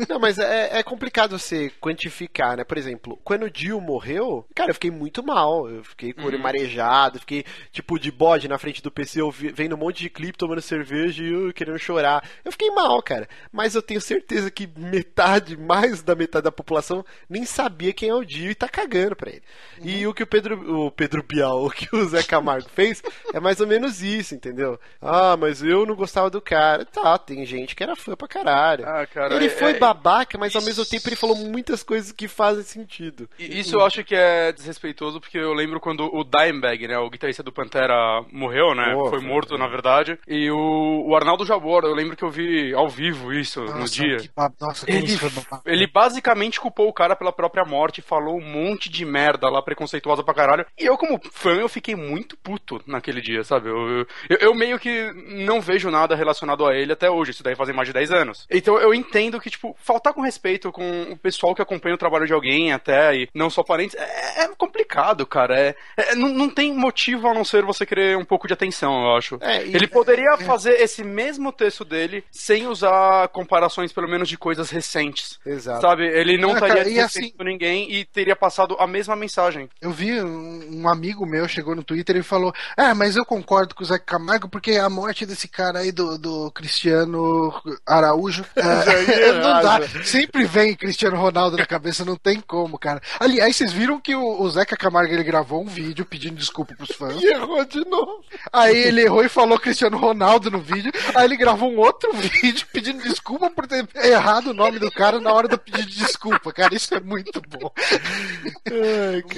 Não, mas é, é complicado você quantificar, né? Por exemplo, quando o Dio morreu, cara, eu fiquei muito mal. Eu fiquei com o olho marejado, fiquei tipo de bode na frente do PC, vendo um monte de clipe, tomando cerveja e eu querendo chorar. Eu fiquei mal, cara. Mas eu tenho certeza que metade, mais da metade da população, nem sabia quem é o Dio e tá cagando pra ele. E o que o Pedro, o Pedro Bial, <laughs> o que o Zé Camargo fez, é mais ou menos isso, entendeu? Ah, mas eu não gostava do cara. Tá, tem gente que era fã pra caralho. Ah, cara, ele é- foi é- babaca, mas ao mesmo tempo ele falou muitas coisas que fazem sentido. E Isso eu acho que é desrespeitoso, porque eu lembro quando o Dimebag, né, o guitarrista do Pantera, morreu, né? Foi morto, na verdade. E o, o Arnaldo Jabor, eu lembro que eu vi ao vivo isso no Nossa, dia. que Nossa, como Ele, babaca. ele basicamente culpou o cara pela própria morte, falou um monte de merda lá, preconceituosa pra caralho. E eu, como fã, eu fiquei muito puto naquele dia, sabe? Eu, eu, eu meio que não vejo nada relacionado a ele até hoje. Isso daí fazem mais de 10 anos. anos. Então eu entendo que, tipo, faltar com respeito com o pessoal que acompanha o trabalho de alguém até, e não só parentes, é, é complicado, cara. É, é, não, não tem motivo a não ser você querer um pouco de atenção, eu acho. É, e- Ele poderia fazer esse mesmo texto dele sem usar comparações, pelo menos, de coisas recentes. Exato. Sabe? Ele não Ah, estaria e desrespeitando ninguém e teria passado a mesma mensagem. Eu vi um, um amigo meu chegou no Twitter e falou: Ah, mas eu concordo com o Zé Camargo porque a morte desse cara aí do, do Cristiano Araújo <laughs> é, <laughs> não dá. Sempre vem Cristiano Ronaldo na cabeça, não tem como, cara. Aliás, vocês viram que o, o Zeca Camargo ele gravou um vídeo pedindo desculpa pros fãs. E errou de novo. <laughs> Aí ele errou e falou Cristiano Ronaldo no vídeo. Aí ele gravou um outro <laughs> vídeo pedindo desculpa por ter errado o nome do cara na hora do pedido de desculpa. Cara, isso é muito bom.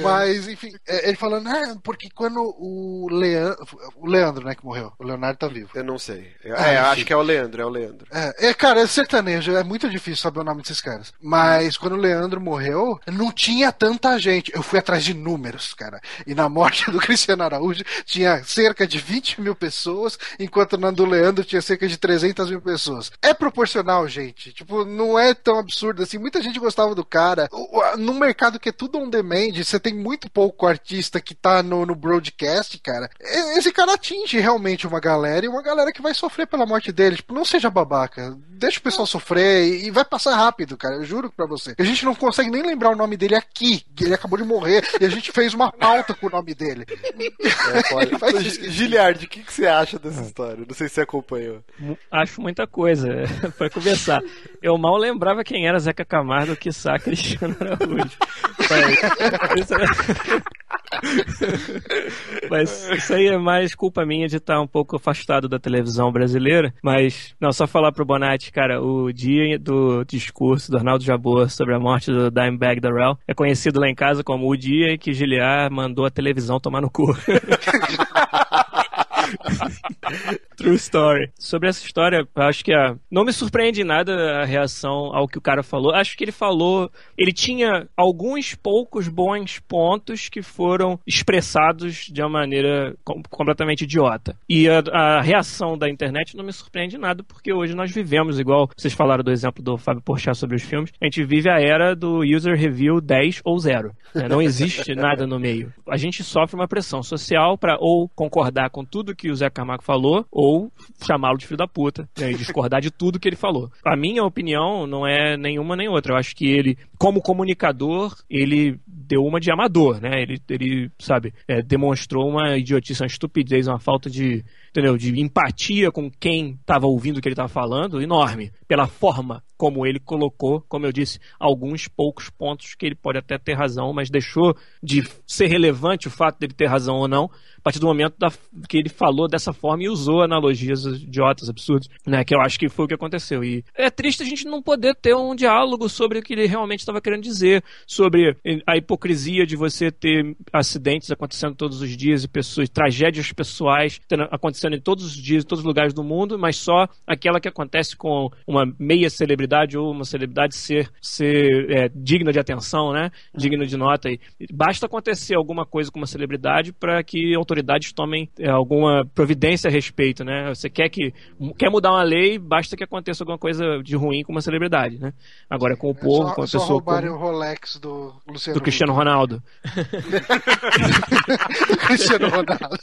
Mas, enfim, é, ele falando, ah, porque quando o Leandro, o Leandro, né, que morreu, o Leonardo tá vivo. Eu não sei. É, Ah, enfim. acho que é o Leandro, é o Leandro. É, é, cara, é sertanejo, é muito difícil saber o nome desses caras. Mas quando o Leandro morreu, não tinha tanta gente. Eu fui atrás de números, cara. E na morte <laughs> do Cristiano Araújo tinha cerca de 20 mil pessoas, enquanto na do Leandro tinha cerca de 300 mil pessoas. É proporcional, gente. Tipo, não é tão absurdo assim. Muita gente gostava do cara. O- o- Num mercado que é tudo on demand, você tem muito pouco artista que tá no, no broadcast, cara. Esse cara atinge realmente uma galera e uma galera que vai sofrer pela morte dele. Tipo, não seja babaca. Deixa o pessoal sofrer e, vai passar rápido, cara. Eu juro pra você. A gente não consegue nem lembrar o nome dele aqui. Ele acabou de morrer e a gente fez uma pauta com o nome dele. É. Ele vai. <laughs> Giliard, o que, que você acha dessa história? Não sei se você acompanhou. Acho muita coisa <laughs> pra conversar. Eu mal lembrava quem era Zeca Camargo, que saca Cristiano Araújo. <laughs> <laughs> Mas isso, aí é mais culpa minha de estar um pouco afastado da televisão brasileira. Mas, não, só falar pro Bonatti, cara, o dia do discurso do Arnaldo Jabor sobre a morte do Dimebag Darrell é conhecido lá em casa como o dia em que Giliar mandou a televisão tomar no cu. <laughs> True story. Sobre essa história, acho que a... não me surpreende nada a reação ao que o cara falou. Acho que ele falou. Ele tinha alguns poucos bons pontos que foram expressados de uma maneira com- completamente idiota. E a, a reação da internet não me surpreende nada, porque hoje nós vivemos, igual vocês falaram do exemplo do Fábio Porchat sobre os filmes, a gente vive a era do user review 10 ou 0. né? Não existe <laughs> nada no meio. A gente sofre uma pressão social para ou concordar com tudo que o Zé Camargo falou, ou chamá-lo de filho da puta, né, e discordar de tudo que ele falou. A minha opinião não é nenhuma nem outra. Eu acho que ele, como comunicador, ele deu uma de amador, né? Ele, ele sabe, é, demonstrou uma idiotice, uma estupidez, uma falta de, entendeu, de empatia com quem estava ouvindo o que ele estava falando, enorme. Pela forma como ele colocou, como eu disse, alguns poucos pontos que ele pode até ter razão, mas deixou de ser relevante o fato dele ter razão ou não, a partir do momento da- que ele falou dessa forma e usou analogias idiotas, absurdas, né? Que eu acho que foi o que aconteceu. E é triste a gente não poder ter um diálogo sobre o que ele realmente estava querendo dizer, sobre a hipocrisia de você ter acidentes acontecendo todos os dias e pessoas, tragédias pessoais tendo- acontecendo em todos os dias, em todos os lugares do mundo, mas só aquela que acontece com uma meia celebridade ou uma celebridade ser, ser é, digna de atenção, né? Digna de nota. E basta acontecer alguma coisa com uma celebridade para que autoridades tomem é, alguma providência a respeito, né? Você quer que quer mudar uma lei, basta que aconteça alguma coisa de ruim com uma celebridade, né? Agora com o povo, só, com a só pessoa roubarem o Rolex do Luciano do Cristiano Ronaldo. <laughs> do Cristiano Ronaldo.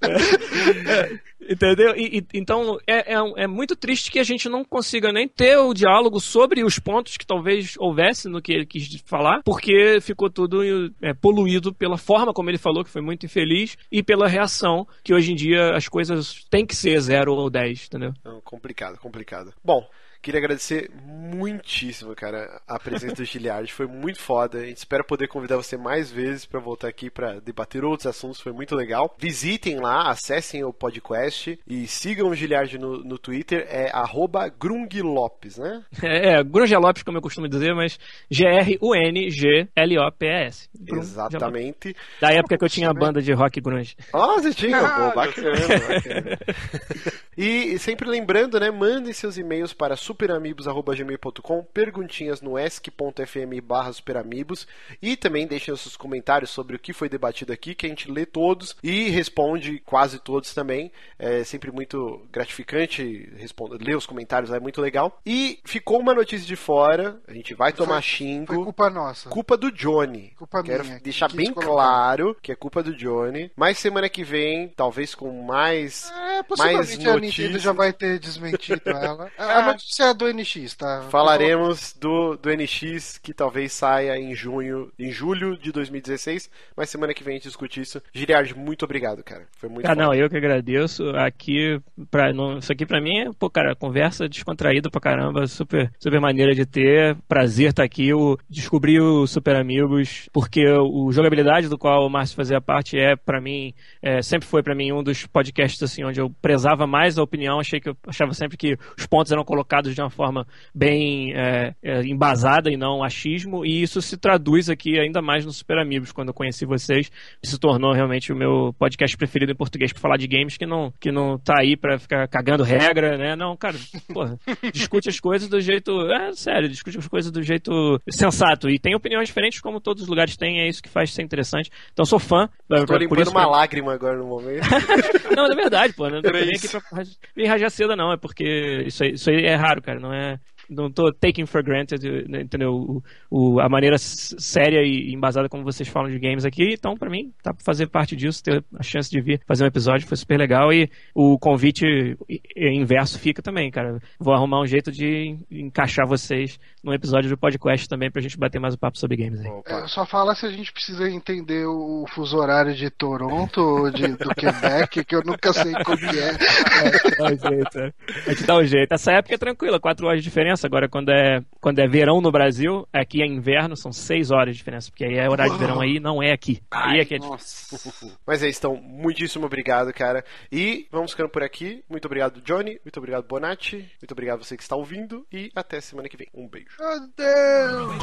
<laughs> <laughs> Entendeu? E, e- então é, é, é muito triste que a gente não consiga nem ter o diálogo sobre os pontos que talvez houvesse no que ele quis falar, porque ficou tudo é, poluído pela forma como ele falou, que foi muito infeliz, e pela reação, que hoje em dia as coisas têm que ser 0 ou 10, entendeu? Complicado, complicado. Bom, queria agradecer muitíssimo, cara, a presença do Giliard. Foi muito foda. A gente espera poder convidar você mais vezes pra voltar aqui pra debater outros assuntos. Foi muito legal. Visitem lá, acessem o podcast e sigam o Giliard no, no Twitter. É arroba grunglopes, né? <laughs> É, é Grunge Lopes, como eu costumo dizer, mas G-R-U-N-G-L-O-P-S. Grunge Lopes. Exatamente. Da época que eu tinha a banda de rock grunge. Ah, você tinha? Ah, Pô, bacana, bacana. <laughs> E sempre lembrando, né? Mandem seus e-mails para superamigos.gmail.com, perguntinhas no esc.fm barra superamigos e também deixem os seus comentários sobre o que foi debatido aqui, que a gente lê todos e responde quase todos também. É sempre muito gratificante responder, ler os comentários, é muito legal. E ficou uma notícia de fora, a gente vai tomar Foi- xingo. Foi culpa nossa. Culpa do Johnny. Culpa Quero minha, deixar que bem claro que é culpa do Johnny. Mas semana que vem, talvez com mais. É, possivelmente mais a notícias. Nintendo já vai ter desmentido <laughs> ela. A a notícia é do NX, tá? Falaremos do, do NX que talvez saia em junho, em julho de 2016, mas semana que vem a gente discute isso. Giliard, muito obrigado, cara. Foi muito Ah, foda. não, eu que agradeço. Aqui, pra, não, isso aqui pra mim é, pô, cara, conversa descontraída pra caramba, super, super maneira de ter. Prazer estar aqui. Eu descobri o Super Amigos, porque o jogabilidade do qual o Márcio fazia parte é, pra mim, é, sempre foi pra mim um dos podcasts assim, onde eu prezava mais a opinião. Achei que eu achava sempre que os pontos eram colocados de uma forma bem é, é, embasada e não achismo, e isso se traduz aqui ainda mais no Super Amigos, quando eu conheci vocês, se tornou realmente o meu podcast preferido em português pra falar de games que não, que não tá aí pra ficar cagando regra, né? Não, cara, porra, <laughs> discute as coisas do jeito. É, sério, discute as coisas do jeito sensato. E tem opiniões diferentes, como todos os lugares têm, é isso que faz ser interessante. Então sou fã. Tô por limpando isso uma que- lágrima agora no momento. <laughs> não, é verdade, pô. Não tô nem aqui pra vir rajar seda, não. É porque isso aí, isso aí é raro, cara. Não é. Não tô taking for granted, né, entendeu? O, o- a maneira séria e embasada como vocês falam de games aqui. Então, pra mim, tá pra fazer parte disso, ter a chance de vir fazer um episódio foi super legal. E o convite i- inverso fica também, cara. Vou arrumar um jeito de encaixar vocês num episódio do podcast também pra gente bater mais um papo sobre games aí. É, só fala se a gente precisa entender o fuso horário de Toronto ou de, do <laughs> Quebec, que eu nunca sei como é. dá um jeito, é. A gente dá um jeito. Essa época é tranquila, 4 horas de diferença. Agora, quando é, quando é verão no Brasil, aqui é inverno, são 6 horas de diferença. Porque aí é horário de verão aí, não é aqui. Aí é que é. Nossa. Mas é isso, então, muitíssimo obrigado, cara. E vamos ficando por aqui. Muito obrigado, Johnny. Muito obrigado, Bonatti. Muito obrigado você que está ouvindo. E até semana que vem. Um beijo. Meu Deus!